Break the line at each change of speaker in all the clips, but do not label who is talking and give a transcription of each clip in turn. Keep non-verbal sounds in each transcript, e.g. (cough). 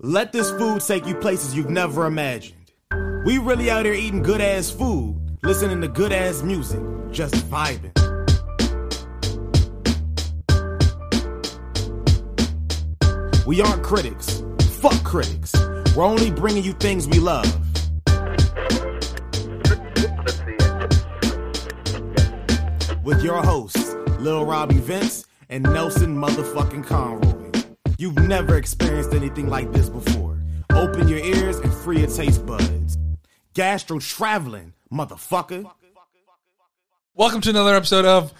Let this food take you places you've never imagined. We really out here eating good ass food, listening to good ass music, just vibing. We aren't critics. Fuck critics. We're only bringing you things we love. With your hosts, Lil Robbie Vince and Nelson motherfucking Conroy. You've never experienced anything like this before. Open your ears and free your taste buds. Gastro traveling, motherfucker.
Welcome to another episode of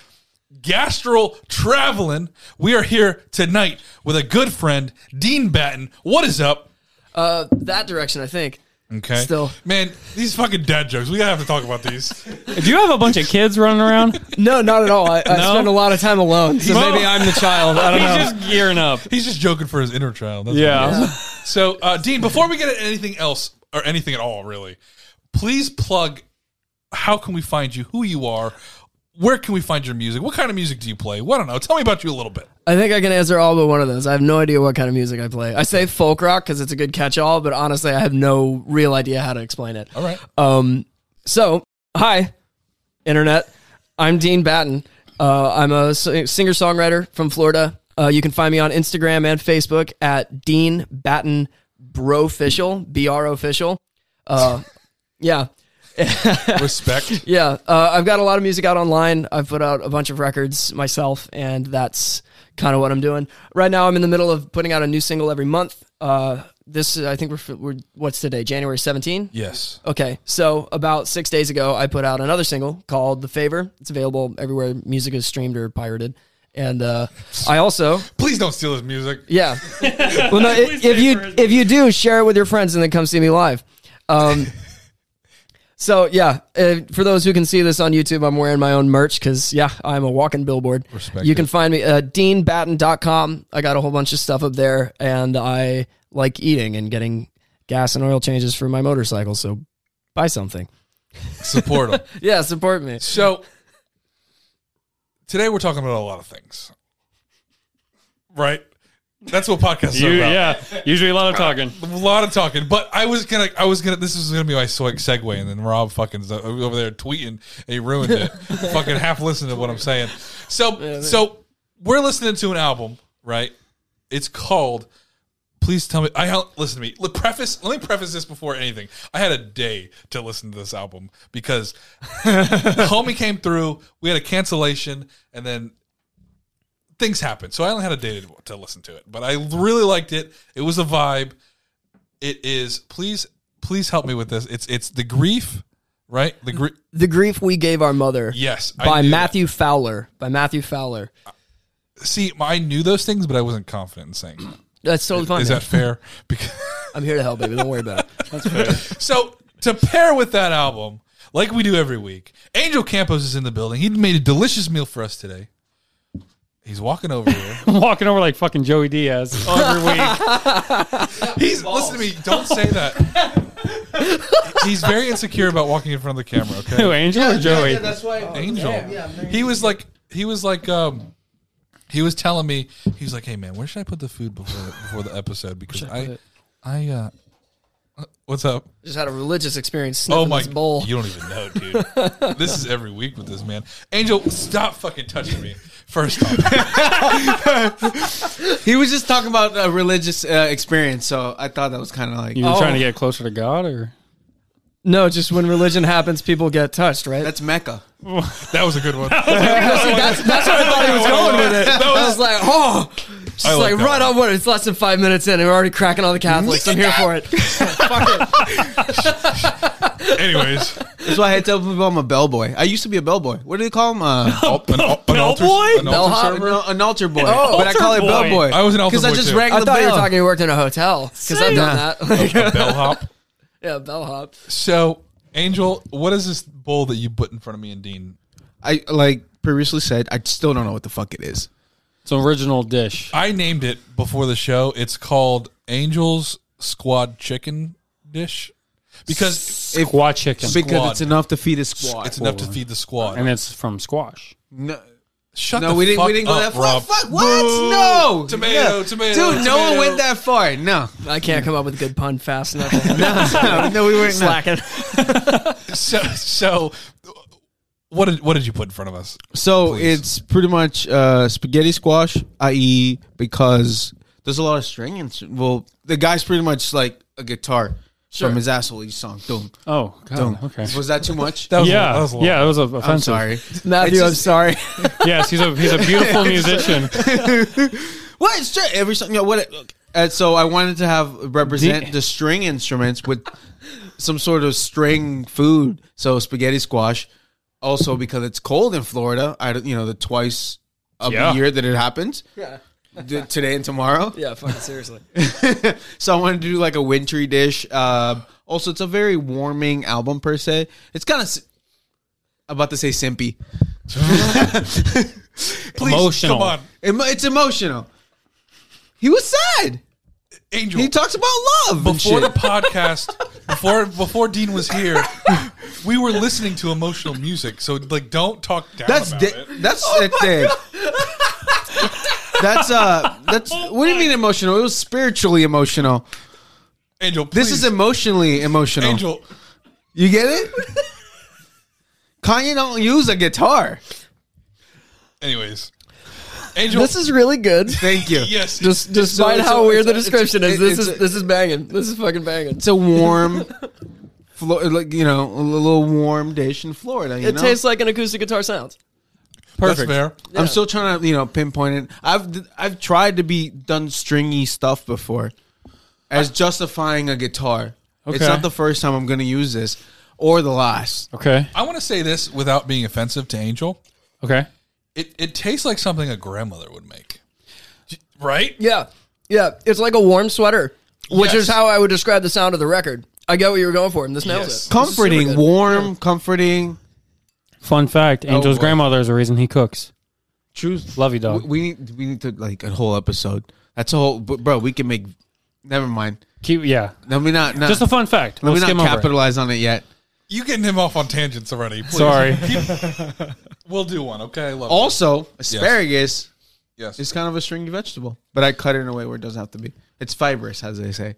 Gastro Traveling. We are here tonight with a good friend, Dean Batten. What is up?
Uh, that direction, I think.
Okay.
Still.
Man, these fucking dad jokes. We gotta have to talk about these. (laughs)
Do you have a bunch of kids running around? (laughs)
No, not at all. I, I
No?
spend a lot of time alone, so
No.
maybe I'm the child. I don't
He's
know.
just gearing up.
He's just joking for his inner child. That's
Yeah.
what it is. So, uh, Dean, before we get into anything else or anything at all, really, please plug. How can we find you? Who you are? Where can we find your music? What kind of music do you play? Well, I don't know. Tell me about you a little bit.
I think I can answer all but one of those. I have no idea what kind of music I play. I say folk rock because it's a good catch-all, but honestly, I have no real idea how to explain it.
All right.
Um, so hi, internet. I'm Dean Batten. Uh, I'm a singer songwriter from Florida. Uh, you can find me on Instagram and Facebook at Dean Batten Brofficial, B R official. Uh, (laughs) yeah. (laughs)
Respect.
Yeah, uh, I've got a lot of music out online. I've put out a bunch of records myself, and that's kind of what I'm doing right now. I'm in the middle of putting out a new single every month. Uh, this I think we're, we're what's today, January 17.
yes.
Okay, so about six days ago, I put out another single called "The Favor." It's available everywhere music is streamed or pirated, and uh, I also
Please don't steal his music.
yeah. (laughs) well, no, i- if you if you do, share it with your friends and then come see me live. Um, so yeah, uh, for those who can see this on YouTube, I'm wearing my own merch because yeah, I'm a walking billboard.
Respect
you can find me at deanbatten.com. I got a whole bunch of stuff up there, and I like eating and getting gas and oil changes for my motorcycle. So buy something.
Support him. (laughs)
Yeah, support me.
So today we're talking about a lot of things, right? That's what podcasts
You,
are about.
yeah, usually a lot of uh, talking.
A lot of talking, but I was gonna, I was gonna. This was gonna be my swag segue, and then Rob fucking over there tweeting, he ruined it. (laughs) fucking half listened to what I'm saying. So, so we're listening to an album, right? It's called. Please tell me. I listen to me. Let preface. Let me preface this before anything. I had a day to listen to this album because (laughs) homie came through. We had a cancellation, and then things happen. So I only had a day to, to listen to it, but I really liked it. It was a vibe. It is. Please, please help me with this. It's it's the grief, right? The grief.
The grief we gave our mother.
Yes,
By Matthew Fowler. By Matthew Fowler.
See, I knew those things, but I wasn't confident in saying that.
That's totally fine.
Is
man.
that fair? Because (laughs)
I'm here to help, baby. Don't worry about it. That's fair. (laughs)
so to pair with that album, like we do every week, Angel Campos is in the building. He made a delicious meal for us today. He's walking over here.
I'm (laughs) Walking over like fucking Joey Diaz every week. (laughs)
He's listen to me. Don't say that. (laughs) He's very insecure about walking in front of the camera. Okay,
Who, Angel or Joey?
that's why.
Angel. Yeah. he was like, he was like, um, he was telling me, he was like, "Hey man, where should I put the food before the, before the episode? Because
I
I, I, uh, what's up?
Just had a religious experience
Oh my,
this bowl.
you don't even know, dude. (laughs) this is every week with this man. Angel, stop fucking touching me. First off, (laughs)
He was just talking about a religious uh, experience, so I thought that was kind of like
You were
Oh.
trying to get closer to God, or
No, just when religion happens, people get touched, right?
that's Mecca.
that was a good one. (laughs)
See, that's, that's where I thought he was going with it.
That
I
was-
was like, oh, just
I like
like,
that
right
one.
on what? It's less than five minutes in, and we're already cracking all the Catholics. I'm here for it. (laughs) Fuck it.
Anyways,
That's why I had to tell people I'm a bellboy. I used to be a bellboy. What do they call him? Uh,
al- an, al- an altar,
Bellboy?
an altar
Bellhop?
server.
no, an altar boy.
Oh,
but I call it bellboy.
I was an altar boy
because I
boy
just
too.
rang
I
the
thought you were talking you worked in a hotel because I've done that. Like,
a (laughs) bellhop.
yeah, bellhop.
So, Angel, what is this bowl that you put in front of me and Dean?
I like previously said. I still don't know what the fuck it is.
It's an original dish.
I named it before the show. It's called Angel's Squad Chicken Dish because
Squash chicken,
Because
Squad.
it's enough to feed a squad.
it's enough to feed the squad.
and it's from squash.
No,
Shut
No,
the
we didn't.
fuck
We didn't go
up,
that far.
Rob.
Fuck what?
Boo.
No,
Tomato, tomato,
Dude, no one went that far. No,
I can't come up with a good pun fast enough. (laughs)
no, no, we weren't. No.
Slacking. (laughs)
So, so what did what did you put in front of us?
So
Please.
it's pretty much uh, spaghetti squash, i.e., because there's a lot of string and well, the guy's pretty much like a guitar from his asshole each song. Doom,
Oh, God.
doom.
Okay.
Was that too much?
That was
yeah,
a, that was a little-
yeah, it was offensive.
I'm sorry. (laughs)
Matthew,
It's
I'm sorry. (laughs)
Yes, he's a he's a beautiful musician. (laughs)
What? It's true. Every song. You know what? It, uh, so I wanted to have represent
The-
the string instruments with some sort of string food. So spaghetti squash. Also because it's cold in Florida. I don't. You know the twice of
Yeah.
the year that it happens.
yeah.
d- Today and tomorrow. (laughs)
Yeah, fucking seriously. (laughs)
so I wanted to do like a wintry dish. Um, also, it's a very warming album per se. It's kind of. About to say simpy. (laughs)
Please,
Emotional.
Come on,
Emo- It's emotional. He was sad.
Angel.
He talks about love
before the podcast, (laughs) before before Dean was here, we were listening to emotional music. So like, don't talk down
That's
about
di-
it.
that's it. Dave. That's uh. That's what do you mean emotional? It was spiritually emotional.
Angel,
This is emotionally emotional.
Angel.
You get it? (laughs) Kanye don't use a guitar.
Anyways, Angel.
This is really good.
Thank you. (laughs)
yes.
Just
So
despite
it's
how
a-
weird the
a-
description is, this is
a-
this is banging. This is fucking banging.
It's a warm, Flo- like you know, a little warm dish in Florida. You
It
know?
tastes like an acoustic guitar sounds.
That's fair.
I'm still trying to you know pinpoint it. I've I've tried to be done stringy stuff before, as justifying a guitar. It's not the first time I'm going to use this, or the last.
Okay.
I want to say this without being offensive to Angel.
Okay.
It it tastes like something a grandmother would make. Right?
Yeah, yeah. It's like a warm sweater, which
Yes.
is how I would describe the sound of the record. I get what you were going for, and this nails
Yes.
it. Is
Comforting,
super good.
warm, comforting.
Fun fact: oh, Angel's
boy.
grandmother is the reason he cooks.
Truth.
Love you,
We,
dog.
we need we need to like a whole episode. That's a whole. but, Bro, we can make. Never mind.
Keep yeah.
Let me not. not
Just a fun fact.
let
We'll
me
skim
not
over it.
capitalize on it yet.
You getting him off on tangents already? Please.
Sorry. (laughs)
Keep- we'll do one. Okay. I love it.
Also, asparagus
Yes.
is kind of a stringy vegetable, but I cut it in a way where it doesn't have to be. It's fibrous, as they say,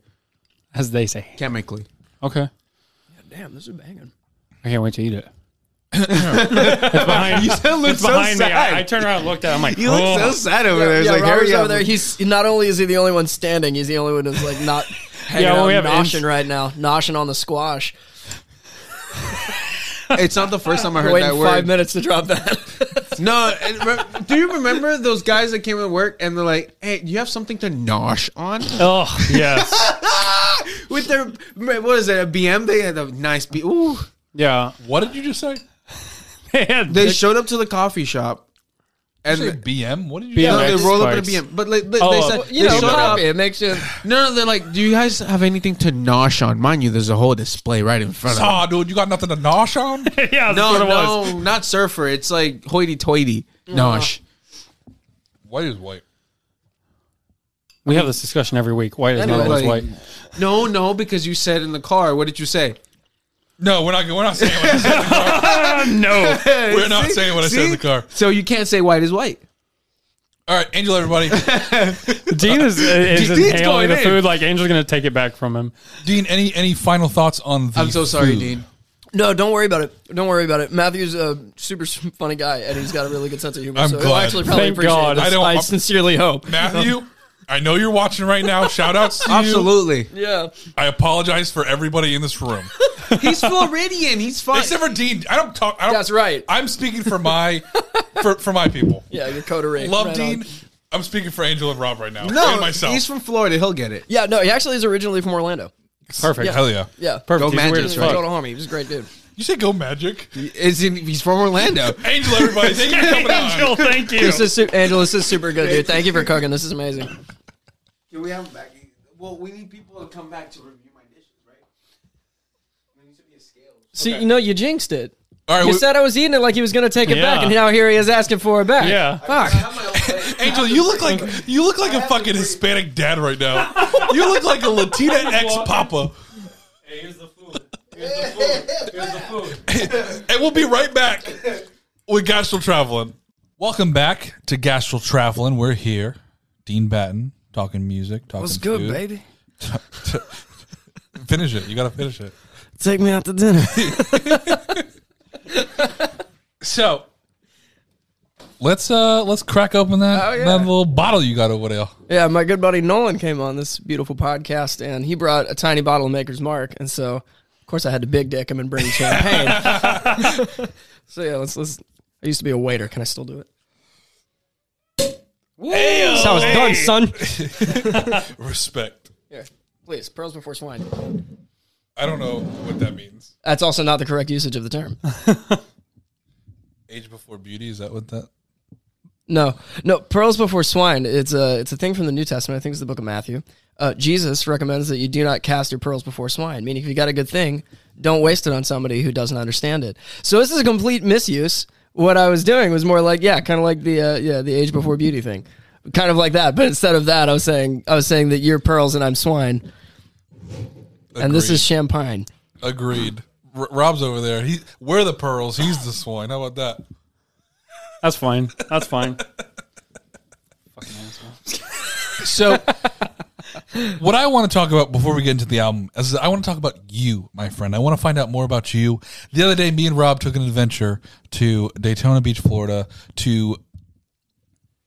As they say.
chemically.
Okay.
Damn, this is banging.
I can't wait to eat it. (laughs) it's behind,
You still look
it's
so
behind me.
sad.
I, I turned around and looked at it. I'm like,
You look so
oh.
sad over there. It's
yeah
like,
Robert's
hurry
over
up.
there. He's not only is he the only one standing, he's the only one who's like not (laughs) hanging
Yeah, well,
out
we have
noshing
ins-
right now, noshing on the squash. (laughs)
It's not the first time I heard
Waiting
that
five minutes to drop that. (laughs)
No, and re- do you remember those guys that came to work and they're like, "Hey, do you have something to nosh on?"
Oh, yes. (laughs)
With their what is it? A BM? They had a nice B. Ooh.
Yeah.
what did you just say?
They had
They
dick-
showed up to the coffee shop, and
Did you say BM? What did you?
BM.
no,
say?
they
BMX
rolled up in a. BM. But like, they,
Oh,
they said
You
they
know,
showed up.
It makes you.
No, no, they're like, "Do you guys have anything to nosh on?" Mind you, there's a whole display right in front of. them.
Saw, dude. You got nothing to nosh on? (laughs)
yeah, that's
No,
what it was.
no, not surfer. It's like hoity-toity (laughs) nosh.
White is white.
We have this discussion every week. White is not
Anyway.
always
Like-
white.
No, no, because you said in the car. What did you say?
No, we're not. We're not saying what I said in the car. (laughs)
no. (laughs)
We're not
See?
saying what I said in
See?
the car.
So you can't say white is white.
All right, Angel, everybody. (laughs)
Dean is, is
Dean's
inhaling
going
the
in.
food like Angel's going to take it back from him.
Dean, any any final thoughts on the
I'm so sorry,
food?
Dean.
No, don't worry about it. Don't worry about it. Matthew's a super funny guy, and he's got a really good sense of humor.
I'm
so he'll
glad.
actually probably
Thank
appreciate
God.
this.
I don't-
I sincerely hope.
Matthew, I know you're watching right now. Shout outs to you.
Absolutely.
Yeah.
I apologize for everybody in this room. (laughs)
He's Floridian. He's fine.
Except for Dean. I don't talk. I don't,
That's right.
I'm speaking for my for, for my people.
Yeah, you're coterie.
Love
Right
Dean.
on.
I'm speaking for Angel and Rob right now.
no,
and myself.
he's from Florida. He'll get it.
Yeah, no, he actually is originally from Orlando.
Perfect.
Yeah.
Hell yeah.
Yeah.
Perfect.
Go
He's
Magic,
weird
right?
fuck.
Go to homie. He's a great dude.
You say go magic.
Is in, he's from Orlando. (laughs)
Angel, everybody. Thank you for coming (laughs) on.
Angel, thank you.
This is su- Angela. This is super good, dude. Thank you for cooking. This is amazing.
Can we have him back? Well, we need people to come back to review my dishes, right? There needs to be a scale.
See, you know, you jinxed it.
All right,
You
we-
said I was eating it like he was going to take it
Yeah.
back, and now here he is asking for it back.
Yeah.
Fuck. (laughs)
Angel, you look like you look like a fucking Hispanic dad right now. (laughs) You look like a Latina ex papa.
Hey, here's the food. Here's the food. Here's the food. (laughs)
And we'll be right back with Gastro Traveling. Welcome back to Gastro Traveling. We're here, Dean Batten, talking music, talking
What's good,
food.
baby? (laughs)
Finish it. You got to finish it.
Take me out to dinner. (laughs)
So let's uh let's crack open that,
Oh, yeah.
that little bottle you got over there.
yeah, my good buddy Nolan came on this beautiful podcast, and he brought a tiny bottle of Maker's Mark, and so of course I had to big dick him and bring champagne. (laughs) so yeah, let's let's. I used to be a waiter. Can I still do it? That's how it's done, son. (laughs)
Respect.
Here, please, pearls before swine.
I don't know what that means.
That's also not the correct usage of the term. (laughs)
Age before beauty. Is that what that?
No, no, pearls before swine. It's a it's a thing from the New Testament. I think it's the book of Matthew. Uh, Jesus recommends that you do not cast your pearls before swine. Meaning, if you got a good thing, don't waste it on somebody who doesn't understand it. So this is a complete misuse. What I was doing was more like yeah, kind of like the uh, yeah the age before beauty thing, kind of like that. But instead of that, I was saying I was saying that you're pearls and I'm swine, and this is champagne.
agreed. R- Rob's over there. He we're the pearls. He's the swine. How about that?
That's fine. That's fine. (laughs) Fucking asshole.
So, what I want to talk about before we get into the album is I want to talk about you, my friend. I want to find out more about you. The other day, me and Rob took an adventure to Daytona Beach, Florida. To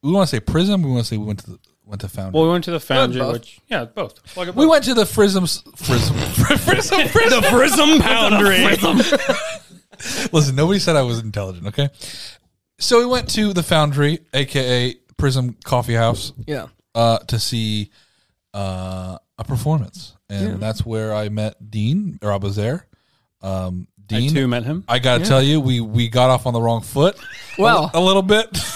we want to say Prism. We want to say we went to the, went to Foundry.
Well, we went to the foundry,
both.
which yeah, both. Plug it
we went to the Prisms. Prism. Prism. (laughs) Prism.
the Prism (laughs) Foundry.
Listen, nobody said I was intelligent. Okay, so we went to the Foundry, aka Prism Coffee House.
Yeah.
uh, to see uh, a performance, and that's where I met Dean. Or I was there. Um,
I
Dean,
too met him.
I gotta tell you, we we got off on the wrong foot.
Well-
a, little bit. (laughs)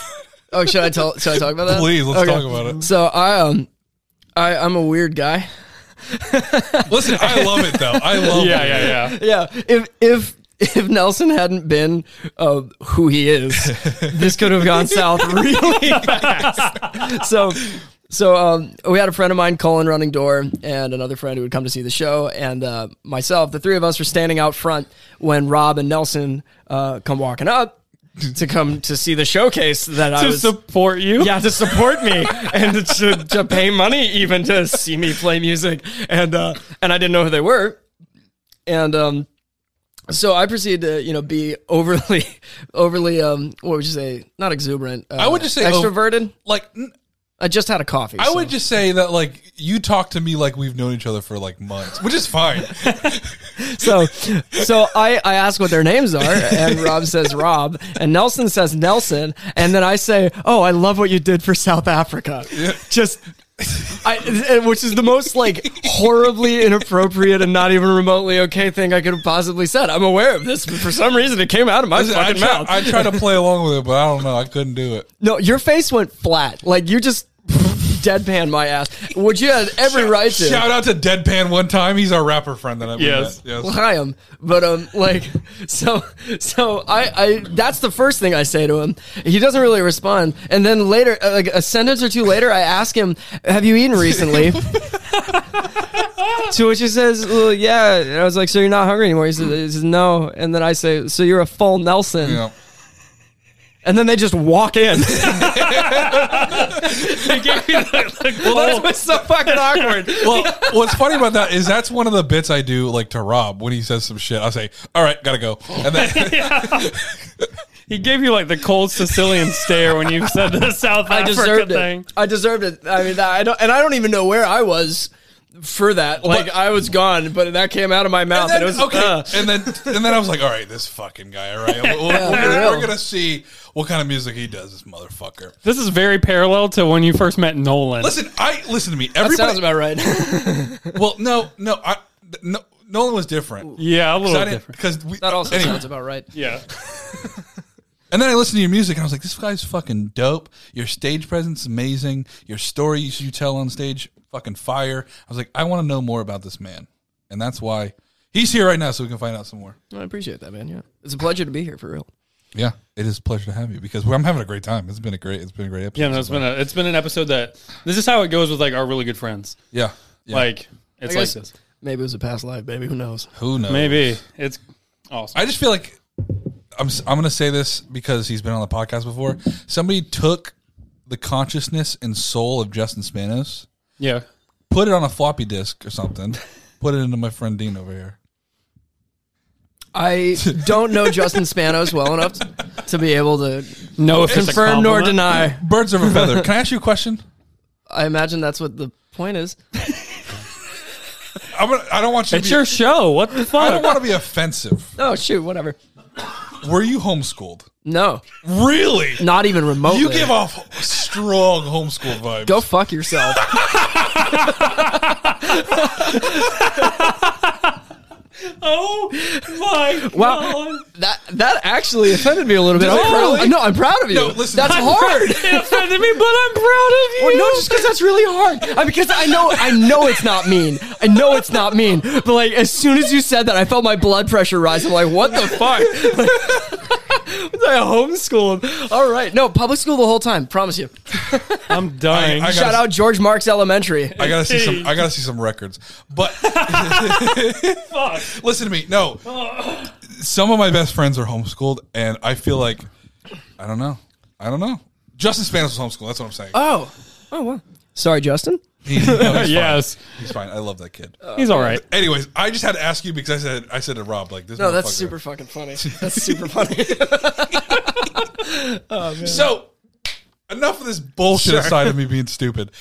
Oh, should I tell? Should I talk about that?
Please, let's
Okay.
talk about it.
So I um, I I'm a weird guy. (laughs)
Listen, I love it though. I love
Yeah,
it.
yeah, yeah.
yeah if if if Nelson hadn't been uh, who he is, (laughs) this could have gone south really fast. So. So um, we had a friend of mine, Colin, running door, and another friend who would come to see the show, and uh, myself. The three of us were standing out front when Rob and Nelson uh, come walking up to come to see the showcase that I
To
was
support you.
yeah, to support me and to, to pay money even to see me play music. And uh, and I didn't know who they were. And um, so I proceeded to you know be overly (laughs) overly um what would you say not exuberant. Uh,
I would just say ov-
extroverted.
Like,
I just had a coffee.
I
so-
would just say that like you talk to me like we've known each other for like months, which is fine. (laughs)
so so I, I ask what their names are and rob says rob and nelson says nelson and then i say oh i love what you did for south africa just I, which is the most like horribly inappropriate and not even remotely okay thing I could have possibly said. I'm aware of this, but for some reason it came out of my
Listen, I
fucking
try,
mouth.
I tried to play along with it, but I don't know. I couldn't do it.
no, your face went flat. Like you just deadpan my ass, which you had every right to.
Shout out to Deadpan one time. He's our rapper friend that I've
Yes.
met. Yes.
Well, I am, but um, like, so, so I, I, that's the first thing I say to him. He doesn't really respond, and then later, uh, like a sentence or two later, I ask him, "Have you eaten recently?" (laughs) to which he says, "Well, yeah." And I was like, "So you're not hungry anymore?" He says, he says, "No," and then I say, "So you're a full Nelson?"
Yeah.
And then they just walk in. (laughs)
They gave me the, the
well,
cold-
that's so fucking awkward.
well, what's funny about that is that's one of the bits I do, like to Rob when he says some shit. I'll say, "All right, gotta go," and then (laughs)
He gave you like the cold Sicilian stare when you said the South
I
Africa
deserved
thing.
it. I deserved it. I mean, I don't, and I don't even know where I was for that. Like,
But-
I was gone, but that came out of my mouth, and,
then,
it was
okay,
uh,
and then and then I was like, "All right, this fucking guy. All right, we're, we're, gonna, we're gonna see what kind of music he does. This motherfucker."
This is very parallel to when you first met Nolan.
Listen, I listen to me.
that sounds about right. (laughs)
well, no, no, I no. Nolan was different.
yeah, a little
I didn't-
different.
Because we
that also
anyway.
sounds about right.
Yeah. (laughs)
And then I listened to your music and I was like, this guy's fucking dope. Your stage presence is amazing. Your stories you tell on stage, fucking fire. I was like, I want to know more about this man. And that's why he's here right now so we can find out some more.
I appreciate that, man. Yeah, it's a pleasure to be here for real.
Yeah, it is a pleasure to have you because I'm having a great time. It's been a great, it's been a great episode.
Yeah, no, it's been a it's been an episode that this is how it goes with like our really good friends.
yeah, yeah.
Like it's like this.
Maybe it was a past life, baby. Who knows?
who knows?
Maybe it's awesome.
I just feel like I'm s- I'm gonna say this because he's been on the podcast before. Somebody took the consciousness and soul of Justin Spanos,
Yeah.
put it on a floppy disk or something, (laughs) put it into my friend Dean over here.
I (laughs) don't know Justin Spanos well enough to, to be able to
No, if it's a
confirm nor
compliment.
deny.
Birds of a feather. (laughs) Can I ask you a question?
I imagine that's what the point is.
I'm gonna, I don't want you. To
It's
be,
your show. What the fuck?
I don't want to be offensive.
Oh shoot, whatever.
Were you homeschooled?
No,
Really?
not even remotely.
You give off strong homeschool vibes.
Go fuck yourself. (laughs) (laughs)
oh my
Wow.
god.
That that actually offended me a little bit. I'm proud,
Really?
no, I'm proud of you.
No, listen,
that's
I'm
hard. (laughs)
It offended me, but I'm proud of you.
Well, no, just because that's really hard. Uh, because I know, I know it's not mean. I know it's not mean. But like, as soon as you said that, I felt my blood pressure rise. I'm like, what the (laughs) fuck? (laughs) It's like homeschooled. All right, no public school the whole time. Promise you.
I'm dying.
I- I
Shout
gotta-
out George Marks Elementary.
I gotta see some. I gotta see some records. But listen to me. No, some of my best friends are homeschooled, and I feel like I don't know. I don't know. Justin Spanos was homeschooled. That's what I'm saying.
Oh, oh wow. Sorry, Justin.
He- no, he's (laughs) fine.
yes.
he's fine. I love that kid.
He's all right.
Anyways, I just had to ask you because I said I said to Rob like this.
No, that's
motherfucker-
super fucking funny. (laughs) That's super funny. (laughs)
Oh, so, enough of this bullshit aside of me being stupid.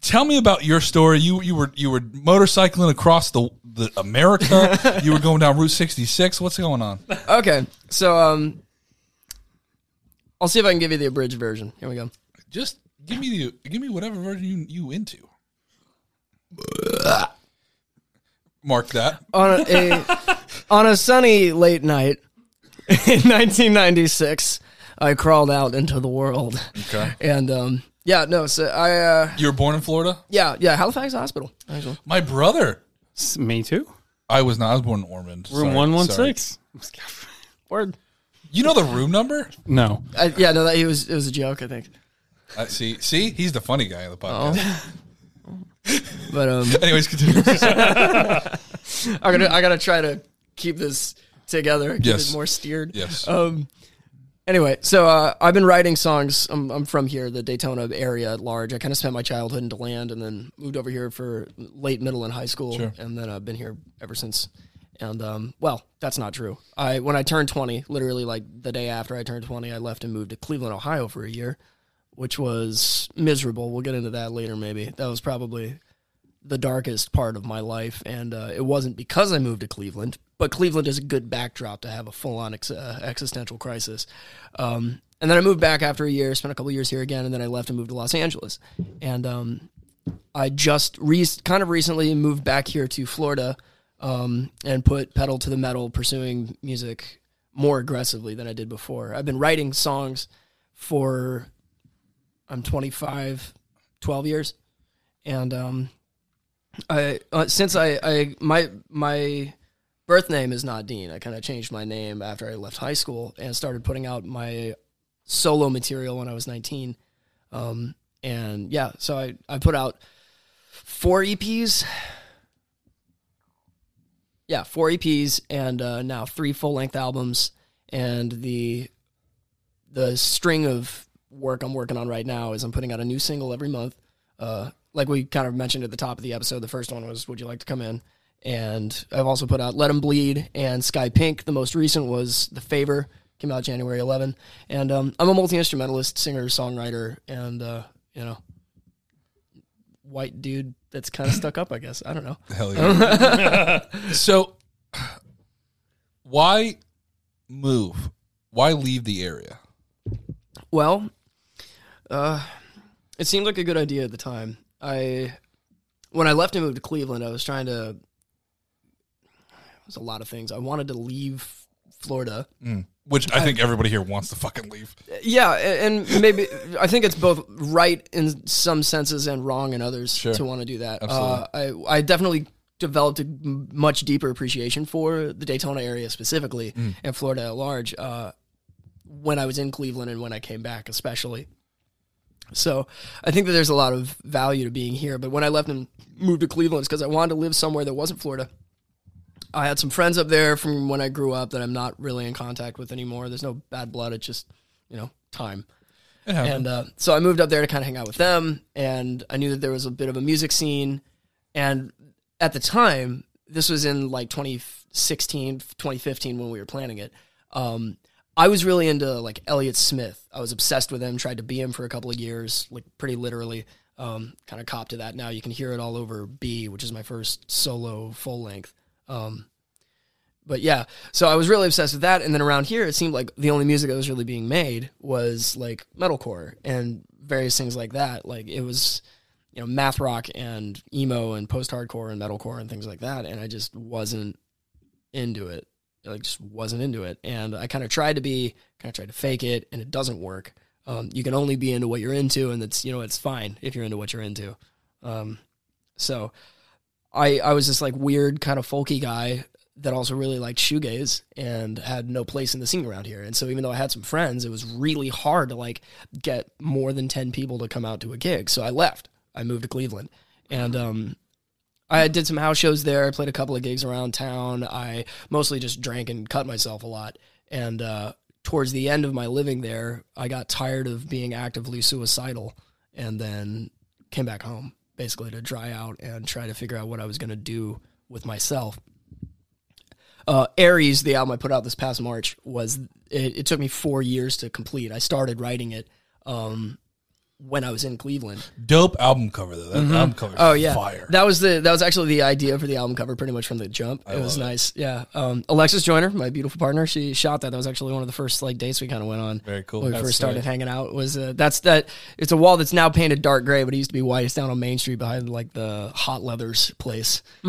Tell me about your story. You you were you were motorcycling across the the America. (laughs) you were going down Route 66. What's going on?
okay, so um, I'll see if I can give you the abridged version. Here we go.
Just give me the give me whatever version you you into. Mark that.
on a, a on a sunny late night in (laughs) 1996, I crawled out into the world.
Okay.
And um, yeah, no, so I uh,
You were born in Florida.
yeah, yeah, Halifax Hospital. Actually,
My brother.
S- Me too.
I was not. I was born in Ormond.
Room
Sorry,
one one
sorry.
six. (laughs)
word.
You know the room number?
No.
I, yeah, no, that he was it was a joke, I think.
I see. See, he's the funny guy on the podcast. (laughs) (laughs)
But um,
Anyways, continue.
I gotta I gotta try to keep this together, keep
Yes.
it more steered.
yes.
Um. Anyway, so uh, I've been writing songs. I'm, I'm from here, the Daytona area at large. I kind of spent my childhood in DeLand, and then moved over here for late middle and high school,
Sure.
and then I've been here ever since. And um, well, that's not true. I when I turned 20, literally like the day after I turned 20, I left and moved to Cleveland, Ohio for a year, which was miserable. We'll get into that later, maybe. That was probably the darkest part of my life, and uh, it wasn't because I moved to Cleveland, but Cleveland is a good backdrop to have a full-on ex- uh, existential crisis. Um, and then I moved back after a year, spent a couple years here again, and then I left and moved to Los Angeles. And um, I just re- kind of recently moved back here to Florida um, and put pedal to the metal, pursuing music more aggressively than I did before. I've been writing songs for I'm 25, 12 years, and um, I uh, since I, I my my birth name is not Dean. I kind of changed my name after I left high school and started putting out my solo material when I was 19. Um, and yeah, so I I put out four EPs. Yeah, four EPs and uh, now three full length albums and the the string of work I'm working on right now is I'm putting out a new single every month. Uh, like we kind of mentioned at the top of the episode, the first one was "Would You Like to Come In," and I've also put out "Let 'Em Bleed" and "Sky Pink." The most recent was "The Favor," came out January 11. And um, I'm a multi instrumentalist, singer, songwriter, and uh, you know, white dude that's kind of (laughs) stuck up. I guess I don't know.
Hell (laughs) yeah. so, why move? Why leave the area?
Well, uh, it seemed like a good idea at the time. I, when I left and moved to Cleveland, I was trying to. Was a lot of things. I wanted to leave Florida.
Which I think everybody here wants to fucking leave.
Yeah, and maybe I think it's both right in some senses and wrong in others
Sure.
to want to do that. Uh, I I definitely developed a much deeper appreciation for the Daytona area specifically and Florida at large uh, when I was in Cleveland and when I came back, especially. So I think that there's a lot of value to being here. But when I left and moved to Cleveland, it's because I wanted to live somewhere that wasn't Florida. I had some friends up there from when I grew up that I'm not really in contact with anymore. There's no bad blood. It's just, you know, time. And uh, so I moved up there to kind of hang out with them. And I knew that there was a bit of a music scene. And at the time, this was in like 2016, 2015 when we were planning it. Um, I was really into like Elliott Smith. I was obsessed with him, tried to be him for a couple of years, like pretty literally. Um, kind of cop to that now. You can hear it all over B, which is my first solo full length. Um, but yeah, so I was really obsessed with that. And then around here, it seemed like the only music that was really being made was like metalcore and various things like that. Like it was, you know, math rock and emo and post hardcore and metalcore and things like that. And I just wasn't into it. Like just wasn't into it. And I kind of tried to be, kind of tried to fake it, and it doesn't work. Um, you can only be into what you're into, and that's you know it's fine if you're into what you're into. Um, so I I was this like weird kind of folky guy that also really liked shoegaze and had no place in the scene around here. And so even though I had some friends, it was really hard to like get more than 10 people to come out to a gig. So I left. I moved to Cleveland. And um I did some house shows there. I played a couple of gigs around town. I mostly just drank and cut myself a lot. And uh towards the end of my living there, I got tired of being actively suicidal and then came back home basically to dry out and try to figure out what I was going to do with myself uh, Aries, the album I put out this past March, was it, it took me four years to complete. I started writing it um, when I was in Cleveland.
Dope album cover though. That album cover.
Oh yeah,
fire.
That was the that was actually the idea for the album cover, pretty much from the jump. it was
love it.
nice. Yeah. Um, Alexis Joyner, my beautiful partner, she shot that. That was actually one of the first like dates we kind of went on.
Very cool.
When we
That's
first started
nice.
hanging out was uh, that's that. It's a wall that's now painted dark gray, but it used to be white. It's down on Main Street behind like the Hot Leathers place. (laughs)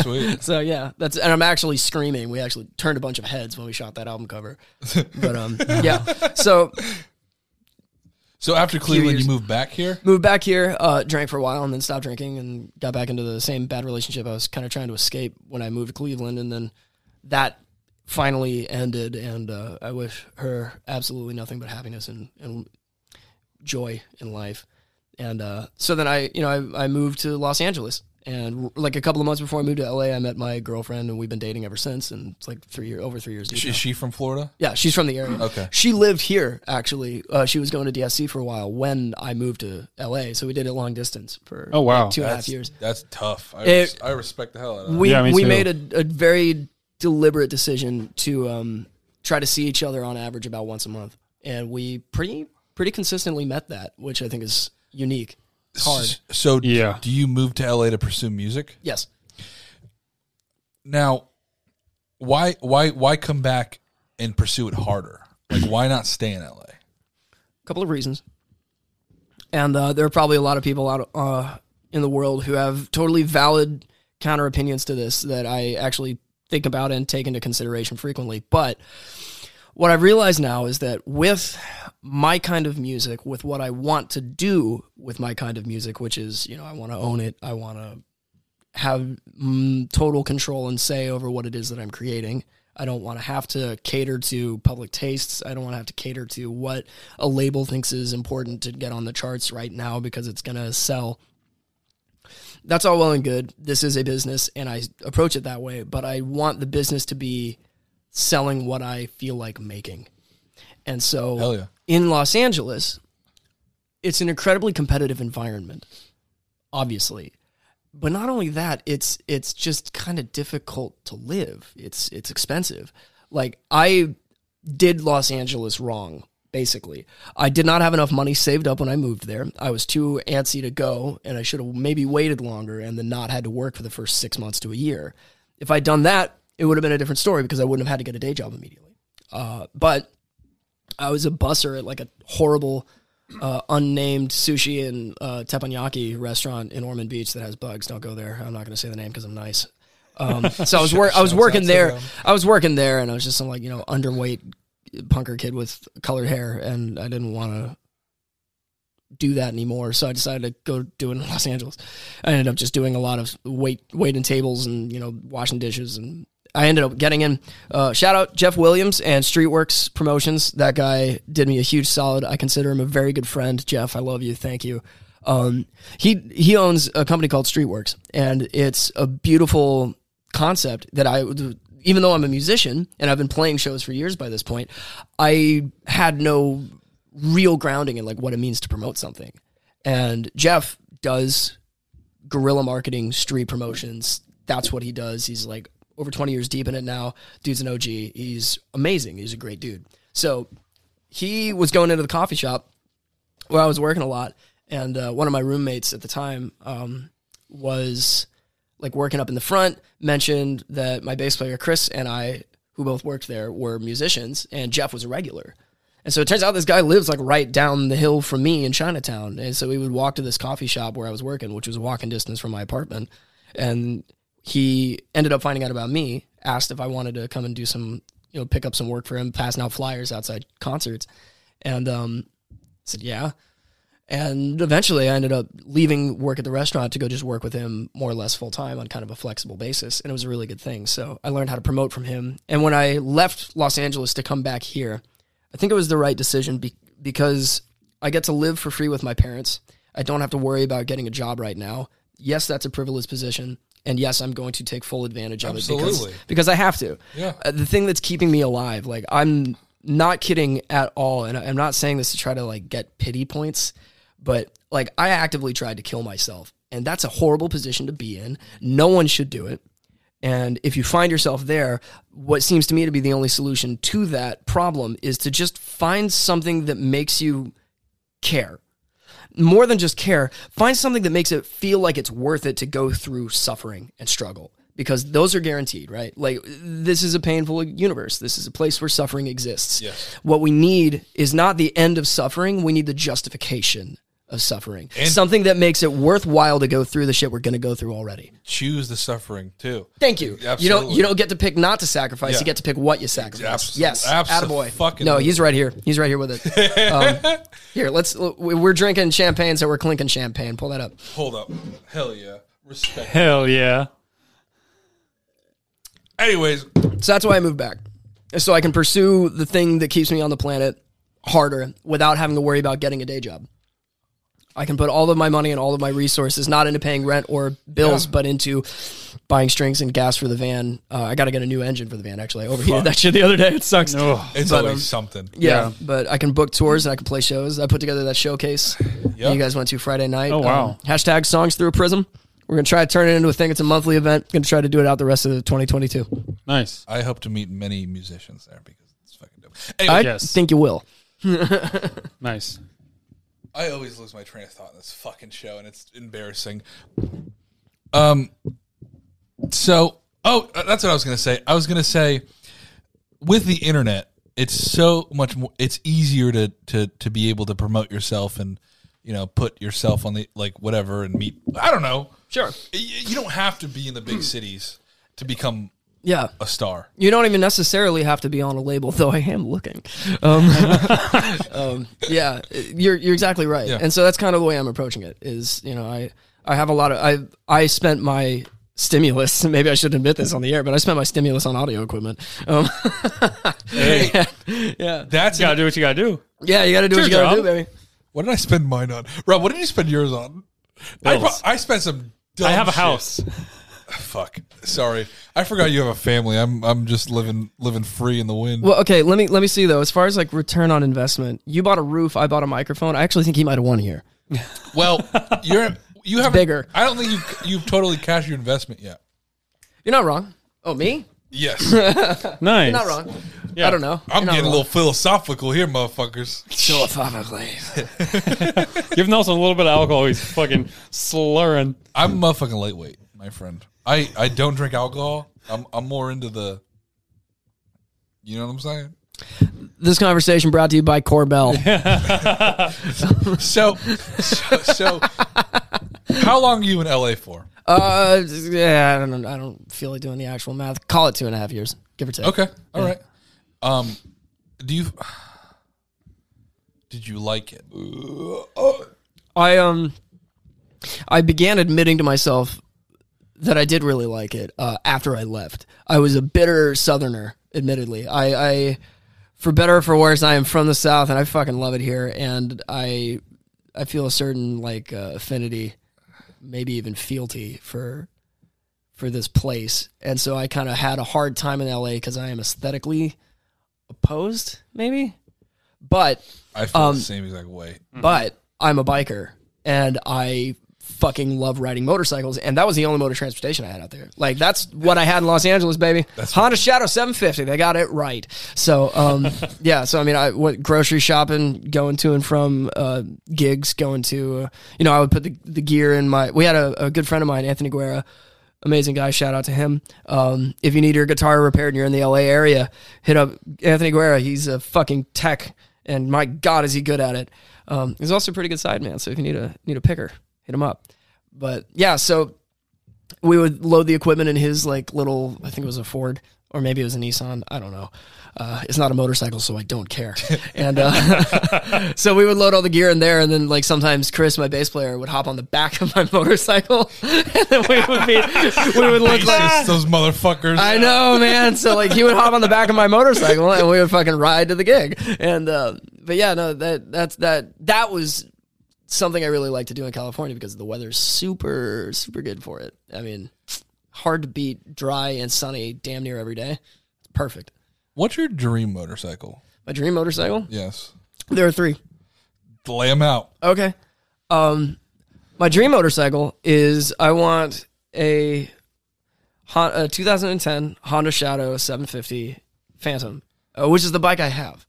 Sweet.
So yeah, that's and I'm actually screaming. We actually turned a bunch of heads when we shot that album cover. (laughs) But um, yeah. So
So after Cleveland, you moved back here.
moved back here, uh, drank for a while, and then stopped drinking, and got back into the same bad relationship I was kind of trying to escape when I moved to Cleveland, and then that finally ended, and uh, I wish her absolutely nothing but happiness and, and joy in life. And uh, so then I, you know, I, I moved to Los Angeles, and like a couple of months before I moved to LA, I met my girlfriend, and we've been dating ever since, and it's like three year over three years. deep
Is
now.
she from Florida?
Yeah, she's from the area.
Okay.
She lived here actually. Uh, she was going to DSC for a while when I moved to LA, so we did it long distance for
Oh, wow.
like two and a half
That's
years.
That's tough. I,
It-
res- I respect the hell out of that.
We
Yeah, me
we made a, a very deliberate decision to um, try to see each other on average about once a month, and we pretty pretty consistently met that, which I think is unique. It's hard.
So
Yeah.
do you move to LA to pursue music?
Yes.
Now, why why why come back and pursue it harder? Like why not stay in LA?
A couple of reasons. And uh, there are probably a lot of people out uh, in the world who have totally valid counter opinions to this that I actually think about and take into consideration frequently. But what I realize now is that with my kind of music, with what I want to do with my kind of music, which is, you know, I want to own it, I want to have mm, total control and say over what it is that I'm creating. I don't want to have to cater to public tastes. I don't want to have to cater to what a label thinks is important to get on the charts right now because it's going to sell. That's all well and good. This is a business and I approach it that way, but I want the business to be selling what I feel like making. And so
yeah.
in Los Angeles, it's an incredibly competitive environment, obviously. But not only that, it's it's just kind of difficult to live. It's it's expensive. Like I did Los Angeles wrong, basically. I did not have enough money saved up when I moved there. I was too antsy to go, and I should have maybe waited longer and then not had to work for the first six months to a year. If I'd done that, it would have been a different story because I wouldn't have had to get a day job immediately. Uh, but I was a busser at like a horrible, uh, unnamed sushi and uh, teppanyaki restaurant in Ormond Beach that has bugs. Don't go there. I'm not going to say the name because I'm nice. Um, (laughs) so I was wor- I was working there. I was working there, and I was just some like you know underweight punker kid with colored hair, and I didn't want to do that anymore. So I decided to go do it in (laughs) Los Angeles. I ended up just doing a lot of wait waiting tables and you know washing dishes and I ended up getting in. Uh, shout out Jeff Williams and Streetworks Promotions. That guy did me a huge solid. I consider him a very good friend. Jeff, I love you. Thank you. Um, he he owns a company called Streetworks, and it's a beautiful concept that I, even though I'm a musician and I've been playing shows for years by this point, I had no real grounding in like what it means to promote something. And Jeff does guerrilla marketing, street promotions. That's what he does. He's like over 20 years deep in it now. Dude's an OG. He's amazing. He's a great dude. So he was going into the coffee shop where I was working a lot, and uh, one of my roommates at the time um, was like working up in the front. Mentioned that my bass player Chris and I, who both worked there, were musicians, and Jeff was a regular. And so it turns out this guy lives like right down the hill from me in Chinatown. And so we would walk to this coffee shop where I was working, which was a walking distance from my apartment. And he ended up finding out about me, asked if I wanted to come and do some, you know, pick up some work for him, passing out flyers outside concerts. And um, said, yeah. And eventually I ended up leaving work at the restaurant to go just work with him more or less full time on kind of a flexible basis. And it was a really good thing. So I learned how to promote from him. And when I left Los Angeles to come back here, I think it was the right decision be- because I get to live for free with my parents. I don't have to worry about getting a job right now. Yes, that's a privileged position. And yes, I'm going to take full advantage of it because, because I have to.
Yeah.
Uh, the thing that's keeping me alive, like I'm not kidding at all. And I- I'm not saying this to try to like get pity points, but like I actively tried to kill myself. And that's a horrible position to be in. No one should do it. And if you find yourself there, what seems to me to be the only solution to that problem is to just find something that makes you care. More than just care, find something that makes it feel like it's worth it to go through suffering and struggle because those are guaranteed, right? Like this is a painful universe. This is a place where suffering exists.
Yes.
What we need is not the end of suffering, we need the justification of suffering.
And-
something that makes it worthwhile to go through the shit we're going to go through already.
Choose the suffering too.
Thank you. You don't you don't get to pick not to sacrifice.
Yeah.
You get to pick what you sacrifice.
Abs-
yes,
abso-
attaboy.
fucking-
no, he's right here. He's right here with it. (laughs) Um, here, let's. We're drinking champagne, so we're clinking champagne. Pull that up.
Hold up. Hell yeah. Respect.
Hell yeah.
Anyways,
So that's why I moved back, so I can pursue the thing that keeps me on the planet harder without having to worry about getting a day job. I can put all of my money and all of my resources not into paying rent or bills, but into buying strings and gas for the van. Uh, I got to get a new engine for the van. Actually, I overheated that shit the other day. (laughs) It sucks.
Oh,
it's
But,
always
um,
something.
Yeah,
Yeah.
but I can book tours and I can play shows. I put together that showcase (sighs)
Yeah.
you guys went to Friday night.
Oh, wow.
Um, hashtag songs through a prism. We're gonna try to turn it into a thing. It's a monthly event. Gonna try to do it out the rest of 2022.
nice.
I hope to meet many musicians there because it's fucking dope.
I
Yes.
think you will. (laughs)
Nice.
I always lose my train of thought in this fucking show, and it's embarrassing. Um. So, oh, uh, that's what I was gonna say. I was gonna say, with the internet, it's so much more. It's easier to to to be able to promote yourself and you know put yourself on the like whatever and meet. I don't know.
Sure.
Y- You don't have to be in the big cities to become
Yeah.
a star.
You don't even necessarily have to be on a label, though I am looking. Um, (laughs) um, yeah, you're you're exactly right,
Yeah.
and so that's kind of the way I'm approaching it. Is you know I I have a lot of I I spent my stimulus. (laughs) Maybe I should admit this on the air, but I spent my stimulus on audio equipment. Um, (laughs)
Hey,
yeah,
that's
You gotta do what you gotta do.
yeah, you got to do what you got to do, baby.
What did I spend mine on? Rob, what did you spend yours on? I, I spent some. Dumb
I have a
shit.
house. (laughs)
Fuck. Sorry, I forgot you have a family. I'm I'm just living living free in the wind.
Well, okay, let me let me see though. As far as like return on investment, you bought a roof, I bought a microphone. I actually think he might have won here. (laughs)
Well, you're you have
bigger.
I don't think you you've totally cashed your investment yet.
You're not wrong. Oh, me?
Yes,
Nice. (laughs)
You're not wrong.
Yeah.
I don't know.
I'm
You're not
getting a
wrong.
little philosophical here, motherfuckers.
philosophically.
Give Nelson a little bit of alcohol. He's fucking slurring.
I'm a motherfucking lightweight, my friend. I I don't drink alcohol. I'm I'm more into the. You know what I'm saying?
This conversation brought to you by Korbel. (laughs)
So, so, so how long are you in LA for?
Uh, yeah, I don't, I don't feel like doing the actual math. Call it two and a half years, give or take.
Okay, all right. Um, do you? Did you like it?
I um, I began admitting to myself that I did really like it uh, after I left. I was a bitter Southerner, admittedly. I, I, for better or for worse, I am from the South, and I fucking love it here. And I, I feel a certain like uh, affinity, maybe even fealty for, for this place, and so I kind of had a hard time in LA because I am aesthetically opposed, maybe. But
I feel
Um,
the same exact way.
but I'm a biker and I fucking love riding motorcycles and that was the only motor transportation I had out there. Like that's what I had in Los Angeles, baby. Honda Shadow 750. They got it right. So um (laughs) yeah, so I mean I went grocery shopping, going to and from uh gigs, going to uh, you know, I would put the the gear in my we had a, a good friend of mine, Anthony Guerra, amazing guy. Shout out to him. Um, if you need your guitar repaired and you're in the LA area, hit up Anthony Guerra. He's a fucking tech, and my God, is he good at it. Um, he's also a pretty good side man. So if you need a need a picker, hit him up. But yeah, so we would load the equipment in his like little. I think it was a Ford or maybe it was a Nissan. I don't know. Uh, it's not a motorcycle, so I don't care. (laughs) And uh, (laughs) so we would load all the gear in there, and then like sometimes Chris, my bass player, would hop on the back of my (laughs) motorcycle, and then we would be we would look like
Just those motherfuckers.
I know, man. So like he would hop on the back of my motorcycle and we would fucking ride to the gig. And uh but yeah, no, that that's that that was something I really like to do in California because the weather's super super good for it. I mean, hard to beat, dry and sunny damn near every day. It's perfect.
What's your dream motorcycle?
My dream motorcycle?
Yes.
There are 3.
Lay them out.
Okay. Um, my dream motorcycle is I want a, a 2010 Honda Shadow 750 Phantom, uh, which is the bike I have.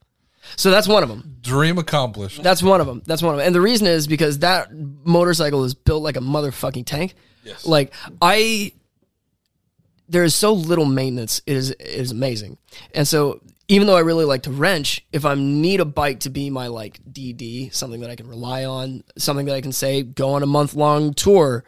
So that's one of them.
Dream accomplished.
That's one of them. That's one of them. And the reason is because that motorcycle is built like a motherfucking tank.
Yes.
Like I, there is so little maintenance. It is it is amazing. And so even though I really like to wrench, if I need a bike to be my like DD, something that I can rely on, something that I can say go on a month long tour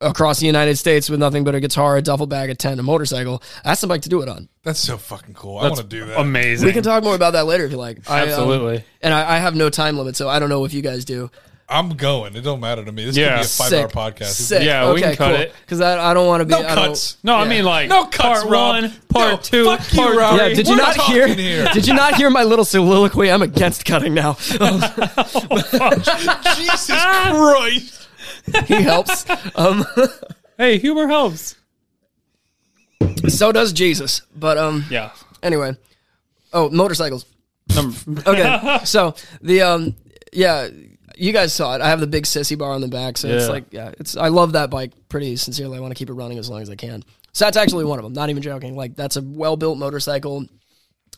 across the United States with nothing but a guitar, a duffel bag, a tent, a motorcycle, that's the bike to do it on.
That's so fucking cool. I
That's
want to do that.
amazing.
We can talk more about that later if you like. I, um,
Absolutely.
and I, I have no time limit, so I don't know if you guys do.
I'm going. It don't matter to me. This
Yeah.
could be a five
Sick.
hour podcast.
Sick.
Yeah, we
okay,
can cut
cool.
it.
because I, I don't want to be.
No
I don't-
cuts.
no, I
Yeah.
mean like
No cuts,
part
Rob.
one, part
No,
two,
fuck you,
part
Rob.
Yeah,
three.
did you
We're
not
talking
hear?
here.
Did you not hear my little soliloquy? I'm against cutting now. (laughs)
Jesus Christ.
He helps. Um, (laughs)
Hey, humor helps.
so does Jesus. But um,
Yeah.
anyway. Oh, motorcycles.
Number, (laughs)
Okay, (laughs) so the um, yeah, you guys saw it. I have the big sissy bar on the back, so it's
Yeah.
like yeah, it's. I love that bike pretty sincerely. I want to keep it running as long as I can. So that's actually one of them. Not even joking. Like that's a well built motorcycle.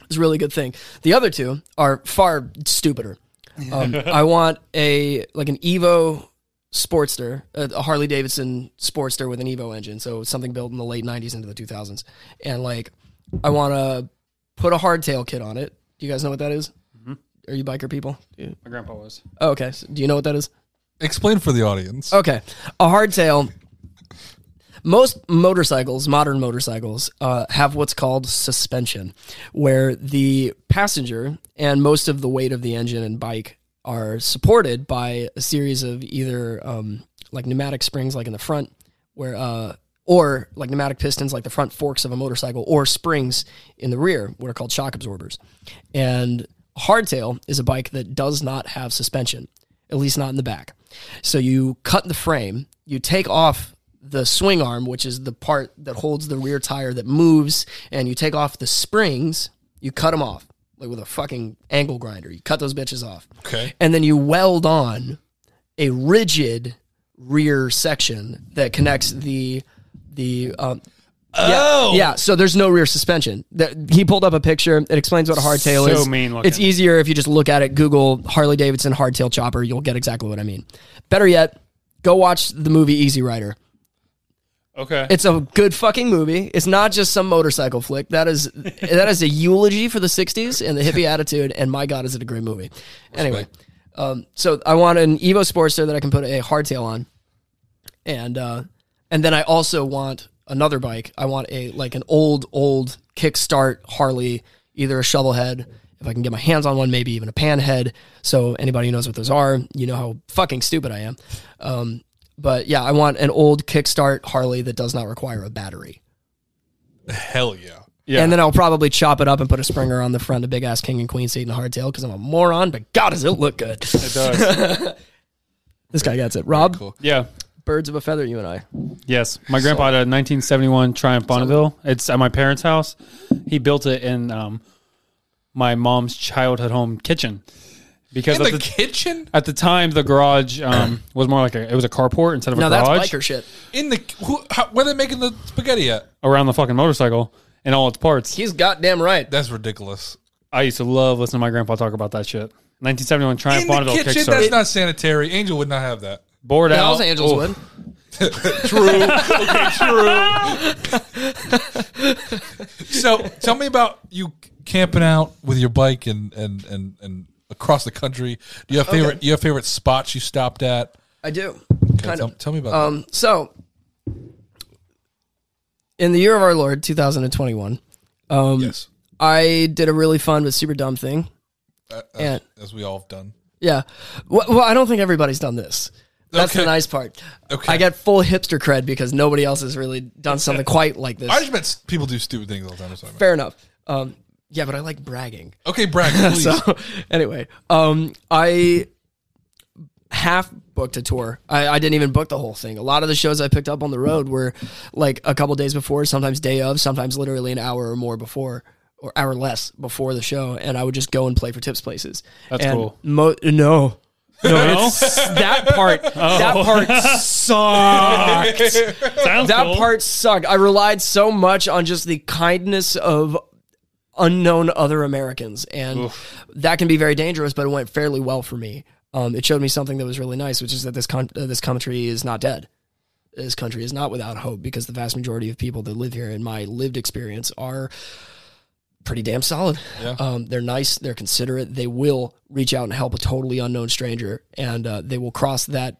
It's a really good thing. The other two are far stupider. Um, I want a like an Evo Sportster, a, a Harley Davidson Sportster with an Evo engine, so something built in the late '90s into the 2000s, and like I want to put a hardtail kit on it. Do you guys know what that is? Are you biker people? Yeah.
my grandpa was.
Oh, okay. So do you know what that is?
Explain for the audience.
Okay, a hardtail. Most motorcycles, modern motorcycles, uh, have what's called suspension, where the passenger and most of the weight of the engine and bike are supported by a series of either um, like pneumatic springs, like in the front, where uh, or like pneumatic pistons, like the front forks of a motorcycle, or springs in the rear, what are called shock absorbers. And hardtail is a bike that does not have suspension, at least not in the back. So you cut the frame, you take off the swing arm, which is the part that holds the rear tire that moves, and you take off the springs, you cut them off like with a fucking angle grinder. You cut those bitches off.
Okay.
And then you weld on a rigid rear section that connects the the um,
Oh.
yeah, so there's no rear suspension. That- He pulled up a picture. It explains what a hardtail
So
is.
mean looking.
It's easier if you just look at it. Google Harley Davidson hardtail chopper. You'll get exactly what I mean. Better yet, go watch the movie Easy Rider.
Okay.
It's a good fucking movie. It's not just some motorcycle flick. That is that is a eulogy for the '60s and the hippie attitude. And my God, is it a great movie? Anyway, um, so I want an Evo Sportster that I can put a hardtail on, and uh, and then I also want another bike. I want a like an old old kickstart Harley, either a shovel head. If I can get my hands on one, maybe even a pan head. So anybody who knows what those are, you know how fucking stupid I am. Um, but yeah, I want an old kickstart Harley that does not require a battery.
Hell yeah.
yeah.
And then I'll probably chop it up and put a Springer on the front, a big ass king and queen seat and a hardtail because I'm a moron. But God, does it look good?
it does. (laughs)
this guy gets it. Rob,
Cool.
yeah.
birds of a feather, you and I.
Yes, my grandpa had a 1971 Triumph Bonneville. It's at my parents' house. He built it in um, my mom's childhood home kitchen because
In the
the,
kitchen?
at the time the garage um, (clears throat) was more like a it was a carport instead of
No,
a garage.
No, that's
garage
biker shit.
In the who, how, where are they making the spaghetti at?
around the fucking motorcycle and all its parts.
He's goddamn right.
That's ridiculous.
I used to love listening to my grandpa talk about that shit. 1971 Triumph
In the
Bonneville
kitchen,
Kickstarter.
that's not sanitary. Angel would not have that.
Bored
Yeah,
out.
Los Angeles
Oof.
would. (laughs) True. (laughs) Okay, true. (laughs)
so tell me about you camping out with your bike and and and, and across the country. Do you have favorite? You have favorite spots you stopped at?
I do.
Okay,
Kind
tell,
of.
tell me about
Um, so, in the year of our Lord, 2021, um.
Yes,
I did a really fun but super dumb thing.
Uh, as,
and-
as we all have done.
Yeah. Well, well, I don't think everybody's done this. That's
Okay.
the nice part.
Okay.
I get full hipster cred because nobody else has really done something quite like this.
I just meant people do stupid things all the time. That's what I meant.
Fair enough. Um, yeah, but I like bragging.
Okay, Brad, (laughs) please.
So anyway, um, I half booked a tour. I, I didn't even book the whole thing. A lot of the shows I picked up on the road were like a couple days before, sometimes day of, sometimes literally an hour or more before, or hour less before the show, and I would just go and play for tips places.
That's
And
cool.
Mo- no. No, it's that part. (laughs) That part sucked. (laughs)
Sounds
That
cool.
part sucked. I relied so much on just the kindness of unknown other Americans, and that can be very dangerous. But it went fairly well for me. Um, it showed me something that was really nice, which is that this con- uh, this country is not dead. This country is not without hope because the vast majority of people that live here, in my lived experience, are pretty damn solid.
Yeah.
Um, they're nice. They're considerate. They will reach out and help a totally unknown stranger, and uh, they will cross that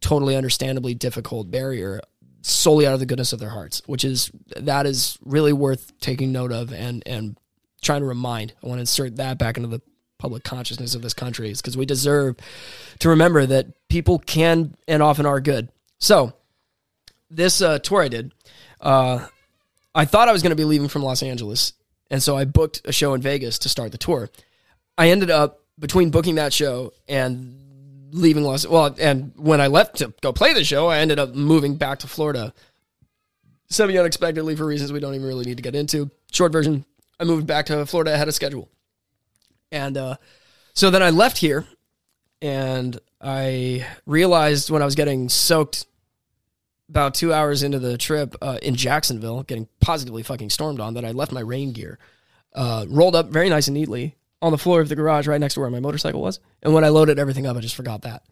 totally understandably difficult barrier solely out of the goodness of their hearts, which is that is really worth taking note of and and trying to remind. I want to insert that back into the public consciousness of this country is because we deserve to remember that people can and often are good. So this uh, tour I did, uh, I thought I was going to be leaving from Los Angeles, and so I booked a show in Vegas to start the tour. I ended up between booking that show and leaving Los well, and when I left to go play the show, I ended up moving back to Florida semi unexpectedly for reasons we don't even really need to get into. Short version, I moved back to Florida ahead of schedule. And uh, so then I left here and I realized when I was getting soaked about two hours into the trip uh, in Jacksonville, getting positively fucking stormed on, that I left my rain gear uh, rolled up very nice and neatly on the floor of the garage right next to where my motorcycle was. And when I loaded everything up, I just forgot that.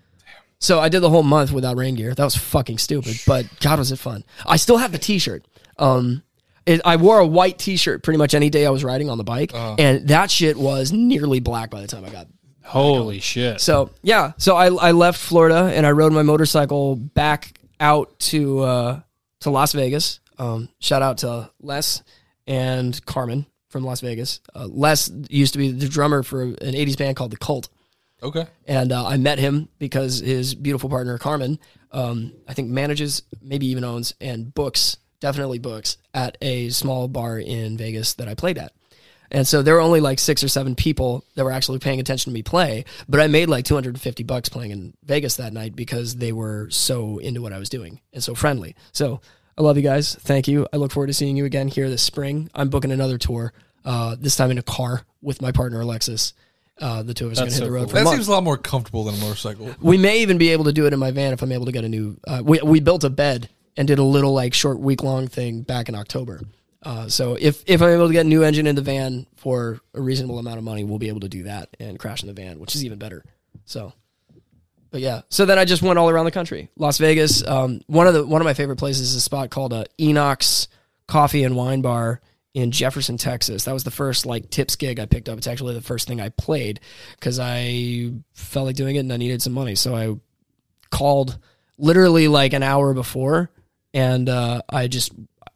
So I did the whole month without rain gear. That was fucking stupid, but God was it fun. I still have the T-shirt. Um, it, I wore a white T-shirt pretty much any day I was riding on the bike, and that shit was nearly black by the time I got.
Holy shit.
So yeah, so I I left Florida and I rode my motorcycle back out to uh, to Las Vegas. Um, shout out to Les and Carmen from Las Vegas. Uh, Les used to be the drummer for an '80s band called The Cult
Okay.
and uh, I met him because his beautiful partner Carmen, um, I think manages, maybe even owns, and books, definitely books at a small bar in Vegas that I played at. And so there were only like six or seven people that were actually paying attention to me play, but I made like 250 bucks playing in Vegas that night because they were so into what I was doing and so friendly. So I love you guys. Thank you. I look forward to seeing you again here this spring. I'm booking another tour, uh, this time in a car with my partner Alexis. Uh, the two of us are going
That's
to hit
so
the road
cool.
for a
That
month.
seems a lot more comfortable than a motorcycle.
We may even be able to do it in my van if I'm able to get a new. Uh, we we built a bed and did a little like short week long thing back in October. Uh, so if if I'm able to get a new engine in the van for a reasonable amount of money, we'll be able to do that and crash in the van, which is even better. So, but yeah. So then I just went all around the country. Las Vegas. Um, one of the one of my favorite places is a spot called uh, Enoch's Coffee and Wine Bar in Jefferson, Texas. That was the first like tips gig I picked up. It's actually the first thing I played because I felt like doing it and I needed some money. So I called literally like an hour before and uh, I just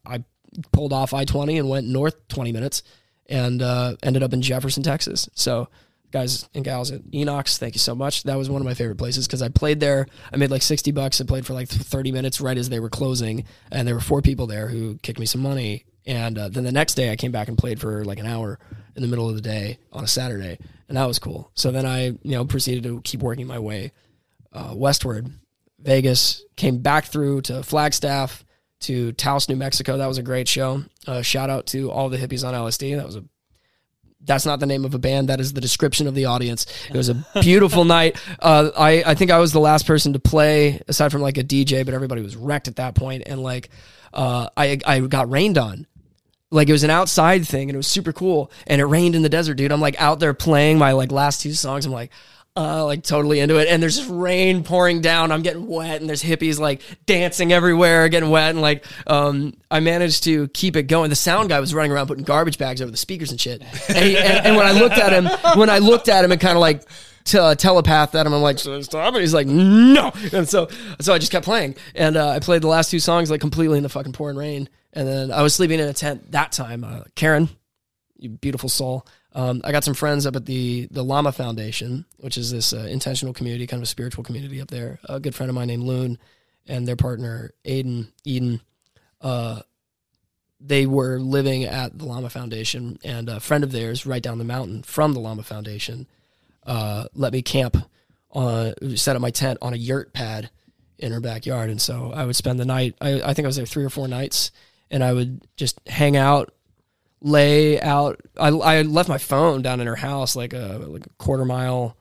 I pulled off I twenty and went north twenty minutes and uh, ended up in Jefferson, Texas. So guys and gals at Enoch's, thank you so much. That was one of my favorite places because I played there. I made like sixty bucks. I played for like thirty minutes right as they were closing, and there were four people there who kicked me some money. And uh, then the next day, I came back and played for like an hour in the middle of the day on a Saturday, and that was cool. So then I, you know, proceeded to keep working my way uh, westward. Vegas, came back through to Flagstaff, to Taos, New Mexico. That was a great show. Uh, shout out to all the hippies on LSD. That was a that's not the name of a band. That is the description of the audience. It was a (laughs) beautiful night. Uh, I, I think I was the last person to play aside from like a DJ, but everybody was wrecked at that point. And like, uh, I, I got rained on. Like it was an outside thing and it was super cool. And it rained in the desert, dude. I'm like out there playing my like last two songs. I'm like, uh, like totally into it. And there's just rain pouring down. I'm getting wet, and there's hippies like dancing everywhere, getting wet. And like, um, I managed to keep it going. The sound guy was running around putting garbage bags over the speakers and shit. And, he, and, and when I looked at him, when I looked at him, and kind of like t- uh, telepath at him. I'm like, "So stop! And he's like, no. And so, so I just kept playing, and uh, I played the last two songs like completely in the fucking pouring rain. And then I was sleeping in a tent that time. Uh, Karen, you beautiful soul. Um, I got some friends up at the the Lama Foundation, which is this uh, intentional community, kind of a spiritual community up there. A good friend of mine named Loon and their partner Aiden Eden. Uh, they were living at the Lama Foundation, and a friend of theirs, right down the mountain from the Lama Foundation, uh, let me camp on set up my tent on a yurt pad in her backyard, and so I would spend the night. I, I think I was there three or four nights, and I would just hang out, lay out. I, I left my phone down in her house, like a like a quarter mile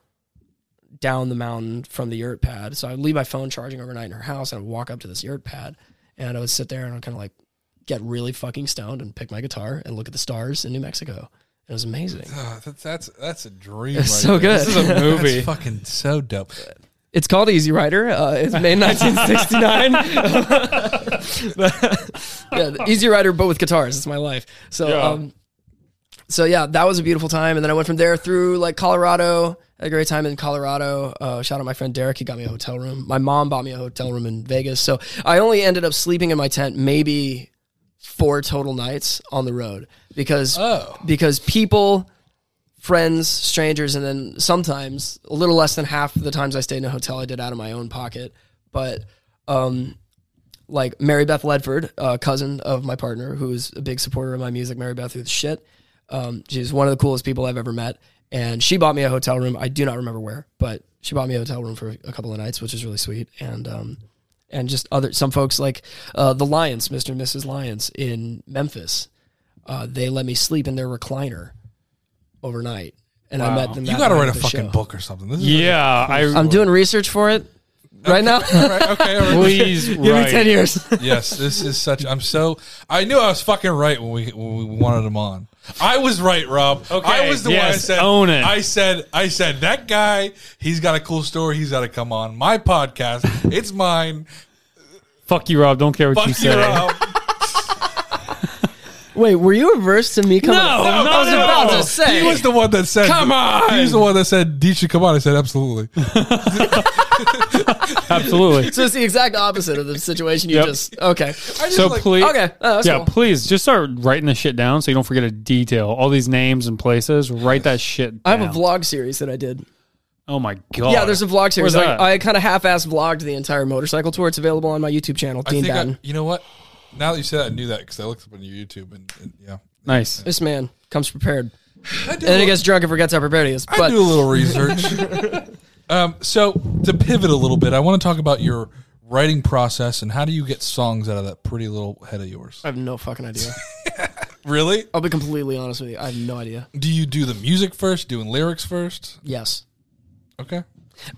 down the mountain from the yurt pad. So I'd leave my phone charging overnight in her house, and I'd walk up to this yurt pad, and I would sit there and I'd kind of like get really fucking stoned and pick my guitar and look at the stars in New Mexico. It was amazing.
Ah, (sighs) that's, that's that's a dream.
It's
right
so
there.
good.
This is a (laughs) movie. That's fucking so dope.
It's called Easy Rider. Uh, it's made in (laughs) 1969. (laughs) yeah, Easy Rider, but with guitars. It's my life. So,
Yeah.
um, so yeah, that was a beautiful time. And then I went from there through like Colorado. Had a great time in Colorado. Uh, shout out my friend Derek. He got me a hotel room. My mom bought me a hotel room in Vegas. So I only ended up sleeping in my tent maybe four total nights on the road because
Oh.
because people friends, strangers, and then sometimes a little less than half of the times I stayed in a hotel, I did out of my own pocket. But um, like Mary Beth Ledford, a cousin of my partner, who is a big supporter of my music, Mary Beth, who's shit. Um, she's one of the coolest people I've ever met, and she bought me a hotel room. I do not remember where, but she bought me a hotel room for a couple of nights, which is really sweet. And um, and just other some folks like uh, the Lions, Mr. and Mrs. Lions in Memphis. Uh, they let me sleep in their recliner overnight, and I met them.
You
that
got to
night
write a
at the
fucking
show.
book or something. This is
Yeah, I
I'm doing research for it right now.
All right, okay, all right. (laughs)
please
Give me
write.
ten years.
yes, this is such. I'm so. I knew I was fucking right when we when we wanted him on. I was right, Rob.
Okay,
I was the one. I
yes,
said,
own it.
I said, I said that guy. He's got a cool story. He's got to come on my podcast. It's mine.
Fuck you, Rob. Don't care what you
Fuck you,
say.
Rob.
Wait, were you averse to me coming?
No,
I was
no.
about to say.
He was the one that said,
Come on!
He was the one that said, "D should come on." I said, "Absolutely." (laughs)
Absolutely.
so it's the exact opposite of the situation you
Yep.
just. Okay.
Just
So
like,
please,
Okay. Oh, that's
yeah,
cool.
please just start writing this shit down so you don't forget a detail. All these names and places, write that shit.
I have a vlog series that I did.
Oh my god.
Yeah, there's a vlog series.
Where's
I,
that?
I kind of half-ass vlogged the entire motorcycle tour. It's available on my YouTube channel,
I
Dean
think I,
Batten.
you know what? Now that you said that, I knew that because I looked up on your YouTube and, and yeah,
nice.
This man comes prepared,
I do.
and then he gets drunk and forgets how prepared he is.
I
But
do a little research. (laughs) um, so to pivot a little bit, I want to talk about your writing process and how do you get songs out of that pretty little head of yours?
I have no fucking idea. (laughs)
Really?
I'll be completely honest with you. I have no idea.
Do you do the music first? Doing lyrics first?
Yes.
Okay.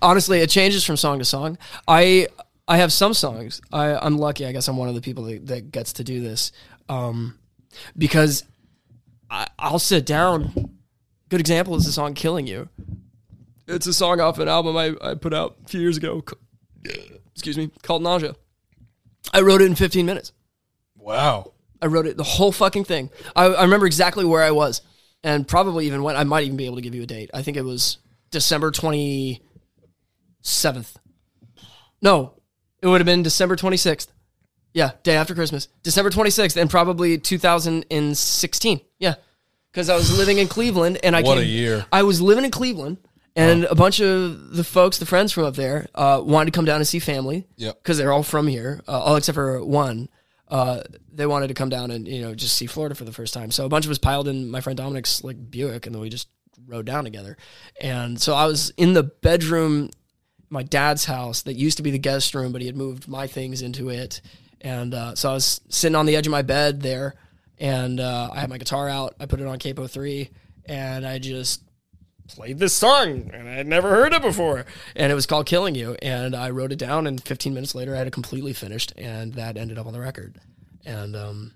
honestly it changes from song to song i i have some songs i i'm lucky i guess i'm one of the people that, that gets to do this um because I, i'll sit down good example is the song killing you it's a song off an album i, I put out a few years ago excuse me called nausea i wrote it in 15 minutes
Wow.
I wrote it the whole fucking thing. I, I remember exactly where I was, and probably even when I might even be able to give you a date. I think it was December twenty seventh. No, it would have been December twenty sixth. Yeah, day after Christmas, December twenty sixth, and probably two thousand and sixteen. Yeah, because I was living in Cleveland, and I
What a year.
I was living in Cleveland. And a bunch of the folks, the friends from up there, uh, wanted to come down and see family
Yep.
because they're all from here, uh, all except for one. Uh, they wanted to come down and you know just see Florida for the first time. So a bunch of us piled in my friend Dominic's like Buick, and then we just rode down together. And so I was in the bedroom my dad's house that used to be the guest room, but he had moved my things into it. And uh, so I was sitting on the edge of my bed there, and uh, I had my guitar out. I put it on Capo 3, and I just played this song, and I had never heard it before. And it was called Killing You. And I wrote it down, and 15 minutes later, I had it completely finished, and that ended up on the record. And, um,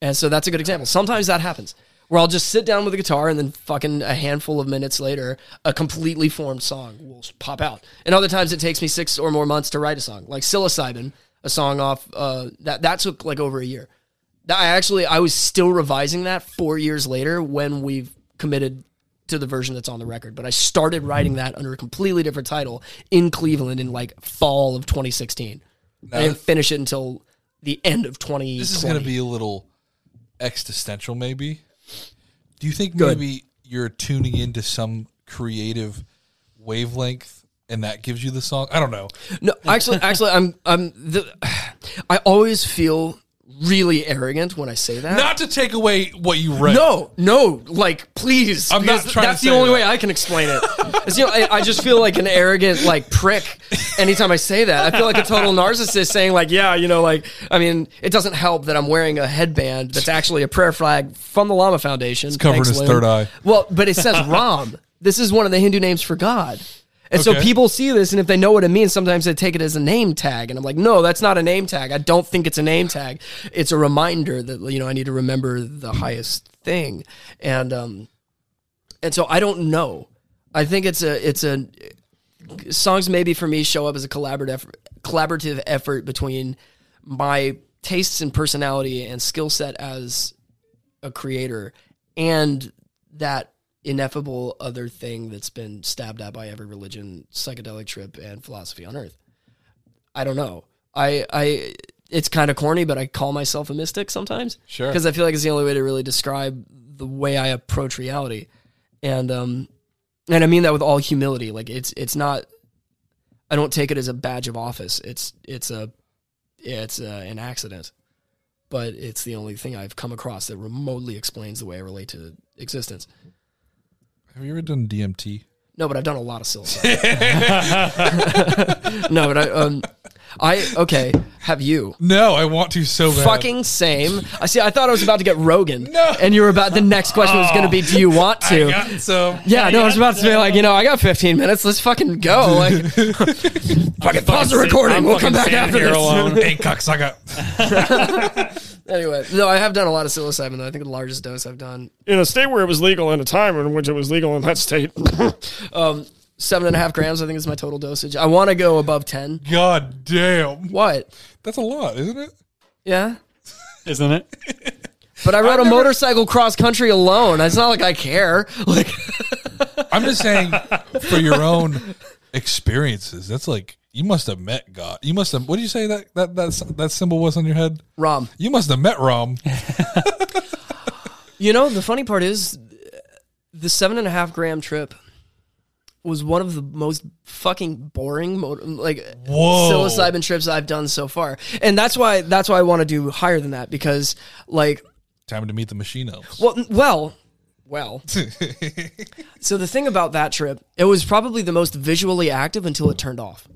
and so that's a good example. Sometimes that happens where I'll just sit down with a guitar and then fucking a handful of minutes later, a completely formed song will pop out. And other times it takes me six or more months to write a song, like Psilocybin, a song off uh, that that took like over a year. I actually I was still revising that four years later when we've committed to the version that's on the record. But I started writing that under a completely different title in Cleveland in like fall of 2016. I didn't finish it until the end of 2020.
This is going to be a little existential, maybe. Do you think
Good.
maybe you're tuning into some creative wavelength and that gives you the song? I don't know.
No, actually, actually, I'm, I'm the. (sighs) I always feel really arrogant when I say that.
Not to take away what you read.
No, no, like please.
I'm not trying to
That's the only
that.
way I can explain it. You know, I, I just feel like an arrogant like prick anytime I say that. I feel like a total narcissist saying like, yeah, you know, like I mean, it doesn't help that I'm wearing a headband that's actually a prayer flag from the Lama Foundation. It's
covering his third eye.
Well, but it says Ram. this is one of the Hindu names for God. And so people see this, and if they know what it means, sometimes they take it as a name tag. And I'm like, no, that's not a name tag. I don't think it's a name tag. It's a reminder that you know I need to remember the highest thing. And um, and so I don't know. I think it's a it's a songs maybe for me show up as a collaborative effort, collaborative effort between my tastes and personality and skill set as a creator and that ineffable other thing that's been stabbed at by every religion, psychedelic trip, and philosophy on earth. I don't know. I I it's kind of corny, but I call myself a mystic sometimes.
Sure.
Because I feel like it's the only way to really describe the way I approach reality. And um and I mean that with all humility. Like it's it's not I don't take it as a badge of office. It's it's a it's uh an accident. But it's the only thing I've come across that remotely explains the way I relate to existence.
Have you ever done DMT?
No, but I've done a lot of psilocybin. (laughs) no, but I um I okay, have you?
No, I want to so bad.
Fucking same. I see I thought I was about to get Rogan.
No.
And you were about the next question was gonna be, do you want (laughs) to?
I some.
yeah, no, I was about to be like, you know, I got 15 minutes. Let's fucking go. (laughs) Like, fucking pause the recording. We'll come back after this.
alone.
Hey, cocksucker.
Anyway, no, I have done a lot of psilocybin. Though I think the largest dose I've done
in a state where it was legal in a time in which it was legal in that state. (laughs)
um, seven and a half grams. I think is my total dosage. I want to go above 10.
God damn.
What?
That's a lot, isn't it?
Yeah.
Isn't it? (laughs)
But I rode a motorcycle cross country alone. It's not like I care. (laughs) Like,
I'm just saying for your own experiences. That's like you must have met God. You must have. What do you say that that that that symbol was on your head?
Rom.
You must have met Rom. (laughs)
You know, the funny part is the seven and a half gram trip was one of the most fucking boring motor, like
Whoa.
psilocybin trips I've done so far. And that's why that's why I want to do higher than that because like
Time to meet the machine elves.
well well well (laughs) so the thing about that trip it was probably the most visually active until it turned off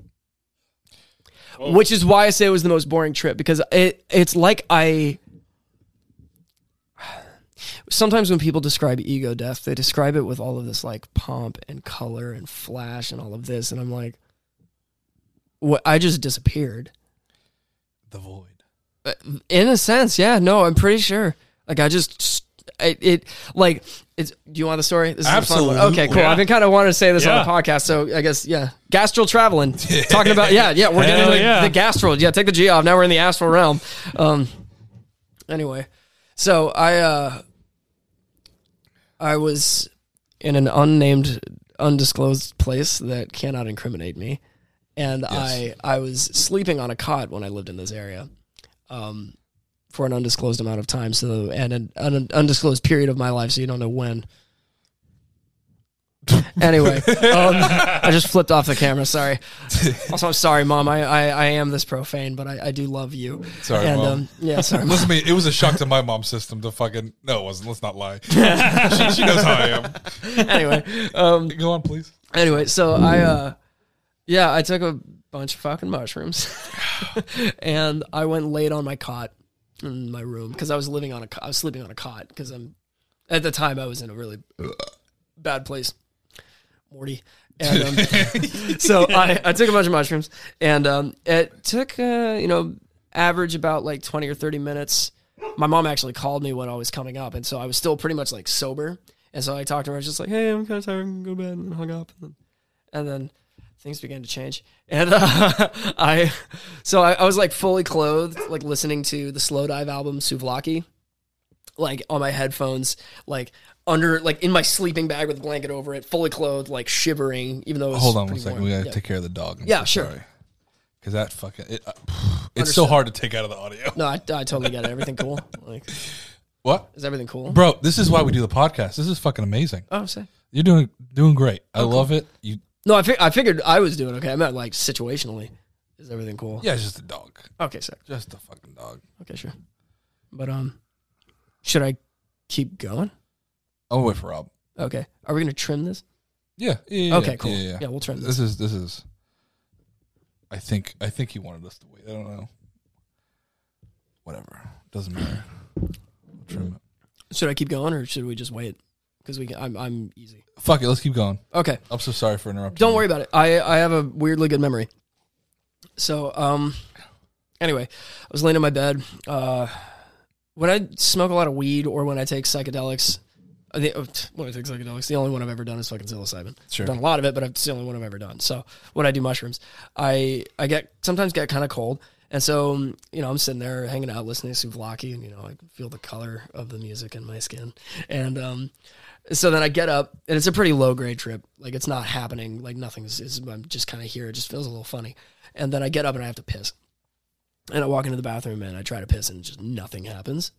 Oh. which is why i say it was the most boring trip because it it's like i sometimes when people describe ego death they describe it with all of this like pomp and color and flash and all of this and i'm like what i just disappeared
The void.
Uh, in a sense, yeah. No, I'm pretty sure. Like I just it, it like it's. Do you want the story? This is a fun one.
Absolutely.
Okay, cool.
Yeah.
I've been kind of wanting to say this on the podcast, so I guess yeah. Gastral traveling, (laughs) talking about yeah, yeah. We're getting into
yeah.
the gastral. Yeah, take the G off. Now we're in the astral realm. Um. Anyway, so I uh, I was in an unnamed, undisclosed place that cannot incriminate me, and I I was sleeping on a cot when I lived in this area um, for an undisclosed amount of time. So, and an, an undisclosed period of my life, so you don't know when. anyway, um, I just flipped off the camera. Sorry. Also, I'm sorry, mom. I, I, I am this profane, but I, I do love you.
Sorry,
and,
Mom.
Um, yeah, sorry. Mom.
Listen to me. It was a shock to my mom's system to fucking. No, it wasn't. Let's not lie. she, she knows how I am.
anyway, um,
Go on, please.
anyway, so I uh Yeah, I took a bunch of fucking mushrooms, (laughs) and I went laid on my cot in my room because I was living on a I was sleeping on a cot because I'm at the time I was in a really bad place, Morty. And um, (laughs) so I, I took a bunch of mushrooms, and um, it took uh, you know average about like twenty or thirty minutes. My mom actually called me when I was coming up, and so I was still pretty much like sober. And so I talked to her. I was just like, "Hey, I'm kind of tired. I'm gonna go to bed," and hung up. And then, and then things began to change. And uh, (laughs) I, so I, I was like fully clothed, like listening to the Slowdive album Souvlaki, like on my headphones, like under, like in my sleeping bag with a blanket over it, fully clothed, like shivering, even though it was
Hold on one second.
warm.
We gotta
Yeah.
take care of the dog. I'm
Yeah,
so
sure.
sorry. Because that fucking it, uh, it's so hard to take out of the audio.
No, I, I totally get it. Everything (laughs) cool? Like,
What,
is everything cool?
bro? This is why we do the podcast. This is fucking amazing.
Oh, say.
You're doing doing great. I
Oh,
love it. You
No, I, fi- I figured I was doing okay. I meant like situationally. Is everything cool?
yeah, it's just a dog.
Okay, sick.
Just a fucking dog.
Okay, sure. But um, should I keep going?
I'll wait for Rob.
Okay. Are we gonna trim this?
Yeah. yeah, yeah,
Okay,
yeah,
cool.
Yeah, yeah.
we'll trim this.
This is this is. I think I think he wanted us to wait. I don't know. Whatever. Doesn't matter. We'll trim it.
Should I keep going or should we just wait? Because we, can, I'm, I'm easy.
Fuck it. Let's keep going.
Okay.
I'm so sorry for interrupting.
Don't
you.
worry about it. I, I have a weirdly good memory. So, um, anyway, I was laying in my bed. Uh, when I smoke a lot of weed or when I take psychedelics, I think, when I take psychedelics, the only one I've ever done is fucking psilocybin.
Sure.
I've done a lot of it, but it's the only one I've ever done. So when I do mushrooms, I I get sometimes get kind of cold, and so um, you know I'm sitting there hanging out listening to Souvlaki, and you know I feel the color of the music in my skin, and um, so then I get up, and it's a pretty low grade trip. Like it's not happening. Like nothing's. Is, I'm just kind of here. It just feels a little funny, and then I get up and I have to piss, and I walk into the bathroom and I try to piss, and just nothing happens.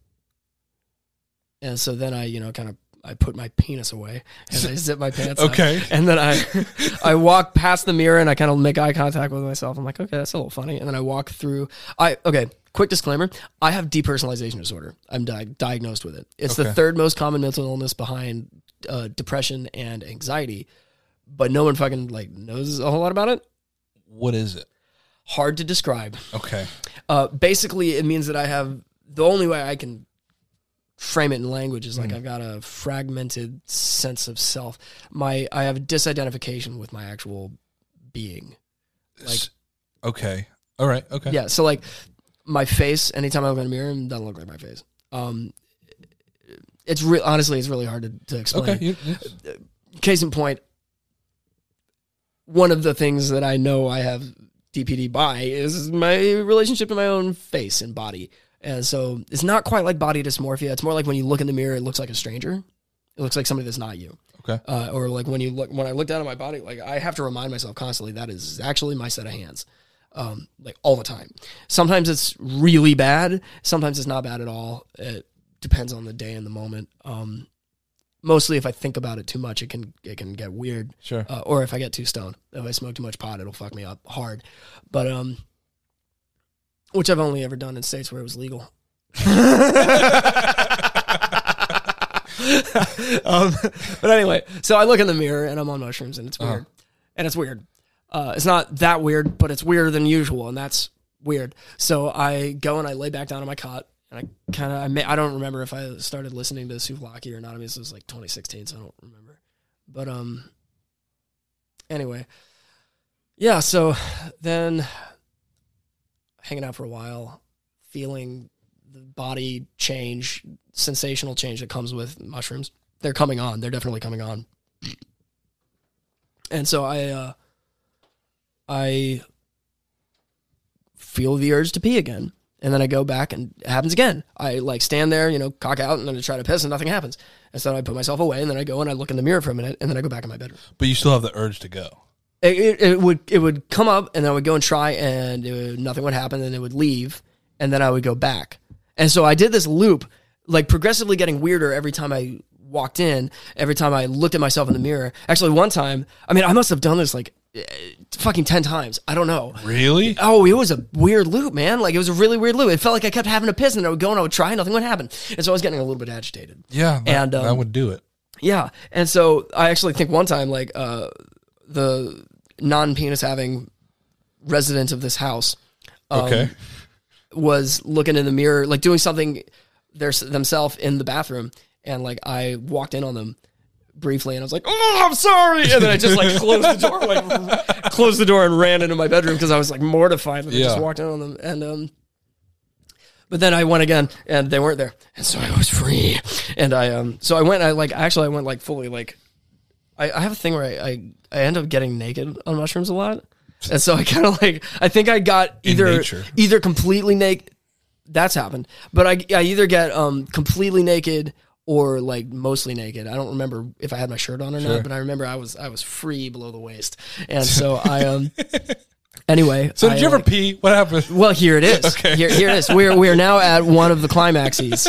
And so then I, you know, kind of I put my penis away and I zip my pants. up.
Okay.
And then I I walk past the mirror and I kind of make eye contact with myself. I'm like, okay, that's a little funny. And then I walk through. I okay. Quick disclaimer: I have depersonalization disorder. I'm di- diagnosed with it. It's the third most common mental illness behind uh, depression and anxiety, but no one fucking like knows a whole lot about it.
What is it?
Hard to describe.
Okay.
Uh, basically, it means that I have the only way I can frame it in language is like I've got a fragmented sense of self. My I have disidentification with my actual being. Like-
S- okay. All right. Okay.
Yeah, so like my face, anytime I look in a mirror, it doesn't look like my face. Um, it's real. Honestly, it's really hard to, to explain.
Okay. You, you-
Case in point, one of the things that I know I have DPD by is my relationship to my own face and body. And so it's not quite like body dysmorphia. It's more like when you look in the mirror, it looks like a stranger. It looks like somebody that's not you.
Okay.
Uh, or like when you look, when I look down at my body, like I have to remind myself constantly that is actually my set of hands. Um, like all the time. Sometimes it's really bad. Sometimes it's not bad at all. It depends on the day and the moment. Um, mostly if I think about it too much, it can it can get weird.
Sure.
Uh, or if I get too stoned, if I smoke too much pot, it'll fuck me up hard. But um, which I've only ever done in states where it was legal. (laughs) (laughs) um, but anyway, so I look in the mirror and I'm on mushrooms and it's weird, and it's weird. Uh, it's not that weird, but it's weirder than usual, and that's weird. So I go and I lay back down on my cot, and I kind of I may, I don't remember if I started listening to Souvlaki or not. I mean, this was like 2016, so I don't remember. But um, anyway, yeah. So then hanging out for a while, feeling the body change, sensational change that comes with mushrooms. They're coming on. They're definitely coming on. And so I, uh, I feel the urge to pee again. And then I go back and it happens again. I like stand there, you know, cock out and then I try to piss and nothing happens. And so I put myself away and then I go and I look in the mirror for a minute and then I go back in my bedroom.
But you still have the urge to go.
It, it, it would it would come up and I would go and try and would, nothing would happen and it would leave and then I would go back. And so I did this loop, like progressively getting weirder every time I walked in, every time I looked at myself in the mirror. Actually, one time, I mean, I must have done this like fucking 10 times. I don't know.
Really?
Oh, it was a weird loop, man. Like it was a really weird loop. It felt like I kept having to piss and I would go and I would try, nothing would happen. And so I was getting a little bit agitated.
Yeah. That,
And, um,
that would do it.
Yeah, and so I actually think one time, like uh, the non-penis having resident of this house
Okay.
was looking in the mirror, like doing something their, themselves in the bathroom, and like I walked in on them briefly, and I was like, "Oh, I'm sorry," and then I just like closed the door, like (laughs) closed the door and ran into my bedroom because I was like mortified that I just walked in on them, and um. But then I went again, and they weren't there, and so I was free. And I um, so I went. I like actually I went like fully like, I, I have a thing where I, I I end up getting naked on mushrooms a lot, and so I kind of like I think I got either either completely naked. That's happened, but I I either get um completely naked or like mostly naked. I don't remember if I had my shirt on or
Sure.
not, but I remember I was I was free below the waist, (laughs) and so I um. (laughs) Anyway,
So did
I,
you ever pee? What happened?
well, here it is. (laughs)
Okay.
Here, here it is. We're we're now at one of the climaxes.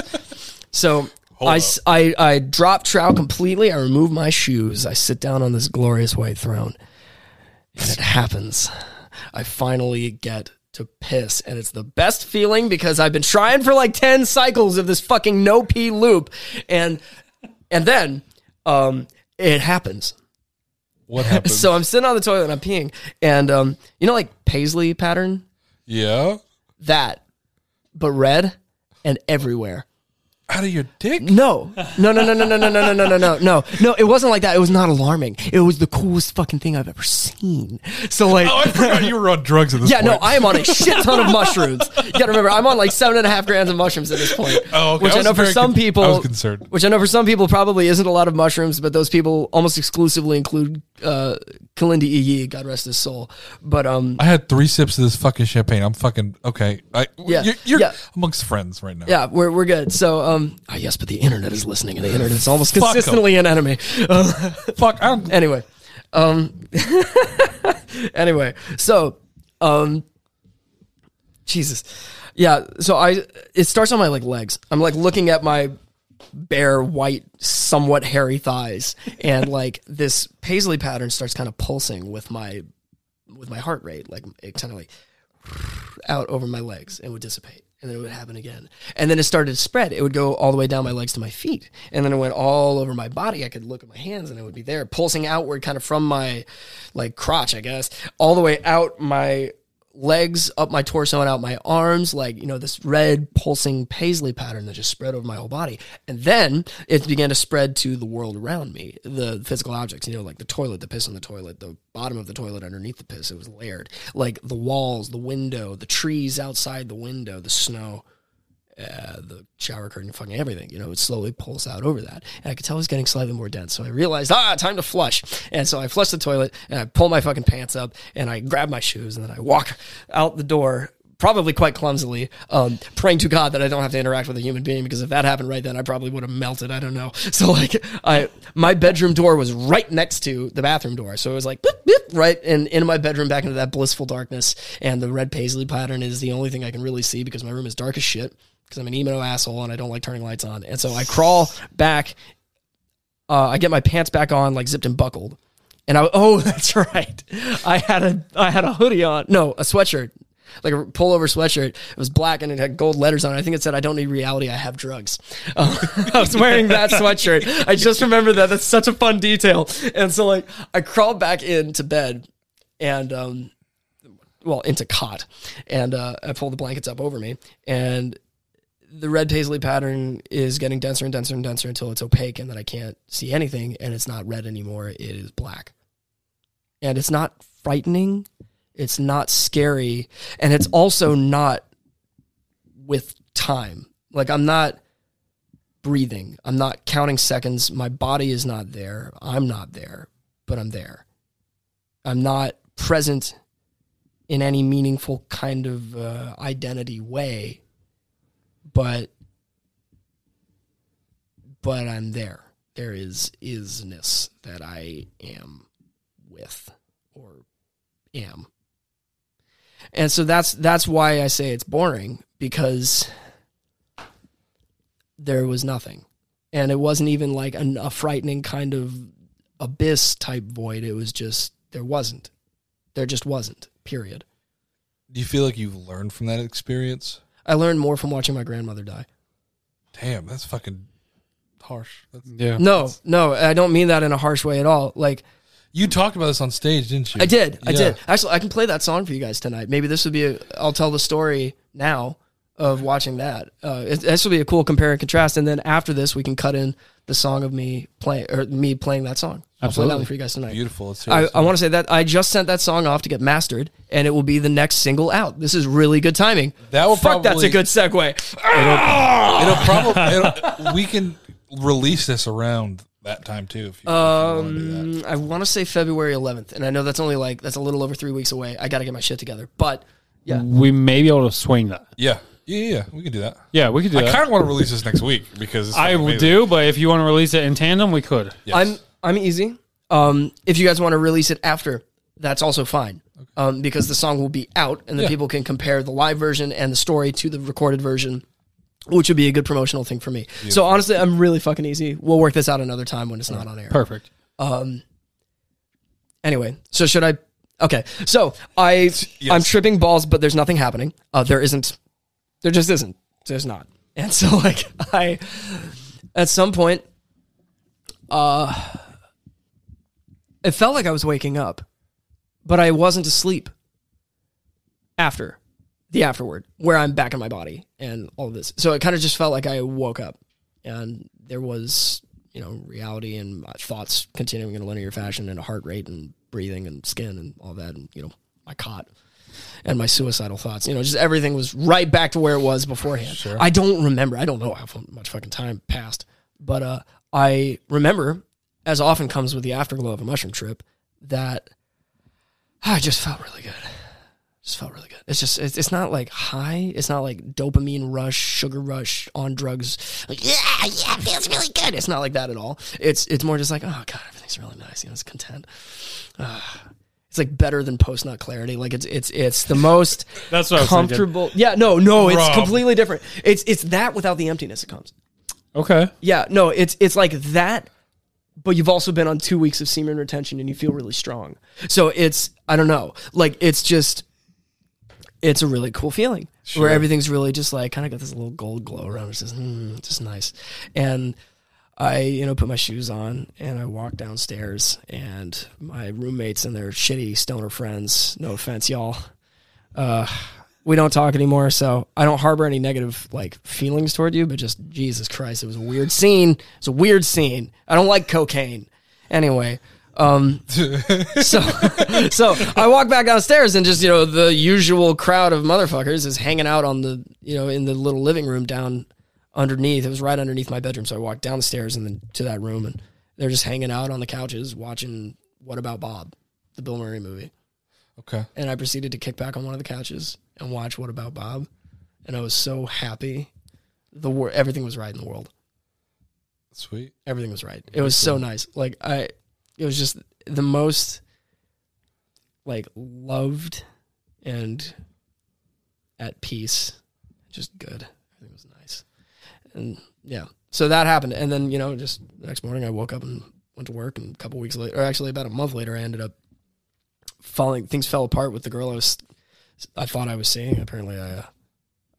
So I, I I drop trout completely. I remove my shoes. I sit down on this glorious white throne, and it happens. I finally get to piss, and it's the best feeling because I've been trying for like ten cycles of this fucking no pee loop, and and then um it happens.
What (laughs) happened?
So I'm sitting on the toilet and I'm peeing, and um you know like paisley pattern
yeah.
that, but red and everywhere.
Out of your dick?
No, no, no, no, no, no, no, no, no, no, no, no, no, no. It wasn't like that. It was not alarming. It was the coolest fucking thing I've ever seen. So like,
Oh, I forgot you were on drugs at this (laughs)
yeah,
point.
no, I am on a shit ton of (laughs) mushrooms. You gotta remember, I'm on like seven and a half grams of mushrooms at this point.
Oh, okay.
Which
I
I, know for some
con-
people,
I was concerned.
which I know for some people probably isn't a lot of mushrooms, but those people almost exclusively include uh, Kilindi Iyi, God rest his soul. But um,
I had three sips of this fucking champagne. I'm fucking okay. I,
Yeah,
you're, you're
yeah.
amongst friends right now.
Yeah, we're, we're good. So, um, ah, yes, but the internet is listening, and the internet is almost consistently an enemy. (laughs)
Fuck. I don't. (laughs)
anyway, um, (laughs) anyway, so, um, Jesus, yeah. So I, it starts on my like legs. I'm like looking at my bare, white, somewhat hairy thighs, and like this paisley pattern starts kind of pulsing with my, with my heart rate, like it kind of like out over my legs and would dissipate. And then it would happen again. And then it started to spread. It would go all the way down my legs to my feet. And then it went all over my body. I could look at my hands and it would be there, pulsing outward kind of from my like crotch, I guess, all the way out my legs, up my torso and out my arms, like, you know, this red pulsing paisley pattern that just spread over my whole body. And then it began to spread to the world around me, the physical objects, you know, like the toilet, the piss on the toilet, the bottom of the toilet underneath the piss. It was layered. Like the walls, the window, the trees outside the window, the snow, uh, the shower curtain, fucking everything. You know, it slowly pulls out over that. And I could tell it was getting slightly more dense. So I realized, ah, time to flush. And so I flush the toilet and I pull my fucking pants up and I grab my shoes and then I walk out the door. Probably quite clumsily, um, praying to God that I don't have to interact with a human being because if that happened right then, I probably would have melted. I don't know. (laughs) So like, I my bedroom door was right next to the bathroom door, so it was like boop, boop, right in into my bedroom, back into that blissful darkness. And the red paisley pattern is the only thing I can really see because my room is dark as shit because I'm an emo asshole and I don't like turning lights on. And so I crawl back. Uh, I get my pants back on, like zipped and buckled. And I oh (laughs) that's right, I had a I had a hoodie on, no a sweatshirt, like a pullover sweatshirt. It was black and it had gold letters on it. I think it said I don't need reality, I have drugs. (laughs) I was wearing that sweatshirt. I just remember that. That's such a fun detail. And so like I crawled back into bed, and um, well into cot, and uh, I pulled the blankets up over me and the red paisley pattern is getting denser and denser and denser until it's opaque and then I can't see anything and it's not red anymore. It is black. And it's not frightening. It's not scary. And it's also not with time. Like I'm not breathing. I'm not counting seconds. My body is not there. I'm not there, but I'm there. I'm not present in any meaningful kind of uh, identity way but but I'm there. There is isness that I am with or am. And so that's that's why I say it's boring because there was nothing. And it wasn't even like an, a frightening kind of abyss type void. It was just there wasn't. There just wasn't. Period.
Do you feel like you've learned from that experience?
I learned more from watching my grandmother die.
Damn, that's fucking harsh. That's,
Yeah.
No, no, I don't mean that in a harsh way at all. Like,
You talked about this on stage, didn't you?
I did. I
Yeah.
did. Actually, I can play that song for you guys tonight. Maybe this would be. A, I'll tell the story now of watching that. Uh, it, this will be a cool compare and contrast, and then after this, we can cut in the song of me playing or me playing that song. I'll play that one for you guys tonight.
Beautiful. Let's
I. I want to say that I just sent that song off to get mastered, and it will be the next single out. This is really good timing.
That will
Fuck, that's a
probably-
good segue.
It'll probably it'll, we can release this around that time too. If you, if you want to do that.
Um, I want to say February 11th, and I know that's only like that's a little over three weeks away. I got to get my shit together, but yeah,
We may be able to swing that.
Yeah, yeah, yeah. We can do that.
Yeah, we could do that.
I
that.
kind of want to release this next week because it's
I
fucking
would
amazing.
do, but if you want to release it in tandem, we could.
Yes.
I'm I'm easy. Um, if you guys want to release it after, that's also fine. Um, because the song will be out, and then
Yeah.
people can compare the live version and the story to the recorded version, which would be a good promotional thing for me. So honestly, I'm really fucking easy. We'll work this out another time when it's not on air.
Perfect.
Anyway, so should I? Okay, so I I'm tripping balls, but there's nothing happening. Uh, there isn't. There just isn't. There's not. (laughs) And so like I, at some point, uh, it felt like I was waking up, but I wasn't asleep. After, the afterward, where I'm back in my body and all of this, so it kind of just felt like I woke up, and there was you know reality and my thoughts continuing in a linear fashion and a heart rate and breathing and skin and all that and you know my cot and my suicidal thoughts you know just everything was right back to where it was beforehand i don't remember i don't know how much fucking time passed but uh i remember as often comes with the afterglow of a mushroom trip that i just felt really good just felt really good. It's just it's, it's not like high. It's not like dopamine rush, sugar rush on drugs. Like yeah, yeah, it feels really good. It's not like that at all. It's it's more just like oh god, everything's really nice. You know, it's content. Ah. It's like better than post nut clarity. Like it's it's it's the most (laughs)
That's what
comfortable. Yeah, no, no, it's
Rob.
completely different. It's it's that without the emptiness it comes.
Okay.
Yeah, no, it's it's like that, but you've also been on two weeks of semen retention and you feel really strong. So it's I don't know, like it's just it's a really cool feeling where everything's really just like kind of got this little gold glow around. It's just mm, it's just nice, and I you know put my shoes on and I walk downstairs and my roommates and their shitty stoner friends. No offense, y'all. Uh, we don't talk anymore, so I don't harbor any negative like feelings toward you, but just Jesus Christ, it was a weird scene. It's a weird scene. I don't like cocaine. Anyway, um, (laughs) so so I walk back downstairs and just you know the usual crowd of motherfuckers is hanging out on the you know in the little living room down underneath. It was right underneath my bedroom, so I walked down the stairs and then to that room, and they're just hanging out on the couches watching What About Bob, the Bill Murray movie
Okay.
and I proceeded to kick back on one of the couches and watch What About Bob, and I was so happy. The wor- everything was right in the world.
Sweet.
Everything was right. It was so nice. Like I, it was just the most like loved and at peace. Just good. Everything was nice, and yeah. So that happened, and then you know, just the next morning, I woke up and went to work, and a couple weeks later, or actually about a month later, I ended up falling. Things fell apart with the girl I was, I thought I was seeing. Apparently, I, uh,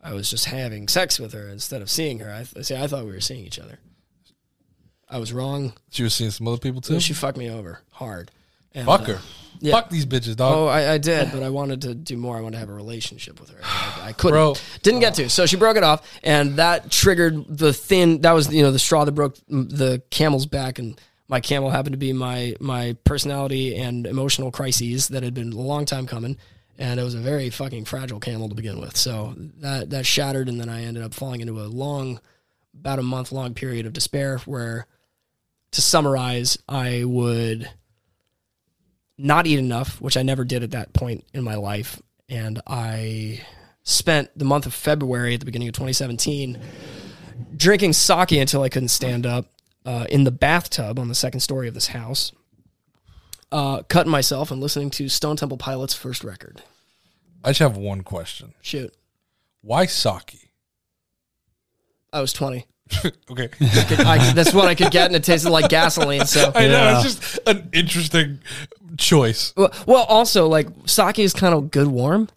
I was just having sex with her instead of seeing her. I th- see. I thought we were seeing each other. I was wrong.
She was seeing some other people too.
She fucked me over hard. And,
Fuck
uh,
her.
Yeah.
Fuck these bitches, dog.
Oh, I, I did, (sighs) but I wanted to do more. I wanted to have a relationship with her. I, I couldn't.
Bro.
Didn't get to. So she broke it off, and that triggered the thin. That was you know the straw that broke the camel's back, and my camel happened to be my my personality and emotional crises that had been a long time coming, and it was a very fucking fragile camel to begin with. So that that shattered, and then I ended up falling into a long, about a month long period of despair where. To summarize, I would not eat enough, which I never did at that point in my life. And I spent the month of February at the beginning of 2017 drinking sake until I couldn't stand up uh, in the bathtub on the second story of this house, uh, cutting myself and listening to Stone Temple Pilots' first record.
I just have one question.
Shoot,
Why sake?
I was 20. (laughs)
okay.
I, that's what I could get, and it tasted like gasoline. So,
I know
Yeah.
it's just an interesting choice.
well, well, also like sake is kind of good warm,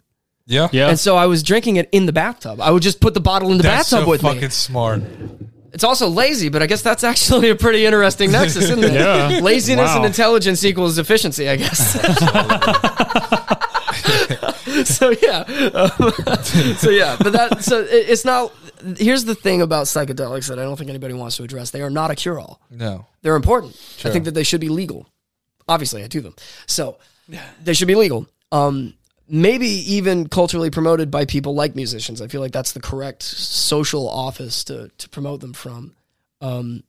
Yeah.
Yeah.
and so I was drinking it in the bathtub. I would just put the bottle in the
That's
bathtub
so
with
fucking
me.
smart.
It's also lazy, but I guess that's actually a pretty interesting nexus, isn't it? (laughs)
Yeah.
Laziness
Wow.
and intelligence equals efficiency, I guess. (laughs) so yeah, um, (laughs) so yeah, but that so it, it's not. Here's the thing about psychedelics that I don't think anybody wants to address. They are not a cure all.
No.
They're important. I think that they should be legal. Obviously, I do them. So they should be legal. Um, maybe even culturally promoted by people like musicians. I feel like that's the correct social office to to promote them from. Um,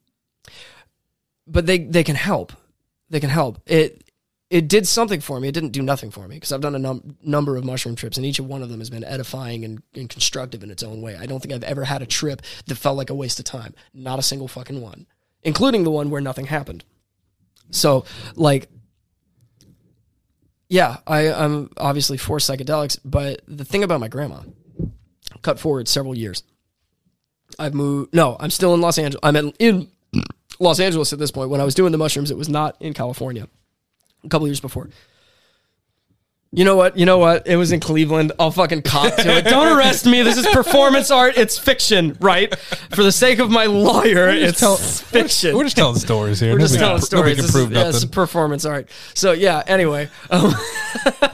but they they can help. They can help. It it did something for me. It didn't do nothing for me because I've done a num- number of mushroom trips, and each one of them has been edifying and, and constructive in its own way. I don't think I've ever had a trip that felt like a waste of time. Not a single fucking one, including the one where nothing happened. So, like, yeah, I, I'm obviously for psychedelics, but the thing about my grandma, cut forward several years. I've moved. No, I'm still in Los Angeles. I'm in, in (clears throat) Los Angeles at this point. When I was doing the mushrooms, it was not in California. A couple years before. You know what? You know what? It was in Cleveland. I'll fucking cop to it. Don't (laughs) arrest me. This is performance art. It's fiction, right? For the sake of my lawyer, it's
tell-
fiction.
We're just telling stories here.
We're just telling stories.
can
This is, yeah, it's performance art. So yeah. Anyway, um, (laughs)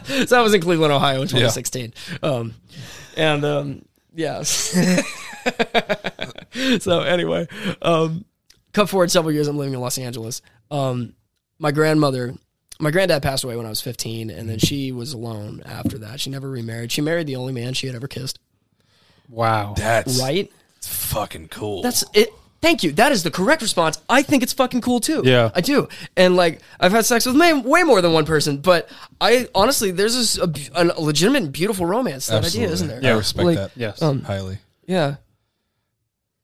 so that was in Cleveland, Ohio, in 2016. Um, and um, yeah. (laughs) so anyway, um, cut forward several years. I'm living in Los Angeles. Um, my grandmother, my granddad passed away when I was 15, and then she was alone after that. She never remarried. She married the only man she had ever kissed.
Wow.
That's
Right.
It's fucking cool.
That's it. Thank you. That is the correct response. I think it's fucking cool too.
Yeah.
I do. And like, I've had sex with may, way more than one person, but I honestly, there's this, a, b- a legitimate, beautiful romance to that idea, isn't there?
I respect
Like,
that.
Yes.
Um,
highly.
Yeah.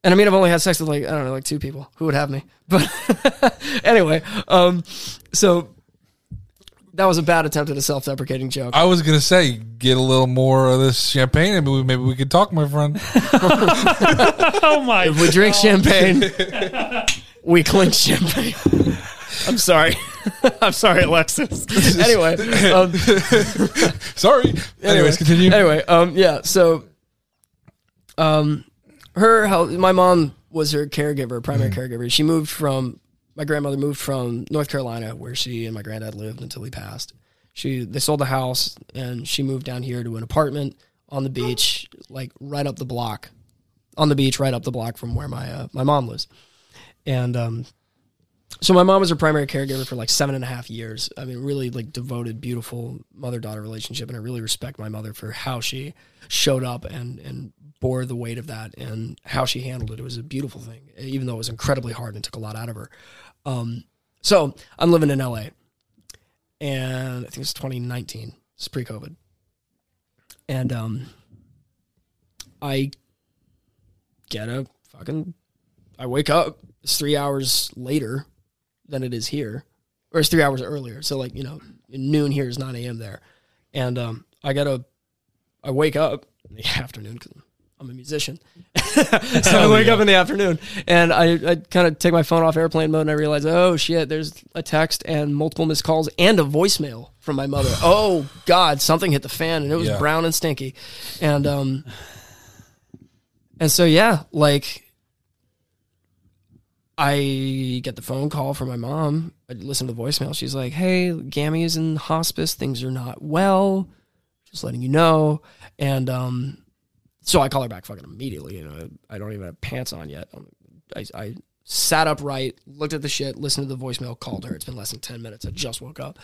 And I mean, I've only had sex with like I don't know, like two people who would have me. But (laughs) anyway, um, so that was a bad attempt at a self-deprecating joke.
I was gonna say, get a little more of this champagne, and maybe, maybe we could talk, my friend. (laughs)
oh my.
If we drink champagne, (laughs) we clink champagne. I'm sorry. (laughs) I'm sorry, Alexis. anyway, um,
Sorry. Anyways, continue.
Anyway, um, yeah. So, um, her health. My mom was her caregiver, primary caregiver. She moved from my grandmother moved from North Carolina, where she and my granddad lived until he passed. She they sold the house and she moved down here to an apartment on the beach, like right up the block, on the beach, right up the block from where my uh, my mom lives. And um, so my mom was her primary caregiver for like seven and a half years. I mean, really like devoted, beautiful mother daughter relationship, and I really respect my mother for how she showed up and and bore the weight of that and how she handled it. It was a beautiful thing, even though it was incredibly hard and took a lot out of her. Um, so I'm living in LA, and I think it's 2019. It's pre-COVID, and um, I get a fucking. I wake up. It's three hours later than it is here, or it's three hours earlier. So like you know, noon here is nine a.m. there, and um, I get a. I wake up in the (laughs) afternoon because a musician. (laughs) so I wake up in the afternoon and I, I kind of take my phone off airplane mode and I realize, oh shit, there's a text and multiple missed calls and a voicemail from my mother. (laughs) oh God, something hit the fan and it was
Yeah.
brown and stinky. And um and so yeah, like I get the phone call from my mom. I listen to the voicemail. She's like, "Hey, Gammy is in hospice. Things are not well. Just letting you know." And um, so I call her back fucking immediately. You know, I don't even have pants on yet. Um, I, I sat upright, looked at the shit, listened to the voicemail, called her. It's been less than ten minutes. I just woke up.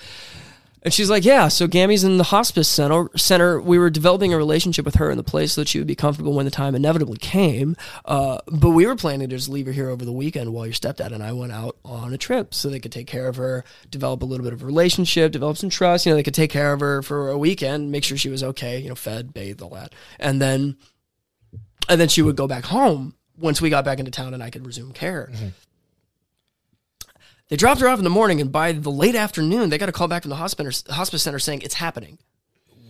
And she's like, "Yeah, so Gammy's in the hospice center. Center. We were developing a relationship with her in the place so that she would be comfortable when the time inevitably came. Uh, but we were planning to just leave her here over the weekend while your stepdad and I went out on a trip so they could take care of her, develop a little bit of a relationship, develop some trust. You know, they could take care of her for a weekend, make sure she was okay. You know, fed, bathed, all that, and then, and then she would go back home once we got back into town and I could resume care." They dropped her off in the morning, and by the late afternoon, they got a call back from the hospice hospice center saying it's happening.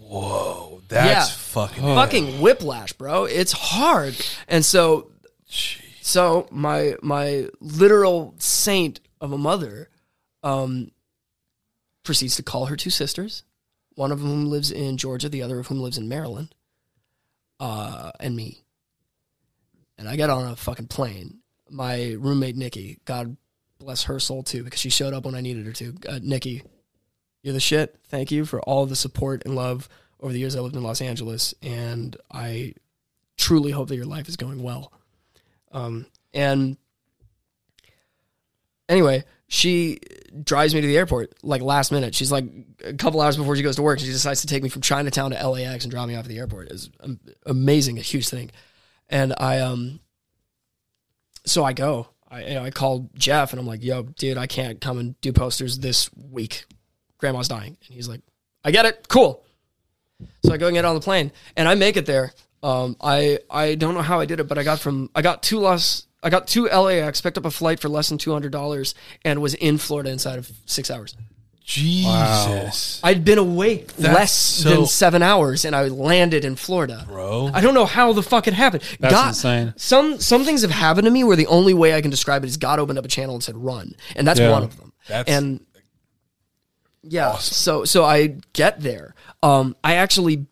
Whoa, that's
Yeah.
fucking.
Fucking whiplash, bro. It's hard, and so, so my my literal saint of a mother, um, proceeds to call her two sisters, one of whom lives in Georgia, the other of whom lives in Maryland, uh, and me. And I get on a fucking plane, my roommate Nikki. God bless her soul too, because she showed up when I needed her to. Uh, Nikki, you're the shit. Thank you for all the support and love over the years I lived in Los Angeles, and I truly hope that your life is going well. Um, and anyway, she drives me to the airport like last minute. She's like a couple hours before she goes to work. She decides to take me from Chinatown to LAX and drop me off at the airport. It's am- amazing, a huge thing. And I um, so I go. I you know, I called Jeff and I'm like, "Yo, dude, I can't come and do posters this week. Grandma's dying." And he's like, "I get it. Cool." So I go and get on the plane, and I make it there. Um, I I don't know how I did it, but I got from I got two Los I got to LAX, picked up a flight for less than two hundred dollars, and was in Florida inside of six hours.
Jesus,
I'd been awake
That's
less
so-
than seven hours, and I landed in Florida.
bro.
I don't know how the fuck it happened.
That's
God,
insane.
Some some things have happened to me where the only way I can describe it is God opened up a channel and said run, and that's
Yeah.
one of them.
That's
and yeah, so so I get there. Um, I actually,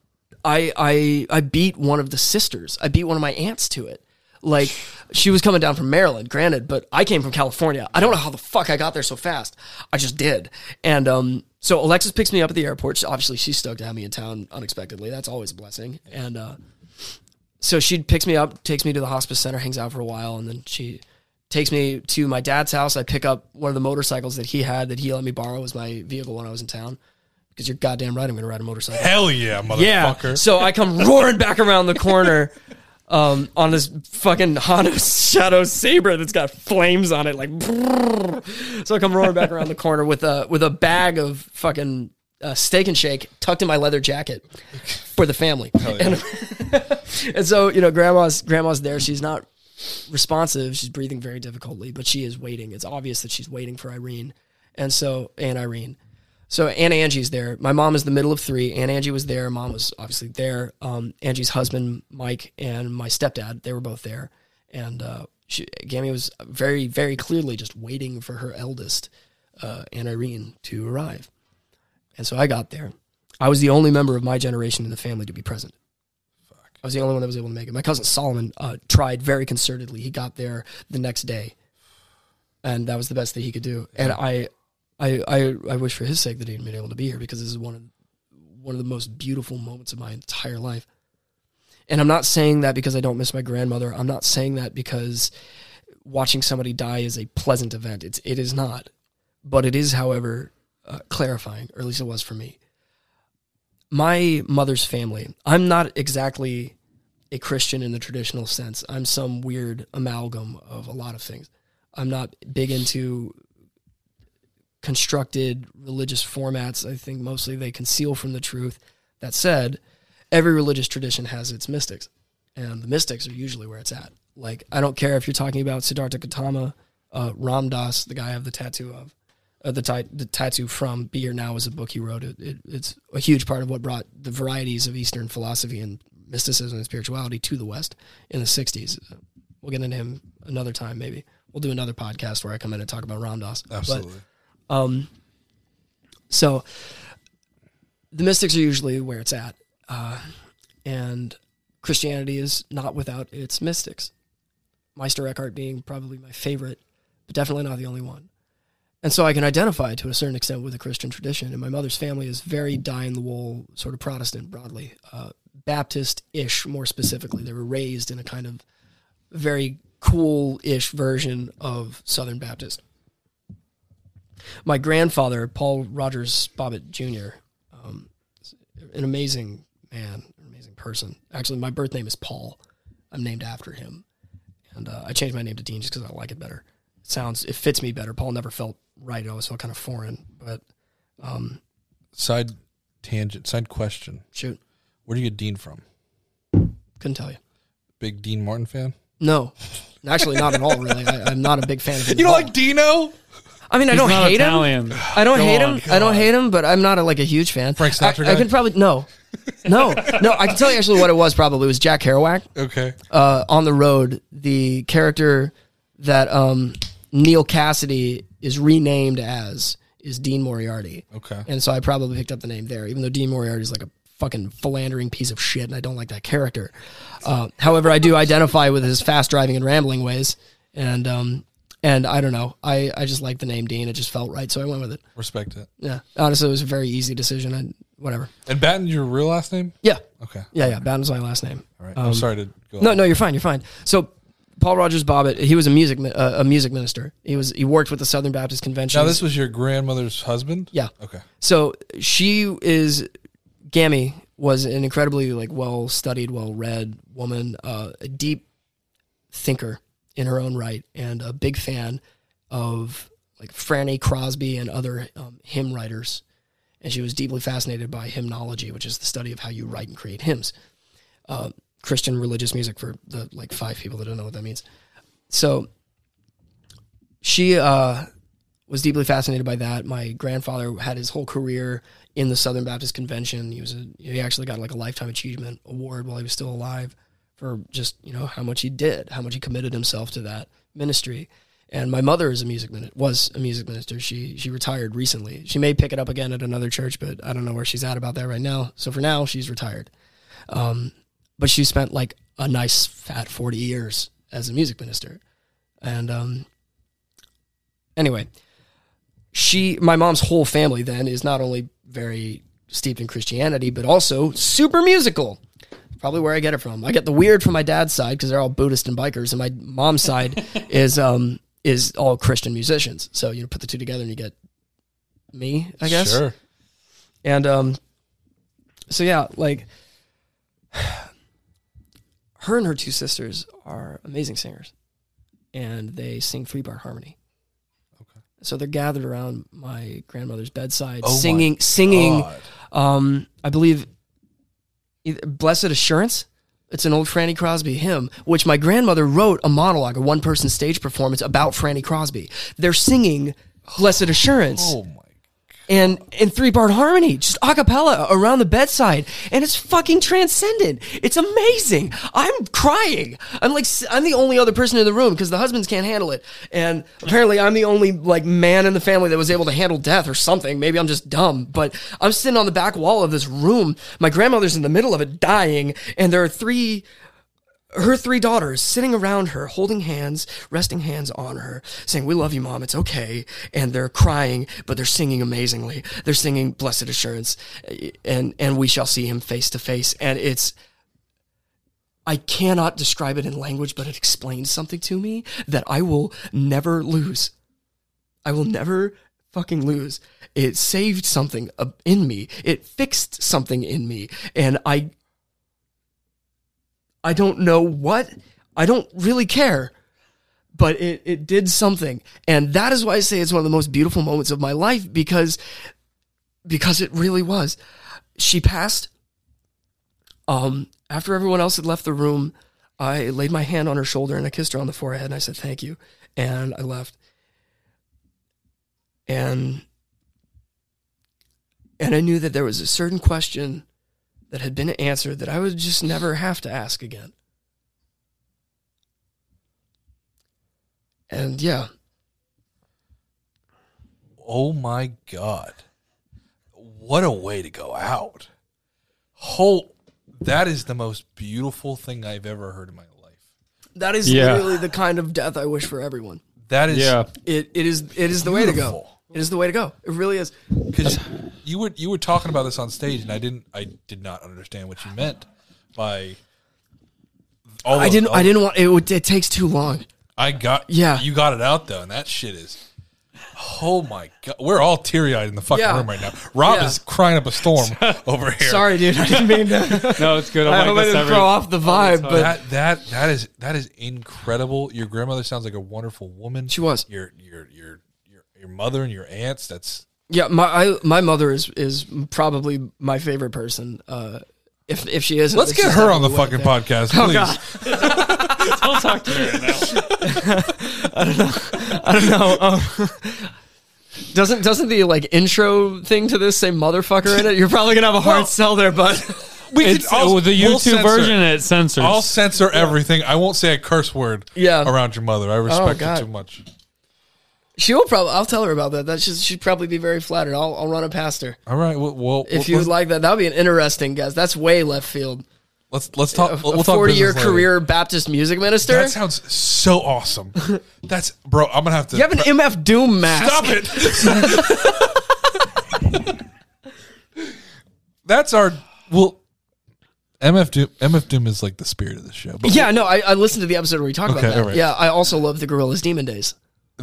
I I I beat one of the sisters. I beat one of my aunts to it. Like she was coming down from Maryland, granted, but I came from California. I don't know how the fuck I got there so fast. I just did. And um, so Alexis picks me up at the airport. She- Obviously, she's stoked to have me in town unexpectedly. That's always a blessing. And uh, so she picks me up, takes me to the hospice center, hangs out for a while, and then she takes me to my dad's house. I pick up one of the motorcycles that he had that he let me borrow as my vehicle when I was in town. Because you're goddamn right, I'm going to ride a motorcycle.
Hell yeah,
Yeah.
motherfucker.
So I come roaring back around the corner (laughs) um, on this fucking Honda Shadow Sabre that's got flames on it, like. brrr. So I come roaring back around the corner with a with a bag of fucking uh, steak and shake tucked in my leather jacket for the family. And, (laughs) and so you know, grandma's grandma's there. She's not responsive. She's breathing very difficultly, but she is waiting. It's obvious that she's waiting for Irene. And so, and Irene. So Aunt Angie's there. My mom is the middle of three. Aunt Angie was there. Mom was obviously there. Um, Angie's husband, Mike, and my stepdad, they were both there. And uh, she, Gammy was very, very clearly just waiting for her eldest, uh, Aunt Irene, to arrive. And so I got there. I was the only member of my generation in the family to be present. I was the only one that was able to make it. My cousin Solomon uh, tried very concertedly. He got there the next day, and that was the best that he could do. And I, I, I, I wish for his sake that he'd been able to be here because this is one of one of the most beautiful moments of my entire life. And I'm not saying that because I don't miss my grandmother. I'm not saying that because watching somebody die is a pleasant event. It's it is not, but it is, however, uh, clarifying, or at least it was for me my mother's family. I'm not exactly a Christian in the traditional sense. I'm some weird amalgam of a lot of things. I'm not big into constructed religious formats. I think mostly they conceal from the truth. That said, every religious tradition has its mystics, and the mystics are usually where it's at. Like, I don't care if you're talking about Siddhartha Gautama, uh, Ram Dass, the guy I have the tattoo of, uh, the, ti- the tattoo from Be Here Now is a book he wrote. It, it, it's a huge part of what brought the varieties of Eastern philosophy and mysticism and spirituality to the West in the 60s. Uh, We'll get into him another time, maybe. We'll do another podcast where I come in and talk about Ram Dass. But,
Absolutely.
Um, so the mystics are usually where it's at, uh, and Christianity is not without its mystics. Meister Eckhart being probably my favorite, but definitely not the only one. And so I can identify to a certain extent with the Christian tradition. And my mother's family is very die in the wool, sort of Protestant broadly, uh, Baptist ish more specifically. They were raised in a kind of very cool ish version of Southern Baptist my grandfather, Paul Rogers Bobbitt Jr., um, an amazing man, an amazing person. Actually, my birth name is Paul. I'm named after him, and uh, I changed my name to Dean just because I like it better. It sounds, it fits me better. Paul never felt right. It always felt kind of foreign. But
Side tangent, side question.
shoot,
Where do you get Dean from?
couldn't tell you.
Big Dean Martin fan?
No, actually, not at all. Really, I, I'm not a big fan of (laughs) him.
You don't
all.
like Dino?
I mean, I don't
not
hate him. I don't
Go
hate
on.
him. I don't hate him, but I'm not a, like a huge fan.
Frank Sinatra
I, I
guy?
could probably no, no, no. I can tell you actually what it was. Probably it was Jack Kerouac.
Okay.
uh, on the road, the character that um, Neal Cassady is renamed as is Dean Moriarty.
Okay.
And so I probably picked up the name there, even though Dean Moriarty is like a fucking philandering piece of shit, and I don't like that character. Uh, however, I do identify with his fast driving and rambling ways, and um, and I don't know. I I just like the name Dean. It just felt right, so I went with it.
Respect it.
Yeah, honestly, it was a very easy decision. And whatever.
And Batten, your real last name?
Yeah,
Okay.
yeah, yeah. Batten's my last name.
All right. I'm sorry to go.
No, no, you're fine. You're fine. So. Paul Rogers Bobbitt, he was a music uh, a music minister. He was he worked with the Southern Baptist Convention.
Now, this was your grandmother's husband?
yeah.
Okay.
So she is Gammy was an incredibly like well studied, well read woman, uh, a deep thinker in her own right, and a big fan of like Fanny Crosby and other um, hymn writers. And she was deeply fascinated by hymnology, which is the study of how you write and create hymns. Uh, Christian religious music for the like five people that don't know what that means. So she uh, was deeply fascinated by that. My grandfather had his whole career in the Southern Baptist Convention. He was a, he actually got like a lifetime achievement award while he was still alive for just you know how much he did, how much he committed himself to that ministry. And my mother is a music min- was a music minister. She she retired recently. She may pick it up again at another church, but I don't know where she's at about that right now. So for now, she's retired. Um, but she spent like a nice fat forty years as a music minister, and um, anyway, she my mom's whole family then is not only very steeped in Christianity, but also super musical. Probably where I get it from. I get the weird from my dad's side because they're all Buddhist and bikers, and my mom's side (laughs) is um is all Christian musicians. So you know, put the two together and you get me, I guess.
Sure.
And um, so yeah, like (sighs) her and her two sisters are amazing singers, and they sing three part harmony.
Okay.
So they're gathered around my grandmother's bedside,
Oh
singing, singing. Um, I believe, "Blessed Assurance." It's an old Fanny Crosby hymn, which my grandmother wrote a monologue, a one person stage performance about Fanny Crosby. They're singing "Blessed Assurance."
Oh,
and in three part harmony, just a cappella around the bedside, and it's fucking transcendent. It's amazing. I'm crying. I'm like, I'm the only other person in the room because the husbands can't handle it, and apparently I'm the only like man in the family that was able to handle death or something. Maybe I'm just dumb, but I'm sitting on the back wall of this room. My grandmother's in the middle of it, dying, and there are three her three daughters sitting around her, holding hands, resting hands on her, saying, We love you, mom, it's okay. And they're crying, but they're singing amazingly. They're singing Blessed Assurance, and, and we shall see him face to face. And it's, I cannot describe it in language, but it explains something to me that I will never lose. I will never fucking lose. It saved something uh, in me. It fixed something in me. And I I don't know what. I don't really care. But it, it did something. And that is why I say it's one of the most beautiful moments of my life because because it really was. She passed. Um, after everyone else had left the room, I laid my hand on her shoulder and I kissed her on the forehead and I said thank you. And I left. And and I knew that there was a certain question that had been answered that I would just never have to ask again. And yeah,
Oh my god. What a way to go out. Whole that is the most beautiful thing I've ever heard in my life.
that is
Yeah.
literally the kind of death I wish for everyone.
That is
Yeah.
It it is it is the way to go. It is the way to go. It really is.
because you were you were talking about this on stage and I didn't I did not understand what you meant by all
I
of-
didn't
all-
I didn't want it would it takes too long.
I got
Yeah.
you got it out though and that shit is oh my god we're all teary eyed in the fucking
Yeah.
room right now Rob
Yeah.
is crying up a storm (laughs) over here
Sorry, dude. I didn't mean to (laughs)
No, it's good. I'm
I
like
hope
this
didn't
every-
throw off the vibe, but
that that that is that is incredible your grandmother sounds like a wonderful woman
She was.
your your your your, your mother and your aunts that's
Yeah, my I, my mother is is probably my favorite person. Uh, if if she isn't,
let's get her on the fucking
there.
podcast
Oh
please
God, (laughs)
Don't talk to me right now. (laughs)
I don't know. I don't Um, (laughs) doesn't doesn't the like intro thing to this say motherfucker in it? You're probably gonna have a hard
Well-
sell there, but
we
It's
could- I'll-
with the
we'll
YouTube
censor-
version. It censors.
I'll censor everything. I won't say a curse word
Yeah.
around your mother. I respect her
God.
too much.
She will probably. I'll tell her about that. That should she'd probably be very flattered. I'll I'll run it past her
All right. Well, well
if you would like that. That would be an interesting guess. That's way left field.
Let's let's talk.
a
we'll talk
40 year
business later.
career Baptist music minister.
That sounds so awesome. (laughs) That's bro. I'm gonna have to.
you have an MF Doom mask.
Stop it. (laughs) That's our well. MF Doom. MF Doom is like the spirit of the show.
Yeah, no, I, I listened to the episode where we talked
Okay,
about that.
alright.
Yeah, I also love the Gorillaz Demon Days.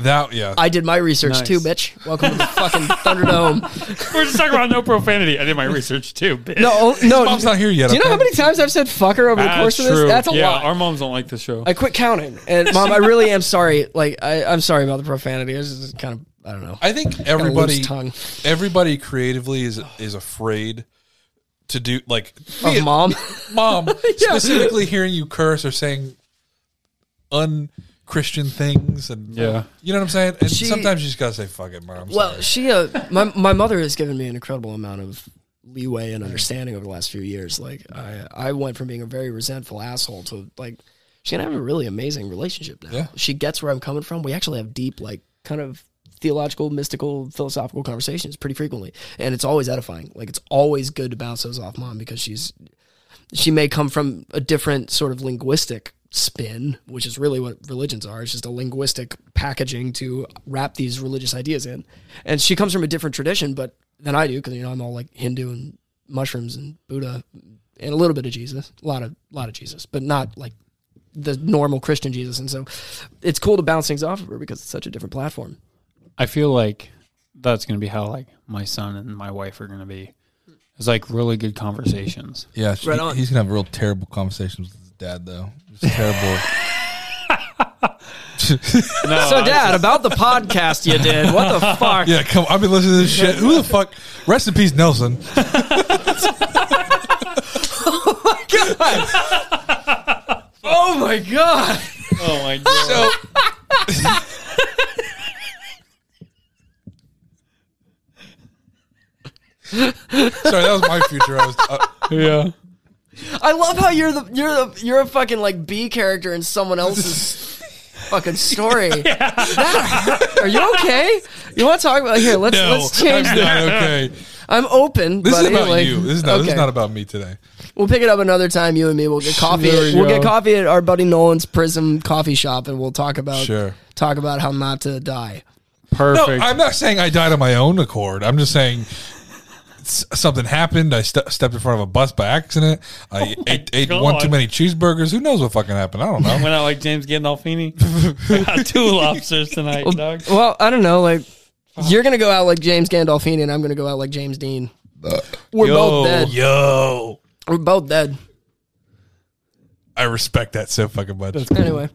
That yeah.
I did my research
Nice.
too, bitch. Welcome to the fucking Thunderdome. (laughs)
We're just talking about no profanity. I did my research too. bitch.
No, oh, no.
Mom's not here yet.
Do you know how many times I've said fucker over the
That's
course of this? That's a
yeah,
lot.
Our moms don't like this show.
I quit counting. And (laughs) mom, I really am sorry. Like, I, I'm sorry about the profanity. It's just kind of, I don't know.
I think everybody,
tongue
everybody creatively is is afraid to do like
of mom.
mom (laughs) specifically hearing you curse or saying unchristian things and
Yeah.
you know what I'm saying. And
She-
sometimes you just gotta say fuck it, mom. I'm
Well,
sorry.
she, uh, my my mother has given me an incredible amount of leeway and understanding over the last few years. Like, I I went from being a very resentful asshole to like, she and I have a really amazing relationship now.
Yeah.
She gets where I'm coming from. We actually have deep, like, kind of theological, mystical, philosophical conversations pretty frequently, and it's always edifying. Like, it's always good to bounce those off mom because she's she may come from a different sort of linguistic spin, which is really what religions are. It's just a linguistic packaging to wrap these religious ideas in. And she comes from a different tradition, but than I do because you know I'm all like Hindu and mushrooms and Buddha and a little bit of Jesus, a lot of lot of Jesus, but not like the normal Christian Jesus. And so it's cool to bounce things off of her because it's such a different platform.
I feel like that's going to be how like my son and my wife are going to be. It's like really good conversations.
yeah,
Right on.
he's gonna have real terrible conversations with his dad though. Just terrible. (laughs)
No,
So,
I-
Dad, about the podcast you did, what the (laughs) fuck?
yeah, come. I've been listening to this shit. Who the fuck? Rest in peace, Nelson. (laughs)
Oh my god!
Oh my god! oh my god.
So. Sorry, that was my future. I was. Uh,
yeah.
I love how you're the you're the you're a fucking like B character in someone else's (laughs) fucking story. That hurt. Are you okay? You want to talk about here? Let's
no,
let's change
I'm
the.
not okay.
I'm open.
This
buddy.
is about
like-
you. This is not. This
okay.
is not about me today.
We'll pick it up another time. You and me. We'll get coffee.
There we
we'll get
go.
coffee at our buddy Nolan's Prism Coffee Shop, and we'll talk about
Sure.
talk about how not to die.
No,
Perfect.
I'm not saying I died on my own accord. I'm just saying s- something happened. I ste stepped in front of a bus by accident. I oh ate, ate one too many cheeseburgers. Who knows what fucking happened? I don't know. (laughs)
Went out like James Gandolfini. (laughs) I got two lobsters tonight, dog.
Well, I don't know. Like you're gonna go out like James Gandolfini, and I'm gonna go out like James Dean. Uh, We're
Yo.
both dead.
Yo,
We're both dead.
I respect that so fucking much.
Anyway,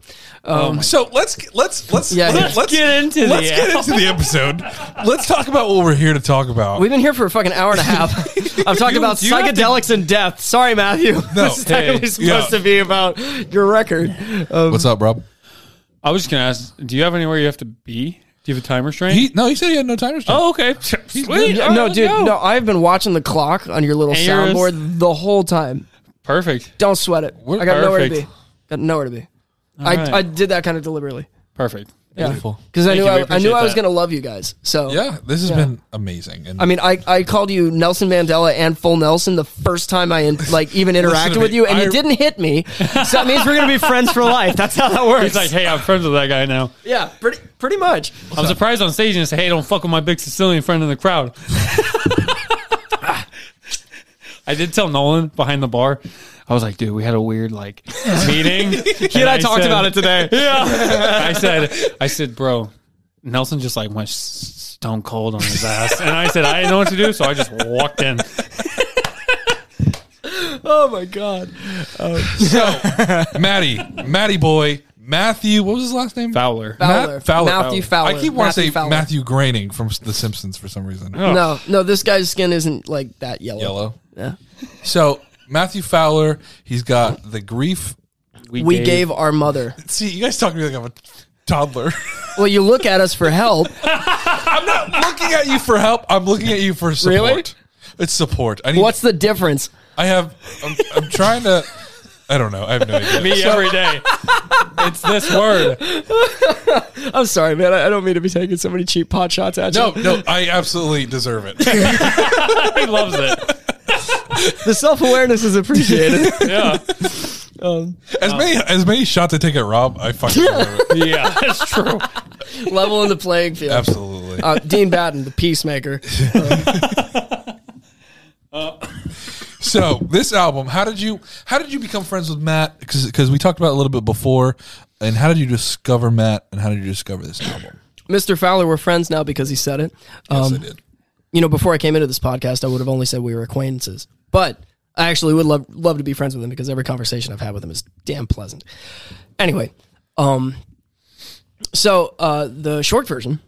um,
So let's let's let's
Yeah,
let's,
let's
get into
let's
the
get (laughs) into the episode. Let's talk about what we're here to talk about.
We've been here for a fucking hour and a half. (laughs) I'm talking
You-
about
you have to-
psychedelics and death. Sorry, Matthew.
No. (laughs)
this is technically
Hey.
supposed
Yeah.
to be about your record. Um,
What's up, Rob?
I was just gonna ask, do you have anywhere you have to be? Do you have a time restraint?
He no, he said he had no time restraint.
oh, okay. Sweet.
yeah,
All
no, dude,
let's go.
no. I've been watching the clock on your little
And yours?
soundboard the whole time.
Perfect.
Don't sweat it.
We're
I got nowhere to
perfect.
be. Got nowhere to be. I,
right.
I did that kind of deliberately.
Perfect.
Yeah,
Beautiful.
because I
Thank
knew
you, we
I, I knew
appreciate
I was
that.
gonna love you guys. So
Yeah, this has
Yeah.
been amazing. And
I mean, I, I called you Nelson Mandela and Full Nelson the first time I in, like even (laughs) interacted
to
with
me.
you, and
I-
you didn't hit me. So that means we're gonna be friends for life. That's how that works.
He's like, hey, I'm friends with that guy now.
yeah, pretty pretty much.
I'm surprised on stage and say, hey, don't fuck with my big Sicilian friend in the crowd. (laughs) I did tell Nolan behind the bar. I was like, dude, we had a weird like (laughs) meeting.
He and I, talked about it today. (laughs)
Yeah. (laughs) I said, I said, bro, Nelson just like went stone cold on his ass, and I said I didn't know what to do, so I just walked in.
Oh my god.
Um, Matty, Matty boy, Matthew. What was his last name?
Fowler.
Fowler.
Matt Fowler.
Matthew Fowler.
I keep wanting to say
Fowler.
Matthew Groening from The Simpsons for some reason. Oh.
No, no, this guy's skin isn't like that yellow.
Yellow.
Yeah.
So Matthew Fowler, he's got the grief.
We gave our mother.
See, you guys talk to me like I'm a toddler. (laughs)
Well, you look at us for help.
I'm not looking at you for help. I'm looking at you for support.
Really?
It's support. I need.
What's the difference?
I have. I'm, I'm trying to. I don't know. I have no idea.
me every day. It's this word. (laughs)
I'm sorry, man. I I don't mean to be taking so many cheap pot shots at you.
No, no, I absolutely deserve it. (laughs)
He loves it.
The self awareness is appreciated. (laughs)
Yeah,
Um,
As many as many shots I take at Rob, I fucking (laughs) deserve
yeah, that's true.
level in the playing field.
Absolutely.
Uh, Dean Batten, the peacemaker. (laughs)
So this album, how did you how did you become friends with Matt? Because we talked about it a little bit before, and how did you discover Matt? And how did you discover this album?
Mr. Fowler, we're friends now because he said it.
Yes,
Um,
I did.
You know, before I came into this podcast, I would have only said we were acquaintances. But I actually would love love to be friends with him because every conversation I've had with him is damn pleasant. Anyway, um, so uh, the short version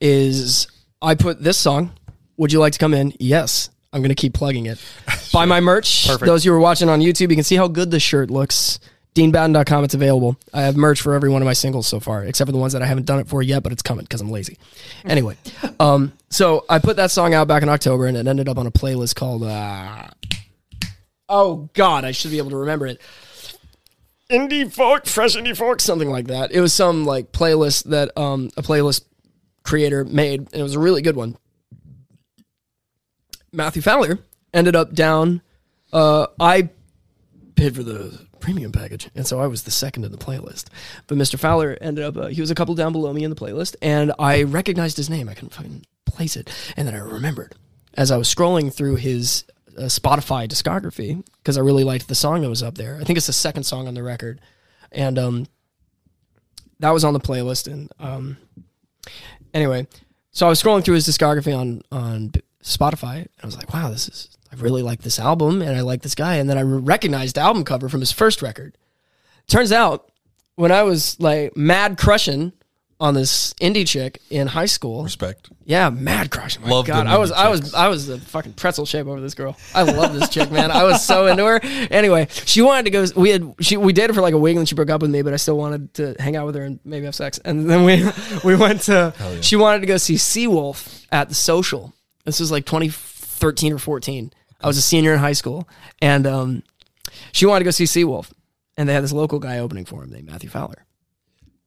is I put this song. Would you like to come in? Yes. I'm going to keep plugging it. (laughs) Buy my merch. Those who are watching on YouTube, you can see how good this shirt looks. DeanBatten.com, it's available. I have merch for every one of my singles so far, except for the ones that I haven't done it for yet, but it's coming because I'm lazy. (laughs) Anyway, um, so I put that song out back in October and it ended up on a playlist called, uh, oh God, I should be able to remember it. Indie folk, fresh indie folk, something like that. It was some like playlist that um, a playlist creator made, and it was a really good one. Matthew Fowler ended up down. Uh, I paid for the premium package, and so I was the second in the playlist. But Mr. Fowler ended up. Uh, he was a couple down below me in the playlist, and I recognized his name. I couldn't fucking place it, and then I remembered as I was scrolling through his uh, Spotify discography because I really liked the song that was up there. I think it's the second song on the record, and um, that was on the playlist. And um, anyway, so I was scrolling through his discography on on Spotify, and I was like, "Wow, this is I really like this album, and I like this guy." And then I recognized the album cover from his first record. Turns out, when I was like mad crushing on this indie chick in high school,
Respect.
yeah, mad crushing. My
Love
God, I was, I was. I was a fucking pretzel shape over this girl. I love this chick, man. I was so into her. Anyway, she wanted to go. We had, she, we dated for like a week, and then she broke up with me. But I still wanted to hang out with her and maybe have sex. And then we, (laughs) we went to. She wanted to go see Seawolf at the Social. This was like 2013 or 14. I was a senior in high school, and um, she wanted to go see Seawolf, and they had this local guy opening for him named Matthew Fowler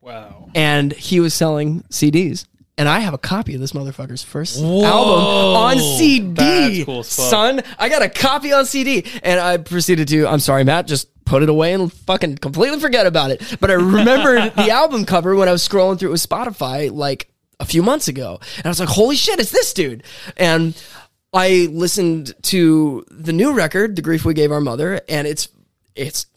Wow.
and he was selling CDs. And I have a copy of this motherfucker's first album on CD.
Cool.
Son, I got a copy on CD. And I proceeded to, I'm sorry, Matt, just put it away and fucking completely forget about it. But I remembered (laughs) the album cover when I was scrolling through it with Spotify like a few months ago. And I was like, holy shit, it's this dude. And I listened to the new record, The Grief We Gave Our Mother, and it's it's (sighs)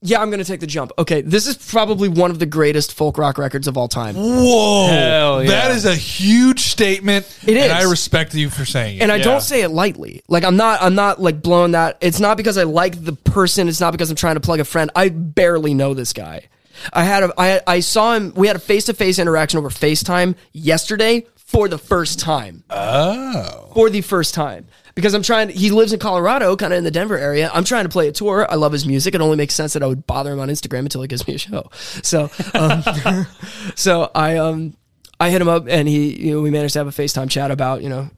Yeah, I'm going to take the jump. Okay, this is probably one of the greatest folk rock records of all time.
Whoa,
Hell yeah.
that is a huge statement.
It
and
is.
I respect you for saying it.
And I
Yeah.
don't say it lightly. Like I'm not I'm not like blowing that. It's not because I like the person, it's not because I'm trying to plug a friend. I barely know this guy. I had a I I saw him we had a face-to-face interaction over FaceTime yesterday for the first time.
oh,
for the first time because I'm trying. He lives in Colorado, kind of in the Denver area. I'm trying to play a tour. I love his music. It only makes sense that I would bother him on Instagram until he gives me a show. So, um, (laughs) so I um I hit him up and he you know we managed to have a FaceTime chat about you know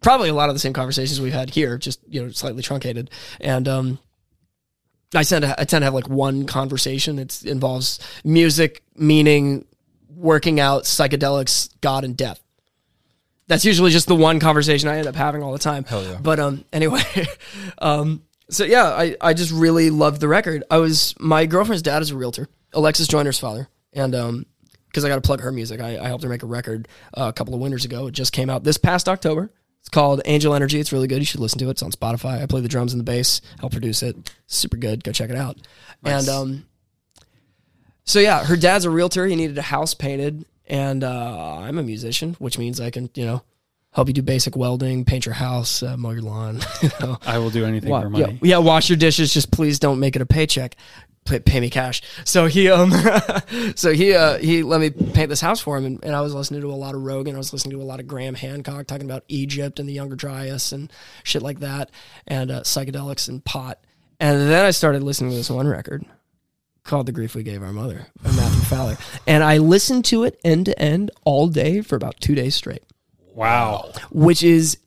probably a lot of the same conversations we've had here, just you know slightly truncated and um. I tend to I tend to have like one conversation. It involves music, meaning, working out, psychedelics, God, and death. That's usually just the one conversation I end up having all the time.
Hell yeah.
But um, anyway, (laughs) um, so yeah, I I just really loved the record. I was my girlfriend's dad is a realtor, Alexis Joyner's father, and um, because I got to plug her music, I, I helped her make a record uh, a couple of winters ago. It just came out this past October. It's called Angel Energy. It's really good. You should listen to it. It's on Spotify. I play the drums and the bass. I help produce it. Super good. Go check it out. And um, so yeah, her dad's a realtor. He needed a house painted, and uh, I'm a musician, which means I can, you know, help you do basic welding, paint your house, uh, mow your lawn. (laughs) you know.
I will do anything
Wa-
for
yeah,
money.
yeah, wash your dishes. Just please don't make it a paycheck. Pay, pay me cash. So he um, (laughs) so he uh he let me paint this house for him, and, and I was listening to a lot of Rogan. I was listening to a lot of Graham Hancock talking about Egypt and the Younger Dryas and shit like that, and uh, psychedelics and pot. And then I started listening to this one record called "The Grief We Gave Our Mother" by Matthew Fowler, and I listened to it end to end all day for about two days straight
Wow.
which is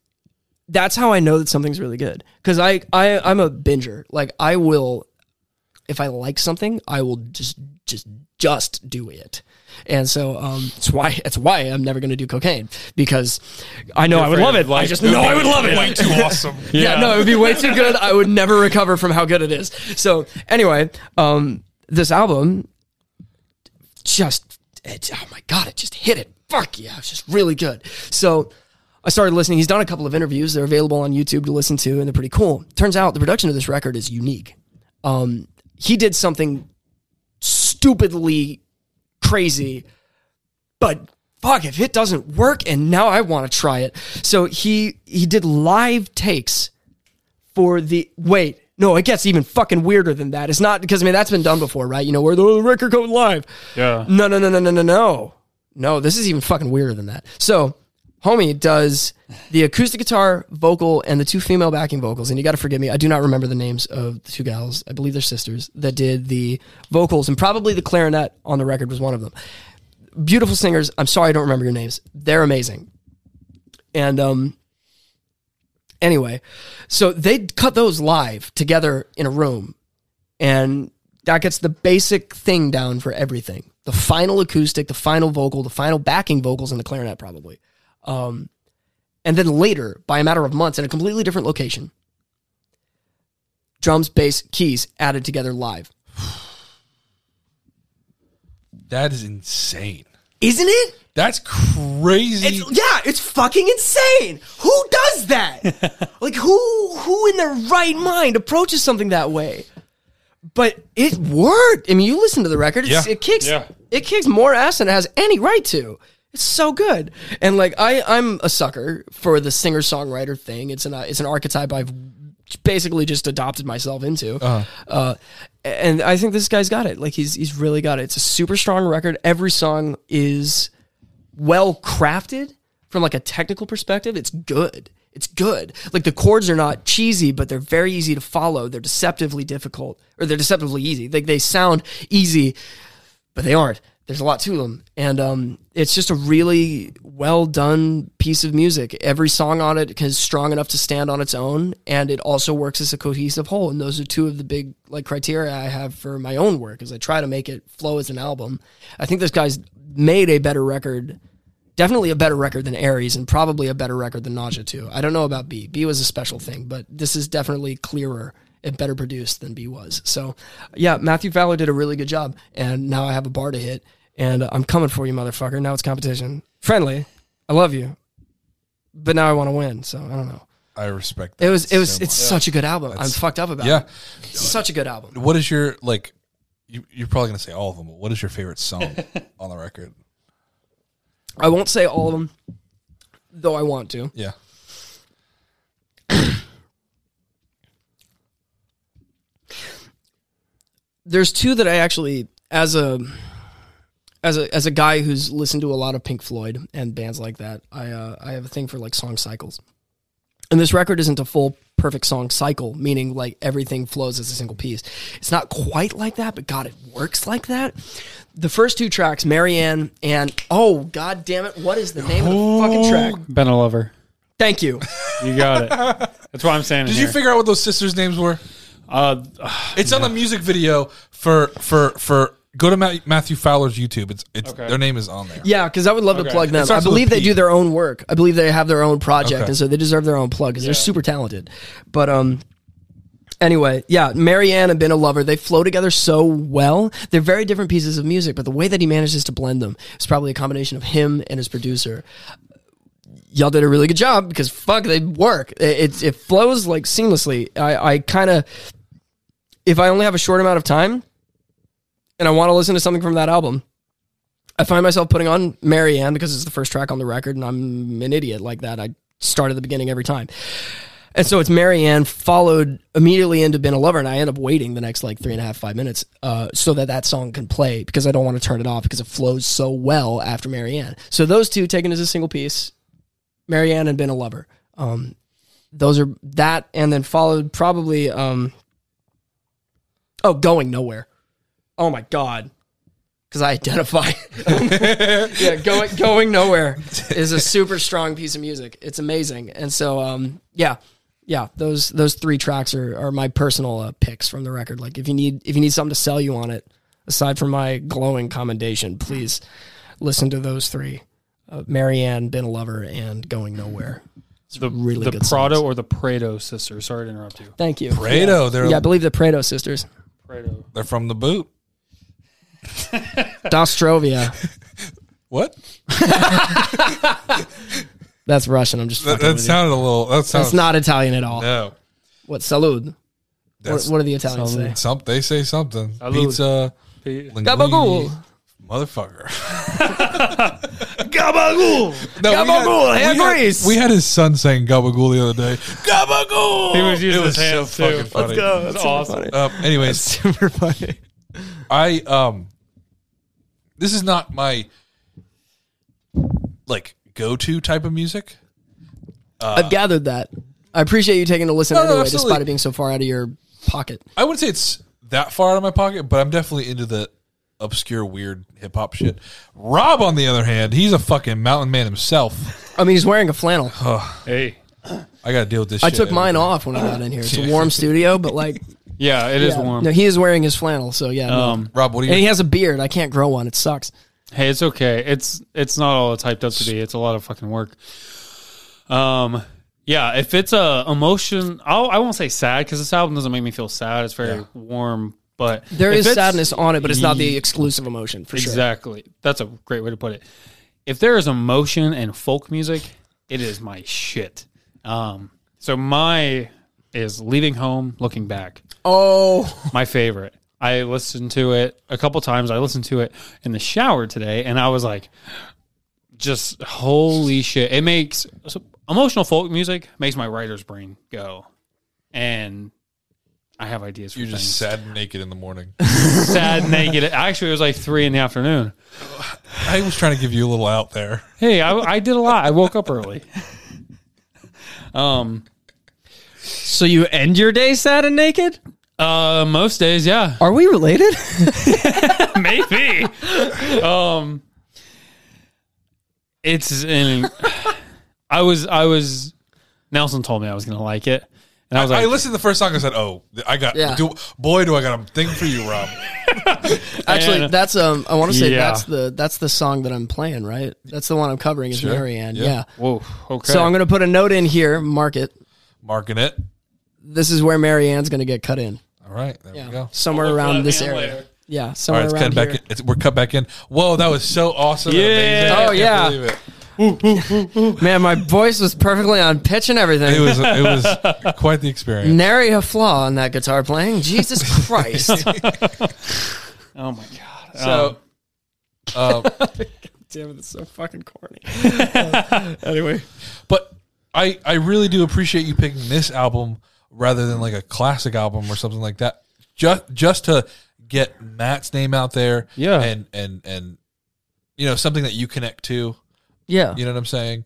that's how I know that something's really good. Because I, I I'm a binger. Like I will, if I like something, I will just just just do it. And so um, it's why it's why I'm never going to do cocaine because I know I would love
of
it. I just know I would love it.
Way too (laughs) awesome.
Yeah. no, it would be way too good. I would never recover from how good it is. So anyway, um, this album just it, oh my god, it just hit it. Fuck yeah, it's just really good. So I started listening. He's done a couple of interviews. They're available on YouTube to listen to, and they're pretty cool. Turns out the production of this record is unique. Um, he did something stupidly crazy, but fuck if it doesn't work, and now I want to try it. So he he did live takes for the wait. No, it gets even fucking weirder than that. It's not because I mean that's been done before, right? You know, where the record goes live.
Yeah.
No, no, no, no, no, no, no. No, this is even fucking weirder than that. So, homie does the acoustic guitar, vocal, and the two female backing vocals. And you got to forgive me, I do not remember the names of the two gals. I believe they're sisters that did the vocals, and probably the clarinet on the record was one of them. Beautiful singers. I'm sorry I don't remember your names. They're amazing. And um, anyway, so they cut those live together in a room, and that gets the basic thing down for everything the final acoustic, the final vocal, the final backing vocals, and the clarinet, probably. Um, and then later, by a matter of months, in a completely different location, drums, bass, keys added together live. (sighs)
That is insane.
Isn't it?
That's crazy.
It's, yeah, it's fucking insane. Who does that? (laughs) like who who in their right mind approaches something that way? But it worked. I mean, you listen to the record; it's,
Yeah.
it kicks
Yeah.
it kicks more ass than it has any right to. It's so good, and like I I'm a sucker for the singer songwriter thing. It's an uh, it's an archetype I've basically just adopted myself into. uh and I think this guy's got it. Like he's he's really got it. It's a super strong record. Every song is well crafted from like a technical perspective. It's good. It's good. Like the chords are not cheesy, but they're very easy to follow. They're deceptively difficult, or they're deceptively easy. Like they sound easy, but they aren't. There's a lot to them, and um, it's just a really well done piece of music. Every song on it is strong enough to stand on its own, and it also works as a cohesive whole. And those are two of the big like criteria I have for my own work, as I try to make it flow as an album. I think this guy's made a better record definitely a better record than Aries and probably a better record than Nausea too. I don't know about B. B was a special thing, but this is definitely clearer and better produced than B was. So, yeah, Matthew Fowler did a really good job, and now I have a bar to hit, and I'm coming for you, motherfucker. Now it's competition. Friendly, I love you, but now I want to win. So I don't know.
I respect that.
It was it was
so
it's
much.
such a good album. I'm fucked up about
Yeah.
it. Such a good album.
What is your like? You, you're probably gonna say all of them. But what is your favorite song (laughs) on the record?
I won't say all of them, though I want to.
Yeah.
There's two that I actually as a as a as a guy who's listened to a lot of Pink Floyd and bands like that, I uh, I have a thing for like song cycles. And this record isn't a full perfect song cycle, meaning like everything flows as a single piece. It's not quite like that, but God, it works like that. The first two tracks, Marianne and oh god damn it, what is the name of the fucking track?
Been a lover.
Thank you.
You got it. (laughs) That's what I'm saying.
Did you figure out what those sisters' names were?
Uh, (sighs)
It's on the music video for for for. Go to Ma- Matthew Fowler's YouTube. It's it's
Okay.
their name is on there.
Yeah, because I would love to
Okay.
plug
It
them. I
starts with
believe they
P.
do their own work. I believe they have their own project,
Okay.
and so they deserve their own plug because they're super talented. But um, anyway, yeah, Marianne and Been a Lover, they flow together so well. They're very different pieces of music, but the way that he manages to blend them is probably a combination of him and his producer. Y'all did a really good job because fuck, they work. It it, it flows like seamlessly. I I kind of if I only have a short amount of time and I want to listen to something from that album, I find myself putting on Marianne because it's the first track on the record, and I'm an idiot like that. I start at the beginning every time. And so it's Marianne followed immediately into Been a Lover, and I end up waiting the next like three and a half, five minutes uh, so that that song can play because I don't want to turn it off because it flows so well after Marianne. So those two taken as a single piece, Marianne and Been a Lover. Um, those are that, and then followed probably, um, oh, Going Nowhere. Oh my God because I identify. (laughs) yeah, going going nowhere is a super strong piece of music. It's amazing, and so um, yeah, yeah, those those three tracks are, are my personal uh, picks from the record. Like if you need if you need something to sell you on it, aside from my glowing commendation, please listen to those three: uh, Marianne, Been a Lover, and Going Nowhere.
the
really
the
good
Prado
songs.
or the Prado sisters. Sorry to interrupt you.
Thank you,
Prado,
Yeah,
they're
yeah I believe the Prado sisters.
Prado.
they're from the boot. (laughs)
Dostrovia.
What? (laughs)
That's Russian. I'm just
That, that
with you.
sounded a little. That sounds
That's not Italian at all.
No,
What salud? What,
that's
what do the Italians say?
Salud.
some. They say something.
Salud.
Pizza,
P-
Gabagool.
Motherfucker. (laughs)
Gabagool.
No, we
Gabagool,
had-
hand
we had- We had his son saying gabagool the other day. Gabagool.
He was using
it was
his
so
hands, too.
fucking
Let's
funny.
That's awesome.
Um, anyways,
Super funny.
I um, this is not my like go to type of music.
I've gathered that. I appreciate you taking a listen
No, no,
anyway,
absolutely.
despite it being so far out of your pocket.
I wouldn't say it's that far out of my pocket, but I'm definitely into the obscure, weird hip hop shit. Rob, on the other hand, he's a fucking mountain man himself.
I mean, he's wearing a flannel. (sighs)
Hey.
I got to deal with this.
I
shit
took
every
mine
day.
off when I got in here. It's a warm studio, but (laughs) like,
Yeah, it is
yeah.
warm.
No, he is wearing his flannel, so yeah. no.
Um,
Rob, what do you?
and he has a beard. I can't grow one. It sucks.
Hey, it's okay. It's it's not all it's hyped up to be. It's a lot of fucking work. Um, yeah. If it's a emotion, I'll, I won't say sad because this album doesn't make me feel sad. It's very warm, but
There is sadness on it, but it's not the exclusive emotion for sure.
Exactly. That's a great way to put it. If there is emotion in folk music, it is my shit. Um, so my is leaving home, looking back.
Oh,
my favorite. I listened to it a couple times. I listened to it in the shower today, and I was like, just holy shit! It makes so emotional folk music makes my writer's brain go, and I have ideas for
You're
things.
just sad and naked in the morning. (laughs)
sad naked. Actually, it was like three in the afternoon.
I was trying to give you a little out there.
Hey, I, I did a lot. I woke up early. Um,
so you end your day sad and naked?
uh, most days, yeah,
Are we related? (laughs) (laughs)
maybe. um, it's in. I was I was. Nelson told me I was gonna like it, and I was like,
I listened to the first song. I said, "Oh, I got.
Yeah.
Do, boy, do I got a thing for you, Rob." (laughs)
Actually,
And-
that's um. I want to say
Yeah.
that's the that's the song that I'm playing. Right, that's the one I'm covering. Is
Sure.
Marianne.
Yeah.
Yeah.
"Whoa, okay."
So I'm gonna put a note in here. Mark it.
Marking it.
This is where Marianne's gonna get cut in.
All right, there
Yeah,
we go.
somewhere
We'll
around
cut
this
in
area.
later.
Yeah,
All
somewhere
right, it's
around
cut back.
here.
In. It's, we're cut back in. Whoa, that was so awesome. and
Yeah.
amazing. I
Oh,
can't
yeah.
believe it. (laughs)
Man, my voice was perfectly on pitch and everything.
It was it was quite the experience.
Nary a flaw in that guitar playing. Jesus (laughs) Christ.
oh my god.
So-
Um, (laughs)
Damn it, it's so fucking corny. anyway.
but I I really do appreciate you picking this album rather than like a classic album or something like that. Just just to get Matt's name out there.
Yeah.
and and and you know something that you connect to.
Yeah.
You know what I'm saying?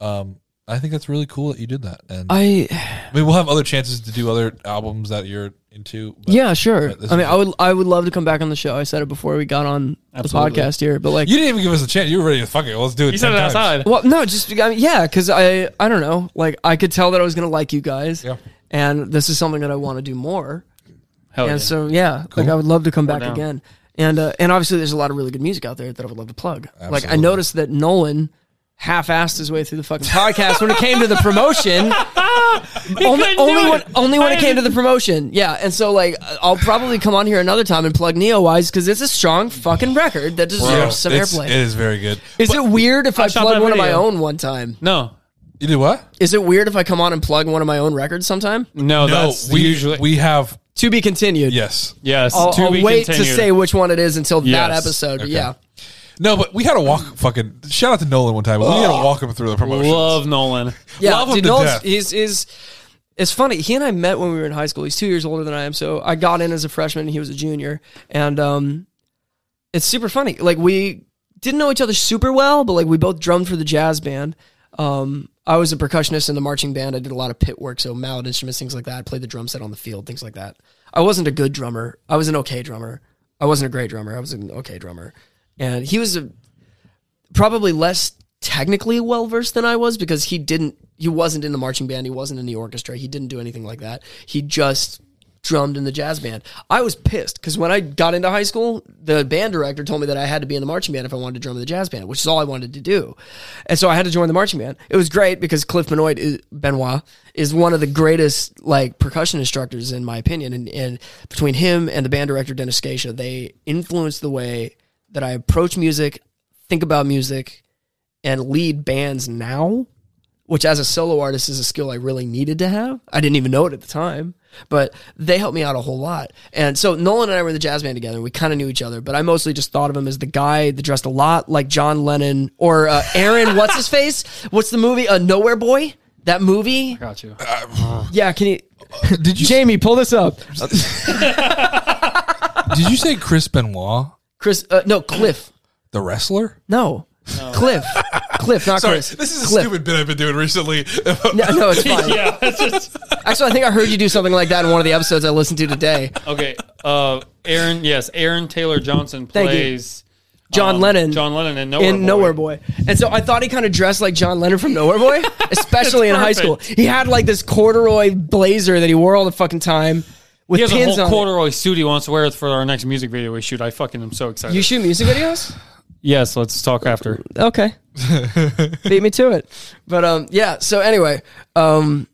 Um, I think that's really cool that you did that. And I,
I
mean, we'll have other chances to do other albums that you're into. but-
yeah, sure.
but
I mean, I would I would love to come back on the show. I said it before we got on
Absolutely.
the podcast here, but like
You didn't even give us a chance. You were ready to fuck it. Let's do it.
you said it
times.
outside.
Well, no, just I mean, yeah, because I I don't know, like I could tell that I was gonna like you guys,
Yeah.
and this is something that I want to do more,
Hell
and
yeah.
so yeah, like I would love to come back
down.
again, and uh, and obviously there's a lot of really good music out there that I would love to plug. Like I noticed that Nolan half-assed his way through the fucking podcast when it came to the promotion. (laughs) only only when
it.
only when it came to the promotion, yeah. And so like I'll probably come on here another time and plug Neowise because it's a strong fucking record that deserves
Bro,
some
it's-
airplay.
It is very good.
is it weird if I,
shot
plug
that
one of my
video.
own one time?
no,
You do what?
Is it weird if I come on and plug one of my own records sometime?
no,
No,
that's
we
usually
we have
To be continued.
yes.
yes.
I'll,
to
I'll
be
wait
continued.
to say which one it is until that
Yes.
episode.
Okay.
Yeah.
No, but we had to walk fucking shout out to Nolan one time. We had to walk him through the promotions.
Love Nolan.
Yeah.
Love him
dude,
to
Nolan's-
death.
He's, he's, it's funny. He and I met when we were in high school. He's two years older than I am. So I got in as a freshman and he was a junior. And um, it's super funny. Like we didn't know each other super well, but like we both drummed for the jazz band. Um, I was a percussionist in the marching band. I did a lot of pit work, so mallet instruments, things like that. I played the drum set on the field, things like that. I wasn't a good drummer. I was an okay drummer. I wasn't a great drummer. I was an okay drummer. And he was a probably less technically well versed than I was because he didn't he wasn't in the marching band, he wasn't in the orchestra, he didn't do anything like that. He just drummed in the jazz band. I was pissed because when I got into high school, the band director told me that I had to be in the marching band if I wanted to drum in the jazz band, which is all I wanted to do. And so I had to join the marching band. It was great because Cliff Benoit is, Benoit is one of the greatest like percussion instructors in my opinion. And, and between him and the band director Dennis Scatia, they influenced the way that I approach music, think about music, and lead bands now which as a solo artist is a skill I really needed to have. I didn't even know it at the time, but they helped me out a whole lot. And so Nolan and I were in the jazz band together. We kind of knew each other, but I mostly just thought of him as the guy that dressed a lot like John Lennon or uh, Aaron. what's his face? What's the movie? Uh, Nowhere Boy. That movie.
I Got you.
Yeah. Can you?
Did you
Jamie, pull this up. (laughs)
did you say Chris Benoit,
Chris. Uh, no, Cliff.
the wrestler?
No. Cliff. Cliff, not
Sorry,
Chris.
this is a stupid bit I've been doing recently.
No, no, it's (laughs) fine.
yeah, it's just
Actually, I think I heard you do something like that in one of the episodes I listened to today.
okay. Uh, Aaron, yes, Aaron Taylor Johnson
Thank you.
plays
John
um,
Lennon.
John Lennon in Nowhere
in
Boy.
Nowhere Boy. And so I thought he kind of dressed like John Lennon from Nowhere Boy, (laughs) especially in high school. He had like this corduroy blazer that he wore all the fucking time with
He has a
pins
whole
on. it.
corduroy suit he wants to wear for our next music video we shoot. I fucking am so excited.
You shoot music videos?
yes, let's talk after.
Okay. (laughs) Beat me to it. But um yeah, so anyway, um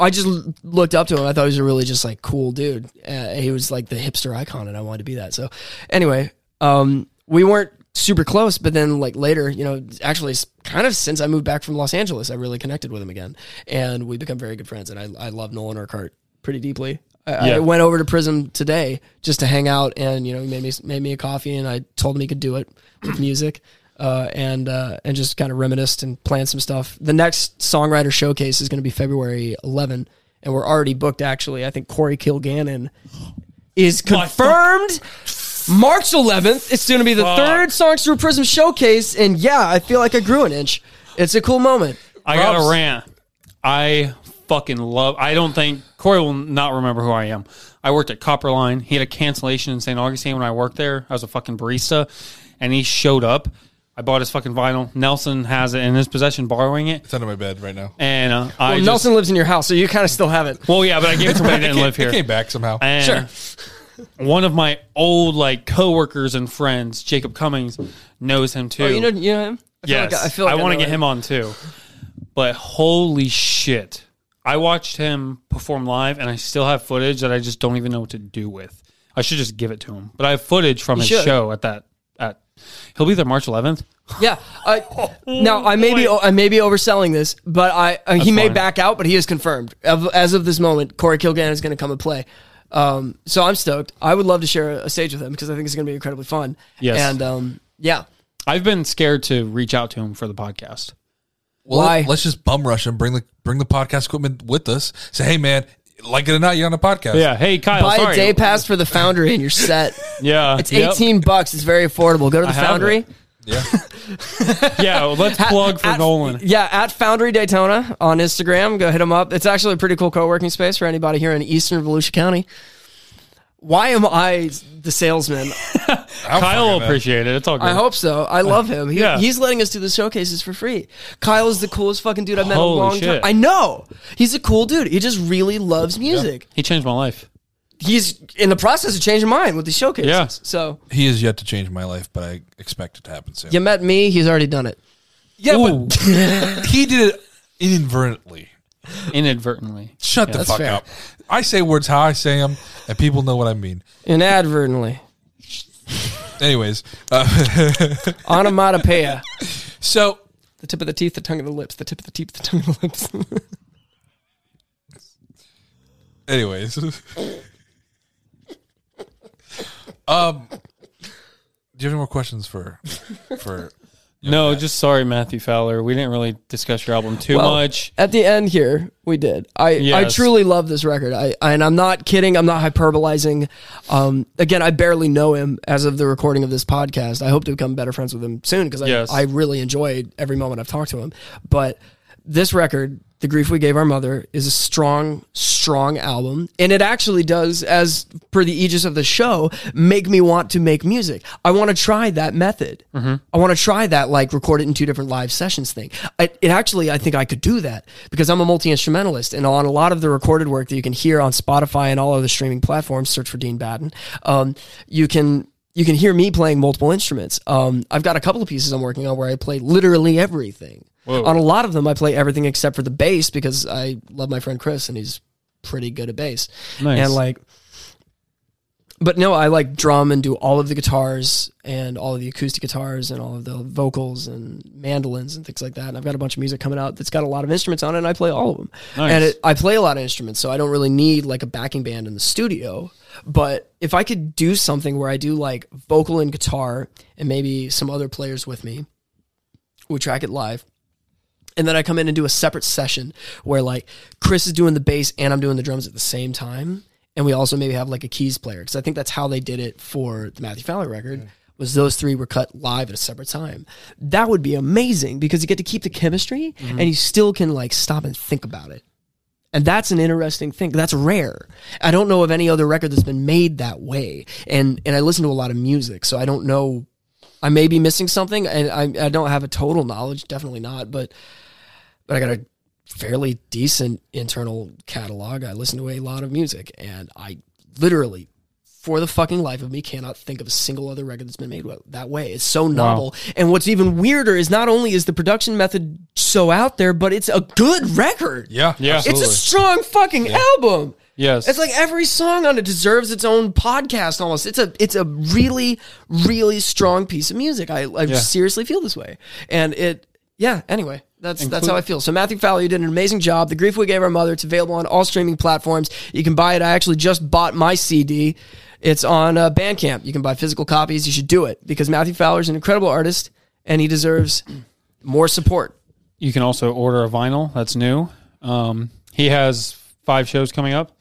I just l- looked up to him. I thought he was a really just like cool dude. Uh, he was like the hipster icon and I wanted to be that. So anyway, um we weren't super close, but then like later, you know, actually kind of since I moved back from Los Angeles, I really connected with him again and we become very good friends and I I love Nolan Urquhart pretty deeply. I,
Yeah.
I went over to Prism today just to hang out, and you know, he made me made me a coffee, and I told him he could do it with music, uh, and uh, and just kind of reminisced and planned some stuff. The next songwriter showcase is going to be February 11, and we're already booked. Actually, I think Corey Kilgannon is confirmed. March 11th. It's going to be the
Fuck.
third Songs Through Prism showcase, and yeah, I feel like I grew an inch. It's a cool moment.
I got a rant. I fucking love. I don't think Corey will not remember who I am. I worked at Copperline. He had a cancellation in St. Augustine when I worked there. I was a fucking barista, and he showed up. I bought his fucking vinyl. Nelson has it in his possession, borrowing it.
It's under my bed right now.
And uh, I
Well,
just,
Nelson lives in your house, so you kind of still have it.
Well, yeah, but I gave it to him when he didn't (laughs) live
It
here.
came back somehow.
And
Sure.
one of my old like coworkers and friends, Jacob Cummings, knows him too.
Oh, you know, you know him. I feel
yes,
like I, feel like
want to get him on too. But holy shit, I watched him perform live, and I still have footage that I just don't even know what to do with. I should just give it to him. But I have footage from
You
his
should.
show at that. At he'll be there March 11th.
Yeah. I, (laughs) now I may be I may be overselling this, but I uh, he may
fine.
back out, but he is confirmed Of- as of this moment. Corey Kilgannon is going to come and play. Um, so I'm stoked. I would love to share a stage with him because I think it's going to be incredibly fun.
Yes.
And um, yeah,
I've been scared to reach out to him for the podcast.
Well,
Why?
Let's just bum rush him. Bring the bring the podcast equipment with us. Say, hey man, like it or not, you're on a podcast.
Yeah. Hey, Kyle.
buy
sorry.
a day pass for the Foundry and you're set. (laughs)
Yeah.
It's
yep.
18 bucks. It's very affordable. Go to the
I
Foundry.
yeah. (laughs)
Yeah. well, let's plug for
At-
Nolan.
Yeah, at Foundry Daytona on Instagram. Go hit them up. It's actually a pretty cool co-working space for anybody here in Eastern Volusia County. Why am I the salesman? (laughs)
Kyle will appreciate it. It's all good.
I hope so. I love him. He,
Yeah.
He's letting us do the showcases for free. Kyle is the coolest fucking dude I've met in a
Holy
long time. I know. He's a cool dude. He just really loves music.
He changed my life.
He's in the process of changing mine with the showcases.
Yeah.
So
He is yet to change my life, but I expect it to happen soon.
you met me. He's already done it.
Yeah,
Ooh.
but (laughs) he did it inadvertently.
Inadvertently.
Shut the
that's
fuck
fair.
up. I say words how I say them, and people know what I mean.
Inadvertently.
Anyways, uh, (laughs)
Onomatopoeia.
so
the tip of the teeth, the tongue of the lips. The tip of the teeth, the tongue of the lips. (laughs)
anyways, (laughs) um, do you have any more questions for for?
No, just sorry, Matthew Fowler. We didn't really discuss your album too
Well,
much.
At the end here, we did. I, I
Yes.
truly love this record. I, and I'm not kidding. I'm not hyperbolizing. Um, again, I barely know him as of the recording of this podcast. I hope to become better friends with him soon because I,
Yes.
I really enjoyed every moment I've talked to him. But this record The Grief We Gave Our Mother is a strong, strong album. And it actually does, as per the aegis of the show, make me want to make music. I want to try that method. I want to try that, like, record it in two different live sessions thing. I, it actually, I think I could do that because I'm a multi instrumentalist. And on a lot of the recorded work that you can hear on Spotify and all other streaming platforms, search for Dean Batten, um, you can you can hear me playing multiple instruments. Um, I've got a couple of pieces I'm working on where I play literally everything. On a lot of them, I play everything except for the bass because I love my friend Chris and he's pretty good at bass.
Nice.
And like, but no, I like drum and do all of the guitars and all of the acoustic guitars and all of the vocals and mandolins and things like that. And I've got a bunch of music coming out that's got a lot of instruments on it, and I play all of them.
Nice.
And it, I play a lot of instruments, so I don't really need like a backing band in the studio. But if I could do something where I do like vocal and guitar and maybe some other players with me, we track it live. And then I come in and do a separate session where like Chris is doing the bass and I'm doing the drums at the same time. And we also maybe have like a keys player because I think that's how they did it for the Matthew Fowler record. Was those three were cut live at a separate time? That would be amazing because you get to keep the chemistry mm-hmm. and you still can like stop and think about it. And that's an interesting thing. That's rare. I don't know of any other record that's been made that way. And and I listen to a lot of music, so I don't know. I may be missing something, and I I don't have a total knowledge. Definitely not, but but I got a fairly decent internal catalog. I listen to a lot of music, and I literally, for the fucking life of me, cannot think of a single other record that's been made that way. It's so novel. And what's even weirder is not only is the production method so out there, but it's a good record.
Yeah,
Yeah.
absolutely.
It's a strong fucking album.
Yes.
It's like every song on it deserves its own podcast almost. It's a it's a really really strong piece of music. I I seriously feel this way. And it yeah, anyway, that's that's how I feel. So Matthew Fowler, you did an amazing job. The Grief We Gave Our Mother, it's available on all streaming platforms. You can buy it. I actually just bought my CD. It's on uh, Bandcamp. You can buy physical copies. You should do it because Matthew Fowler is an incredible artist and he deserves more support.
You can also order a vinyl that's new. Um, he has five shows coming up.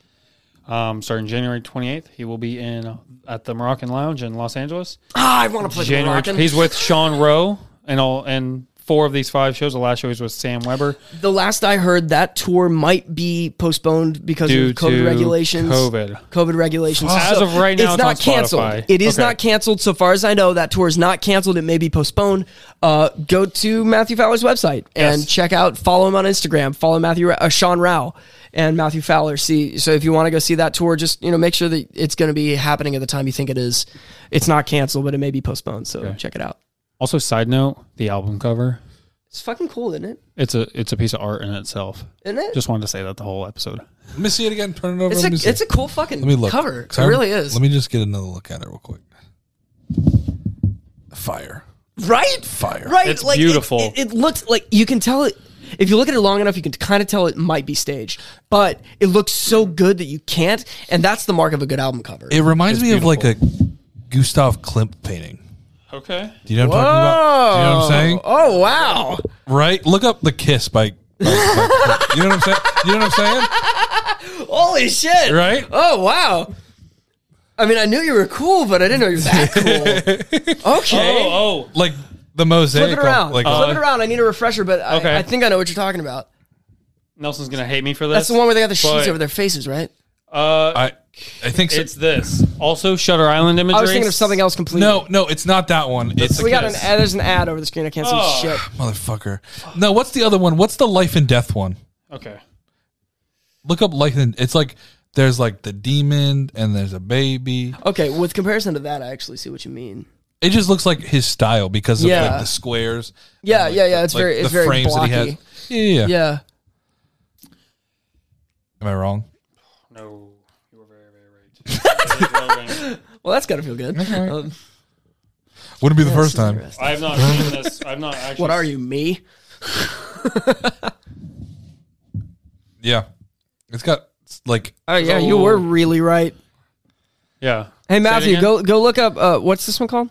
Um, starting January 28th, he will be in at the Moroccan Lounge in Los Angeles.
Ah, I want to play
January,
Moroccan.
he's with Sean Rowe and all and four of these five shows. The last show was with Sam Weber
The last I heard, that tour might be postponed because
due
of COVID regulations.
COVID.
COVID regulations.
As of right now,
it's
it's
not canceled.
Spotify.
It is
Okay.
not canceled. So far as I know, that tour is not canceled. It may be postponed. Uh, go to Matthew Fowler's website and
Yes.
check out. Follow him on Instagram. Follow Matthew uh, Sean Rowe and Matthew Fowler. See, so if you want to go see that tour, just you know make sure that it's going to be happening at the time you think it is. It's not canceled, but it may be postponed. So check it out.
Also, side note, the album cover.
It's fucking cool, isn't it?
It's a it's a piece of art in itself.
Isn't it?
Just wanted to say that the whole episode.
Let me see it again. Turn it over.
it's a it's a cool fucking
Let me look.
cover.
'Cause
It
I-
really is.
Let me just get another look at it real quick. Fire.
right?
Fire.
Right.
It's
like, it-
beautiful.
It, it, looks like you can tell it. If you look at it long enough, you can kind of tell it might be staged, but it looks so good that you can't, and that's the mark of a good album cover.
It reminds
It's
me of like a Gustav Klimt painting.
Okay.
Do you know what I'm talking about? Do you know what I'm saying?
Oh wow!
Right? Look up The Kiss by. by, by you know what I'm saying? You know what I'm saying?
Holy shit!
Right?
Oh wow! I mean, I knew you were cool, but I didn't know you were that (laughs) cool. Okay.
Oh, oh,
Like the mosaic.
Flip it around.
Like
Flip uh, it around. I need a refresher, but I,
Okay.
I think I know what you're talking about.
Nelson's gonna hate me for this.
That's the one where they got the sheets
but-
over their faces, right?
Uh,
I, I think so.
it's this. Also, Shutter Island imagery.
I was thinking of something else completely.
no, no, it's not that one. It's
we got an ad. There's an ad over the screen. I can't see
Oh.
shit. (sighs)
motherfucker. No, what's the other one? What's the life and death one?
Okay.
Look up life and it's like there's like the demon and there's a baby.
Okay, with comparison to that, I actually see what you mean.
It just looks like his style because of
Yeah.
like the squares.
Yeah,
and,
yeah,
like,
yeah.
the-
It's
like,
very, it's
the
very
frames
blocky.
that he has. Yeah, yeah, yeah.
Yeah.
Am I wrong?
No, you were very, very.
Well, that's got to feel good. Um,
Wouldn't be the first time.
I have not seen this. I've not (laughs) actually.
What are you, me? (laughs)
Yeah. It's got like
Oh yeah, you were really right.
Yeah.
Hey
it
Matthew,
again?
go go look up. Uh, what's this one called?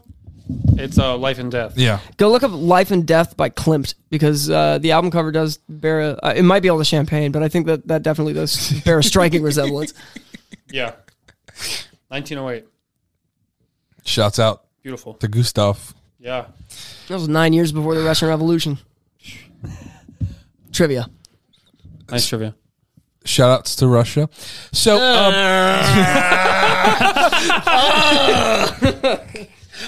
It's uh, life and death.
yeah.
Go look up "Life and Death" by Klimt because uh, the album cover does bear. A, uh, it might be all the champagne, but I think that that definitely does bear a striking (laughs) resemblance.
Yeah. 1908.
Shouts out
Beautiful.
to Gustav.
Yeah.
That was nine years before the Russian Revolution. Trivia.
Nice trivia.
Shout outs to Russia. So um, (laughs) that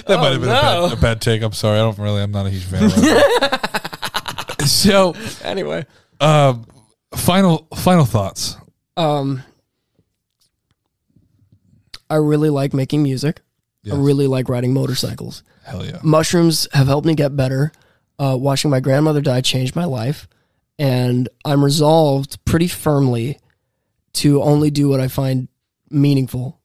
might have been a, bad, a bad take. I'm sorry. I don't really. I'm not a huge fan. of Russia. (laughs) so
Anyway,
um, final final thoughts.
um, I really like making music.
Yes.
I really like riding motorcycles.
Hell yeah.
Mushrooms have helped me get better. Uh, watching my grandmother die changed my life, and I'm resolved pretty firmly to only do what I find meaningful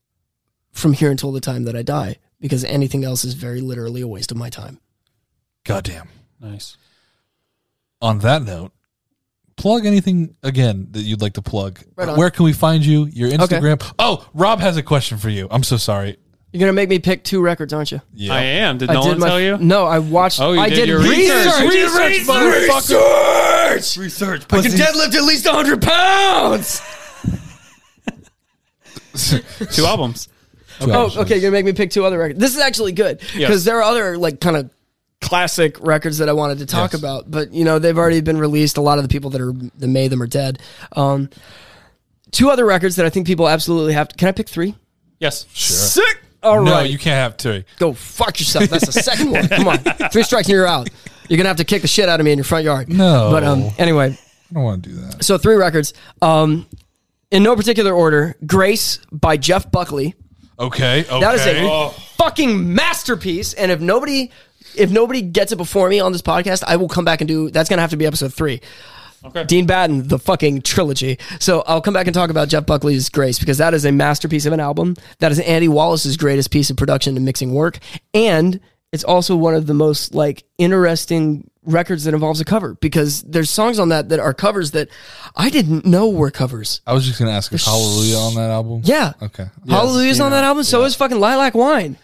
from here until the time that I die, because anything else is very literally a waste of my time.
Goddamn.
Nice.
On that note, plug anything again that you'd like to plug.
Right on.
Where can we find you? Your Instagram. Oh, Rob has a question for you. I'm so sorry.
You're gonna make me pick two records, aren't you?
Yeah.
I am. Did
I
no
did
one
my-
tell you?
No, I watched.
Oh, you
I
did
did
your
research.
research.
Research,
Research.
I can deadlift at least 100 pounds. (laughs)
Two albums.
Oh, okay. You're gonna make me pick two other records. This is actually good because
Yes.
there are other like kind of classic records that I wanted to talk
Yes.
about, but you know they've already been released. A lot of the people that are that made them are dead. Um, two other records that I think people absolutely have. To, can I pick three?
Yes. Sure.
Sick. All right.
No, you can't have two.
Go fuck yourself. That's the second one. Come on. (laughs) Three strikes and you're out. You're gonna have to kick the shit out of me in your front yard.
No.
But um, anyway,
I don't want to do that.
so three records. Um, in no particular order. Grace by Jeff Buckley.
Okay. Okay.
That is a fucking masterpiece. And if nobody, if nobody gets it before me on this podcast, I will come back and do. That's gonna have to be episode three.
Okay.
Dean Batten, the fucking trilogy. So I'll come back and talk about Jeff Buckley's Grace because that is a masterpiece of an album. That is Andy Wallace's greatest piece of production and mixing work, and it's also one of the most like interesting records that involves a cover because there's songs on that that are covers that I didn't know were covers.
I was just gonna ask if Hallelujah on that album.
Yeah.
Okay.
Hallelujah's on that album. So is fucking Lilac Wine.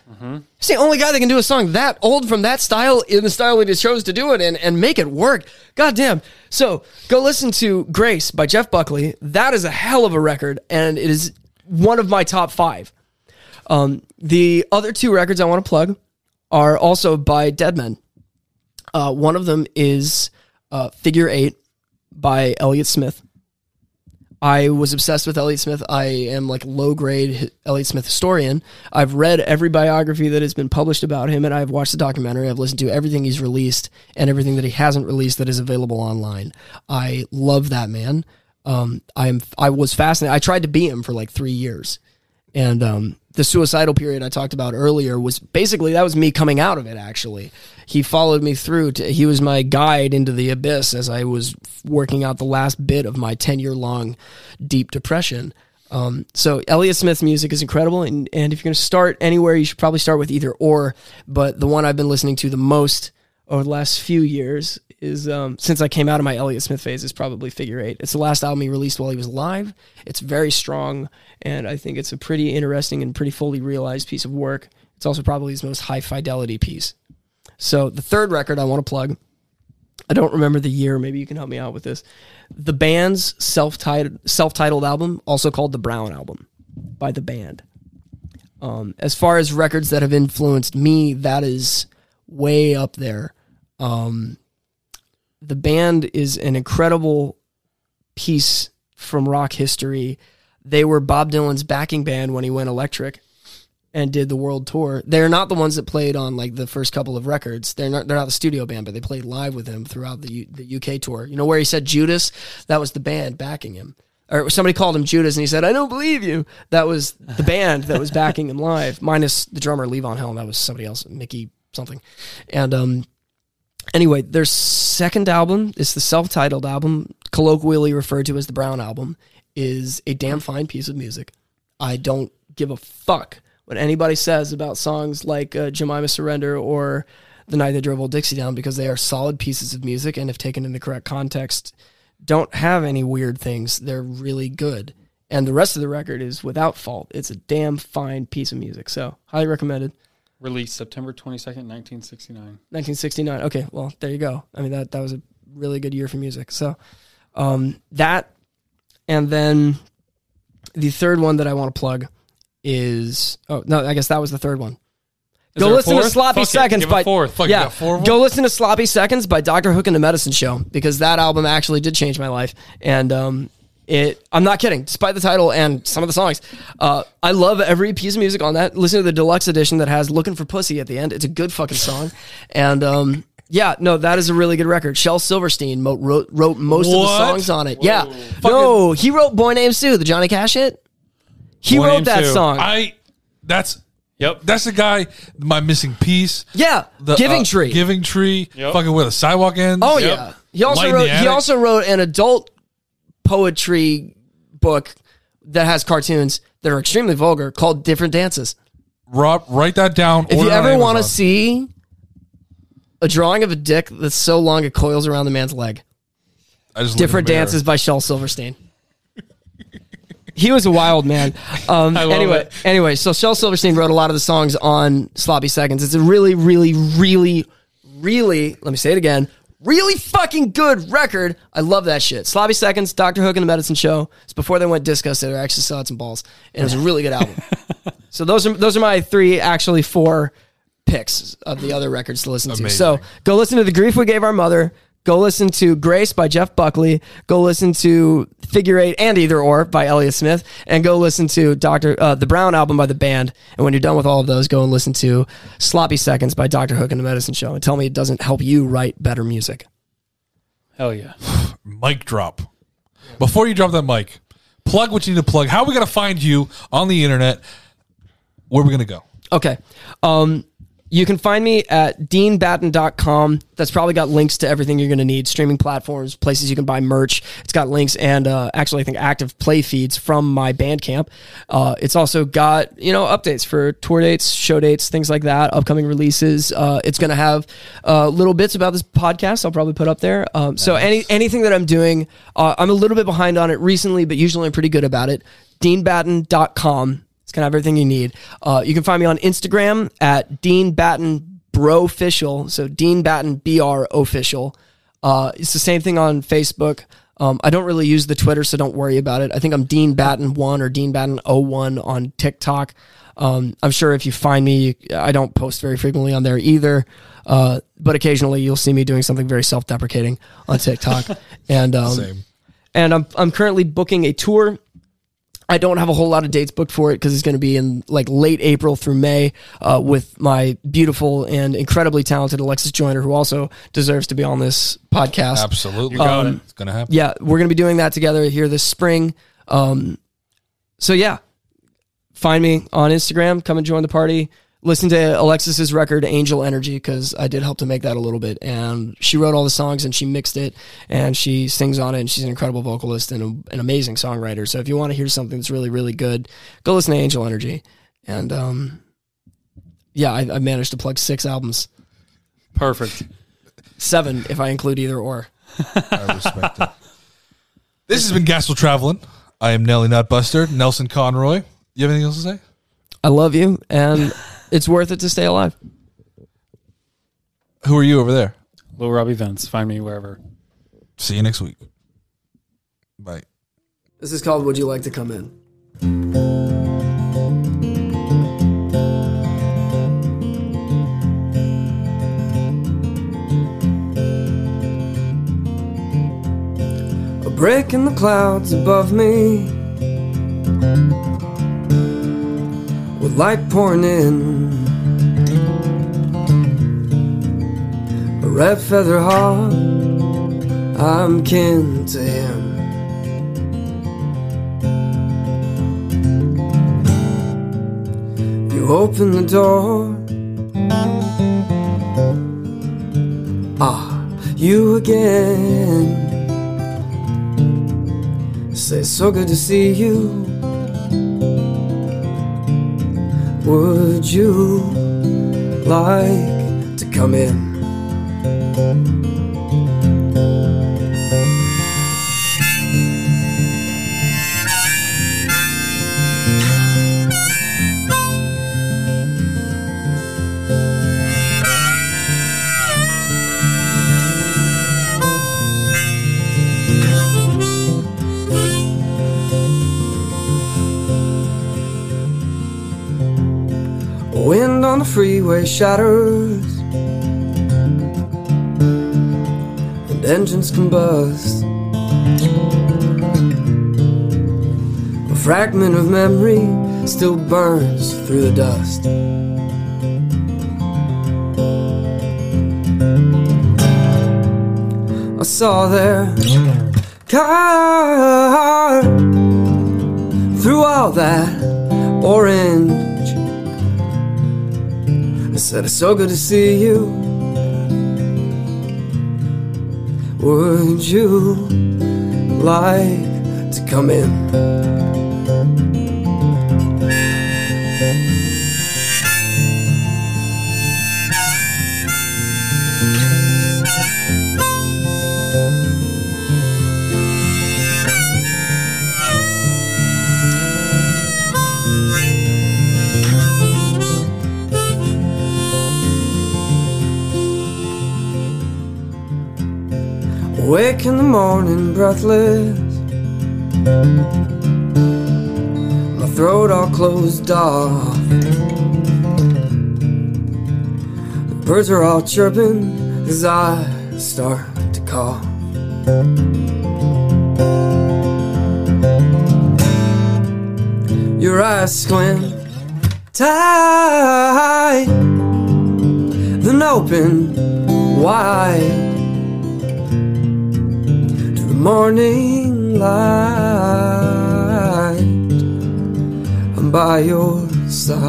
It's the only guy that can do a song that old from that style in the style that he chose to do it in and make it work. God damn. So go listen to Grace by Jeff Buckley. That is a hell of a record, and it is one of my top five. Um, the other two records I want to plug are also by Dead Men. Uh, one of them is uh, Figure Eight by Elliott Smith. I was obsessed with Elliott Smith. I am like low grade Elliott Smith historian. I've read every biography that has been published about him, and I've watched the documentary. I've listened to everything he's released and everything that he hasn't released that is available online. I love that man. Um, I'm I was fascinated. I tried to be him for like three years, and um, the suicidal period I talked about earlier was basically that was me coming out of it. Actually, he followed me through. To, he was my guide into the abyss as I was working out the last bit of my ten year long deep depression. Um, so Elliott Smith's music is incredible, and and if you're going to start anywhere, you should probably start with either or. But the one I've been listening to the most over the last few years is um, since I came out of my Elliott Smith phase is probably Figure Eight. It's the last album he released while he was alive. It's very strong, and I think it's a pretty interesting and pretty fully realized piece of work. It's also probably his most high fidelity piece. So the third record I want to plug, I don't remember the year. Maybe you can help me out with this. The band's self-titled self-titled album, also called the Brown Album, by the band. Um, as far as records that have influenced me, that is way up there. Um, the band is an incredible piece from rock history. They were Bob Dylan's backing band when he went electric and did the world tour. They're not the ones that played on like the first couple of records. They're not they're not the studio band, but they played live with him throughout the U, the UK tour. You know where he said Judas? That was the band backing him. Or somebody called him Judas and he said, "I don't believe you." That was the band that was backing him live, minus the drummer Levon Helm. That was somebody else, Mickey something. And um anyway, their second album is the self-titled album, colloquially referred to as the Brown album, is a damn fine piece of music. I don't give a fuck what anybody says about songs like uh, Jemima Surrender or The Night They Drove Old Dixie Down because they are solid pieces of music and if taken in the correct context, don't have any weird things. They're really good. And the rest of the record is without fault. It's a damn fine piece of music. So, highly recommended.
Released September 22nd, 1969.
1969. Okay, well, there you go. I mean that that was a really good year for music. So, um, that, and then the third one that I want to plug is oh no, I guess that was the third one. Go listen to? Sloppy
Fuck
Seconds by yeah.
four?
Go listen to Sloppy Seconds by Dr. Hook and the Medicine Show because that album actually did change my life, and um, it. I'm not kidding. Despite the title and some of the songs, uh, I love every piece of music on that. Listen to the deluxe edition that has "Looking for Pussy" at the end. It's a good fucking song, and um, yeah, no, that is a really good record. Shel Silverstein mo- wrote wrote most of the songs on it. Yeah, no, he wrote "Boy Named Sue," the Johnny Cash hit. He
Boy
wrote that
Sue.
song.
I that's
Yep.
that's the guy. My missing piece.
yeah,
The
Giving
uh,
Tree.
Giving tree.
Yep.
Fucking where the sidewalk ends.
Oh
Yep.
yeah. He also
Light
wrote he also wrote an adult poetry book that has cartoons that are extremely vulgar called Different Dances.
Rob, write that down.
If you ever want to see a drawing of a dick that's so long it coils around the man's leg.
I just
Different. Dances by Shel Silverstein. (laughs) he was a wild man. Um, (laughs) anyway,
it.
anyway, so Shel Silverstein wrote a lot of the songs on Sloppy Seconds. It's a really, really, really, really, let me say it again, really fucking good record. I love that shit. Sloppy Seconds, Dr. Hook and the Medicine Show. It's before they went disco, so they actually still had some balls. And it was a really good album. (laughs) so those are those are my three, actually four picks of the other records to listen to. So go listen to The Grief We Gave Our Mother. Go listen to Grace by Jeff Buckley. Go listen to Figure Eight and Either Or by Elliott Smith. And go listen to Doctor uh, the Brown album by the band. And when you're done with all of those, go and listen to Sloppy Seconds by Dr. Hook and the Medicine Show. And tell me it doesn't help you write better music.
Hell yeah. (sighs)
mic drop. Before you drop that mic, plug what you need to plug. How are we gonna find you on the internet? Where are we gonna go?
Okay. Um, you can find me at deanbatten.com. That's probably got links to everything you're going to need streaming platforms, places you can buy merch. It's got links and uh, actually, I think, active play feeds from my Bandcamp. Uh, it's also got, you know, updates for tour dates, show dates, things like that, upcoming releases. Uh, it's going to have uh, little bits about this podcast I'll probably put up there. Um, So, any anything that I'm doing, uh, I'm a little bit behind on it recently, but usually I'm pretty good about it. deanbatten.com. It's gonna have everything you need. Uh, you can find me on Instagram at Dean Batten Bro Official. So Dean Batten BR Official. Uh, it's the same thing on Facebook. Um, I don't really use the Twitter, so don't worry about it. I think I'm Dean Batten one or Dean Batten 01 on TikTok. Um, I'm sure if you find me, I don't post very frequently on there either. Uh, but occasionally you'll see me doing something very self-deprecating on TikTok. (laughs) and um, and I'm I'm currently booking a tour. I don't have a whole lot of dates booked for it because it's going to be in like late April through May uh, with my beautiful and incredibly talented Alexis Joyner, who also deserves to be on this podcast.
Absolutely.
got
Um,
it.
It's gonna happen.
Yeah, we're going to be doing that together here this spring. Um, so yeah, find me on Instagram. Come and join the party. Listen to Alexis's record Angel Energy because I did help to make that a little bit, and she wrote all the songs and she mixed it and she sings on it. And she's an incredible vocalist and a, an amazing songwriter. So if you want to hear something that's really really good, go listen to Angel Energy. And um, yeah, I, I managed to plug six albums,
Perfect.
seven if I include either or.
I respect it. (laughs) This has been Gastro Traveling. I am Nelly Nutbuster, Nelson Conroy. You have anything else to say?
I love you, and it's worth it to stay alive.
Who are you over there?
Little Robbie Vince. Find me wherever.
See you next week. Bye.
This is called Would You Like to Come In? A break in the clouds above me With light pouring in A red feather heart I'm kin to him You open the door. Ah, you again. Say, so good to see you. Would you like to come in? Wind on the freeway shatters, and engines combust. A fragment of memory still burns through the dust. I saw their car through all that orange. Said, It's so good to see you. Would you like to come in? Wake in the morning, breathless. My throat all closed off. The birds are all chirping as I start to cough. Your eyes squint tight, then open wide morning light. By your side.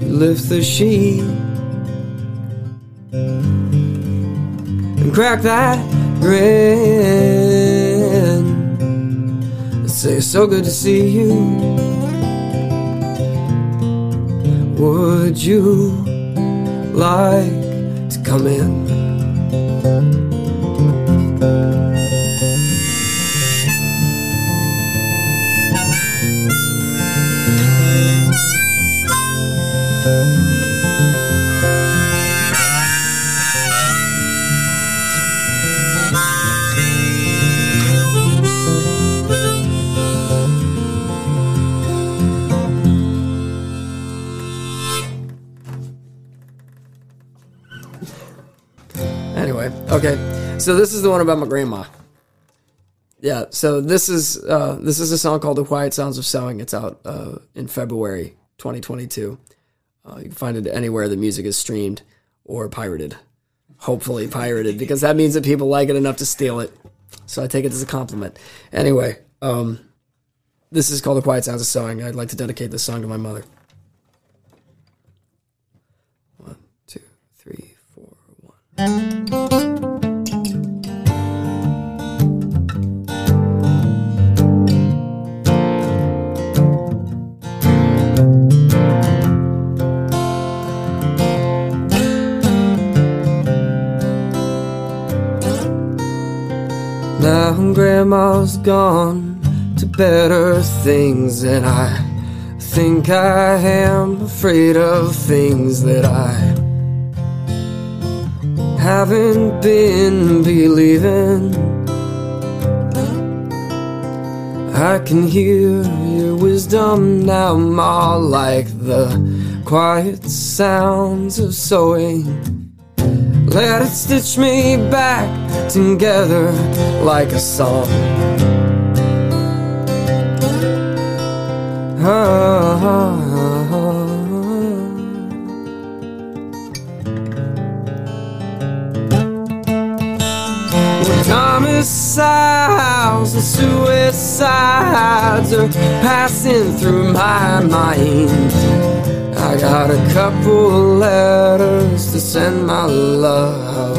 Lift the sheet and crack that grin. Say so good to see you. Would you like to come in? So this is the one about my grandma. Yeah. So this is uh, this is a song called "The Quiet Sounds of Sewing." It's out uh, in February 2022. Uh, you can find it anywhere the music is streamed or pirated. Hopefully pirated because that means that people like it enough to steal it. So I take it as a compliment. Anyway, um, this is called "The Quiet Sounds of Sewing." I'd like to dedicate this song to my mother. One, two, three, four, one. Grandma's gone to better things and I think I am afraid of things that I haven't been believing. I can hear your wisdom now more like the quiet sounds of sewing. Let it stitch me back together like a song. When homicides and suicides are passing through my mind. I got a couple letters to send my love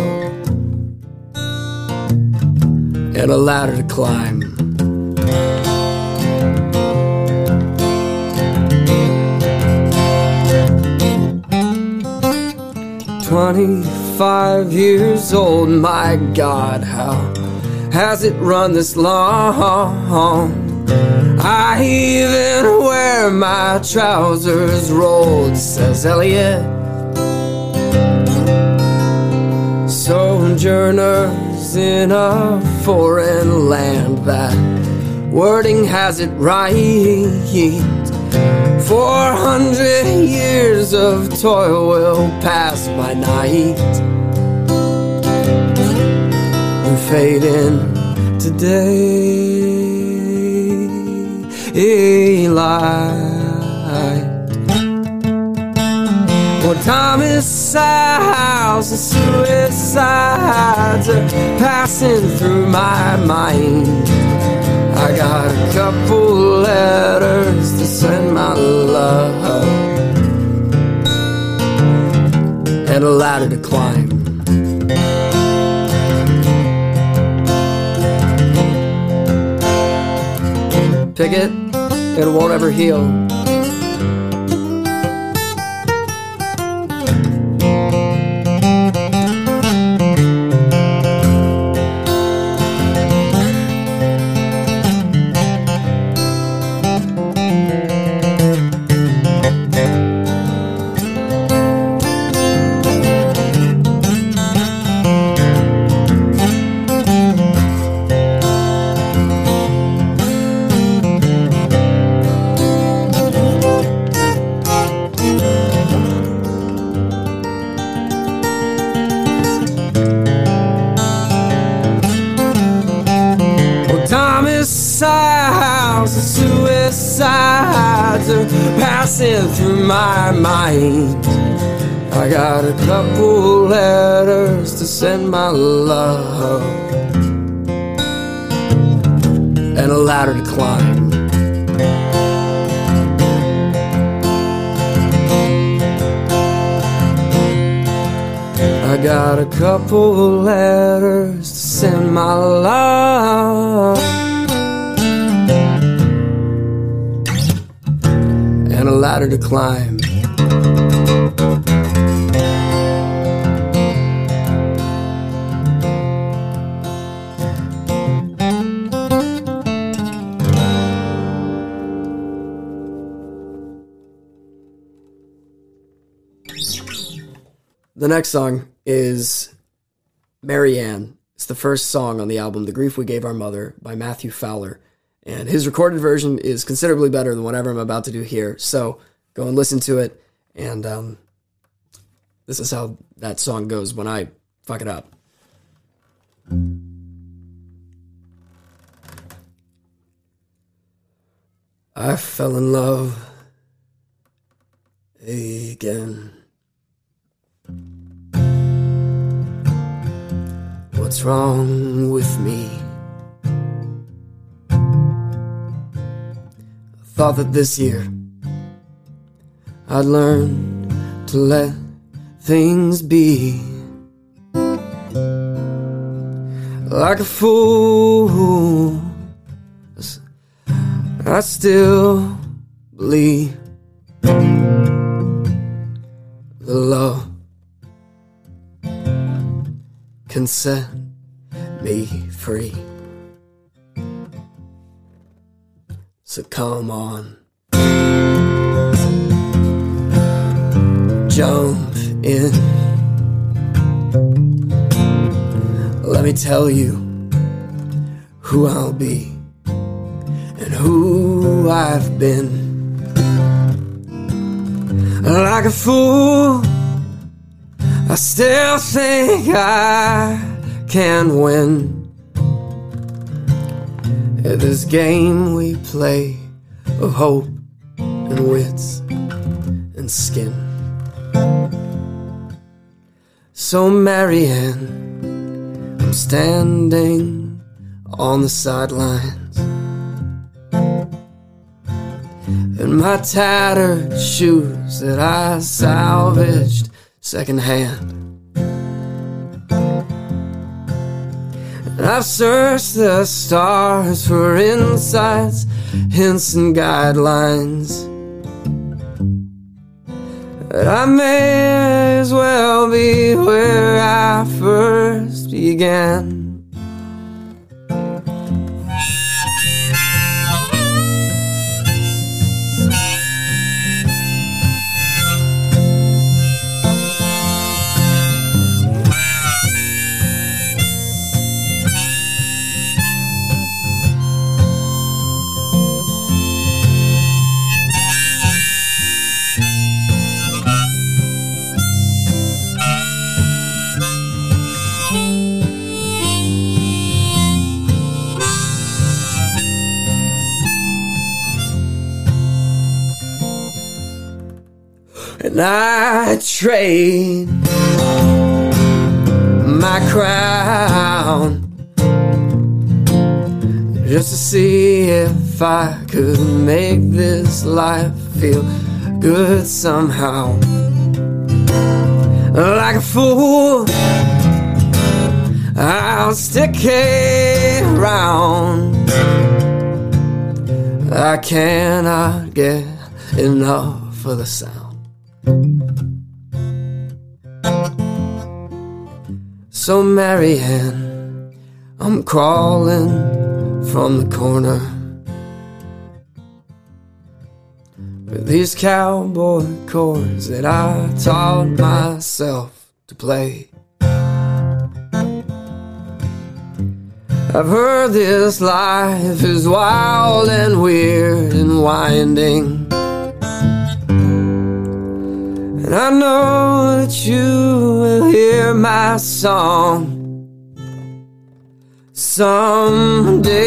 and a ladder to climb. Twenty-five years old, my God, how has it run this long? I even wear my trousers rolled, says Eliot. Sojourners in a foreign land, that wording has it right. Four hundred years of toil will pass by night and fade into daylight. Well, Thomas house and suicides are passing through my mind. I got a couple letters to send my love and a ladder to climb. Pick it, it won't ever heal. I got a couple letters to send my love and a ladder to climb. I got a couple letters to send my love and a ladder to climb. The next song is Marianne. It's the first song on the album The Grief We Gave Our Mother by Matthew Fowler. And his recorded version is considerably better than whatever I'm about to do here. So go and listen to it. And um, this is how that song goes when I fuck it up. I fell in love again. What's wrong with me? I thought that this year I'd learn to let things be. Like a fool, I still believe the love can set me free. So come on, jump in. Let me tell you who I'll be and who I've been. Like a fool, I still think I can win. At this game we play of hope and wits and skin. So, Marianne, I'm standing on the sidelines. In my tattered shoes that I salvaged secondhand. I've searched the stars for insights, hints, and guidelines. But I may as well be where I first began. I trade my crown just to see if I could make this life feel good somehow. Like a fool, I'll stick around. I cannot get enough of the sound. So, Marianne, I'm crawling from the corner with these cowboy chords that I taught myself to play. I've heard this life is wild and weird and winding. And I know that you will hear my song someday.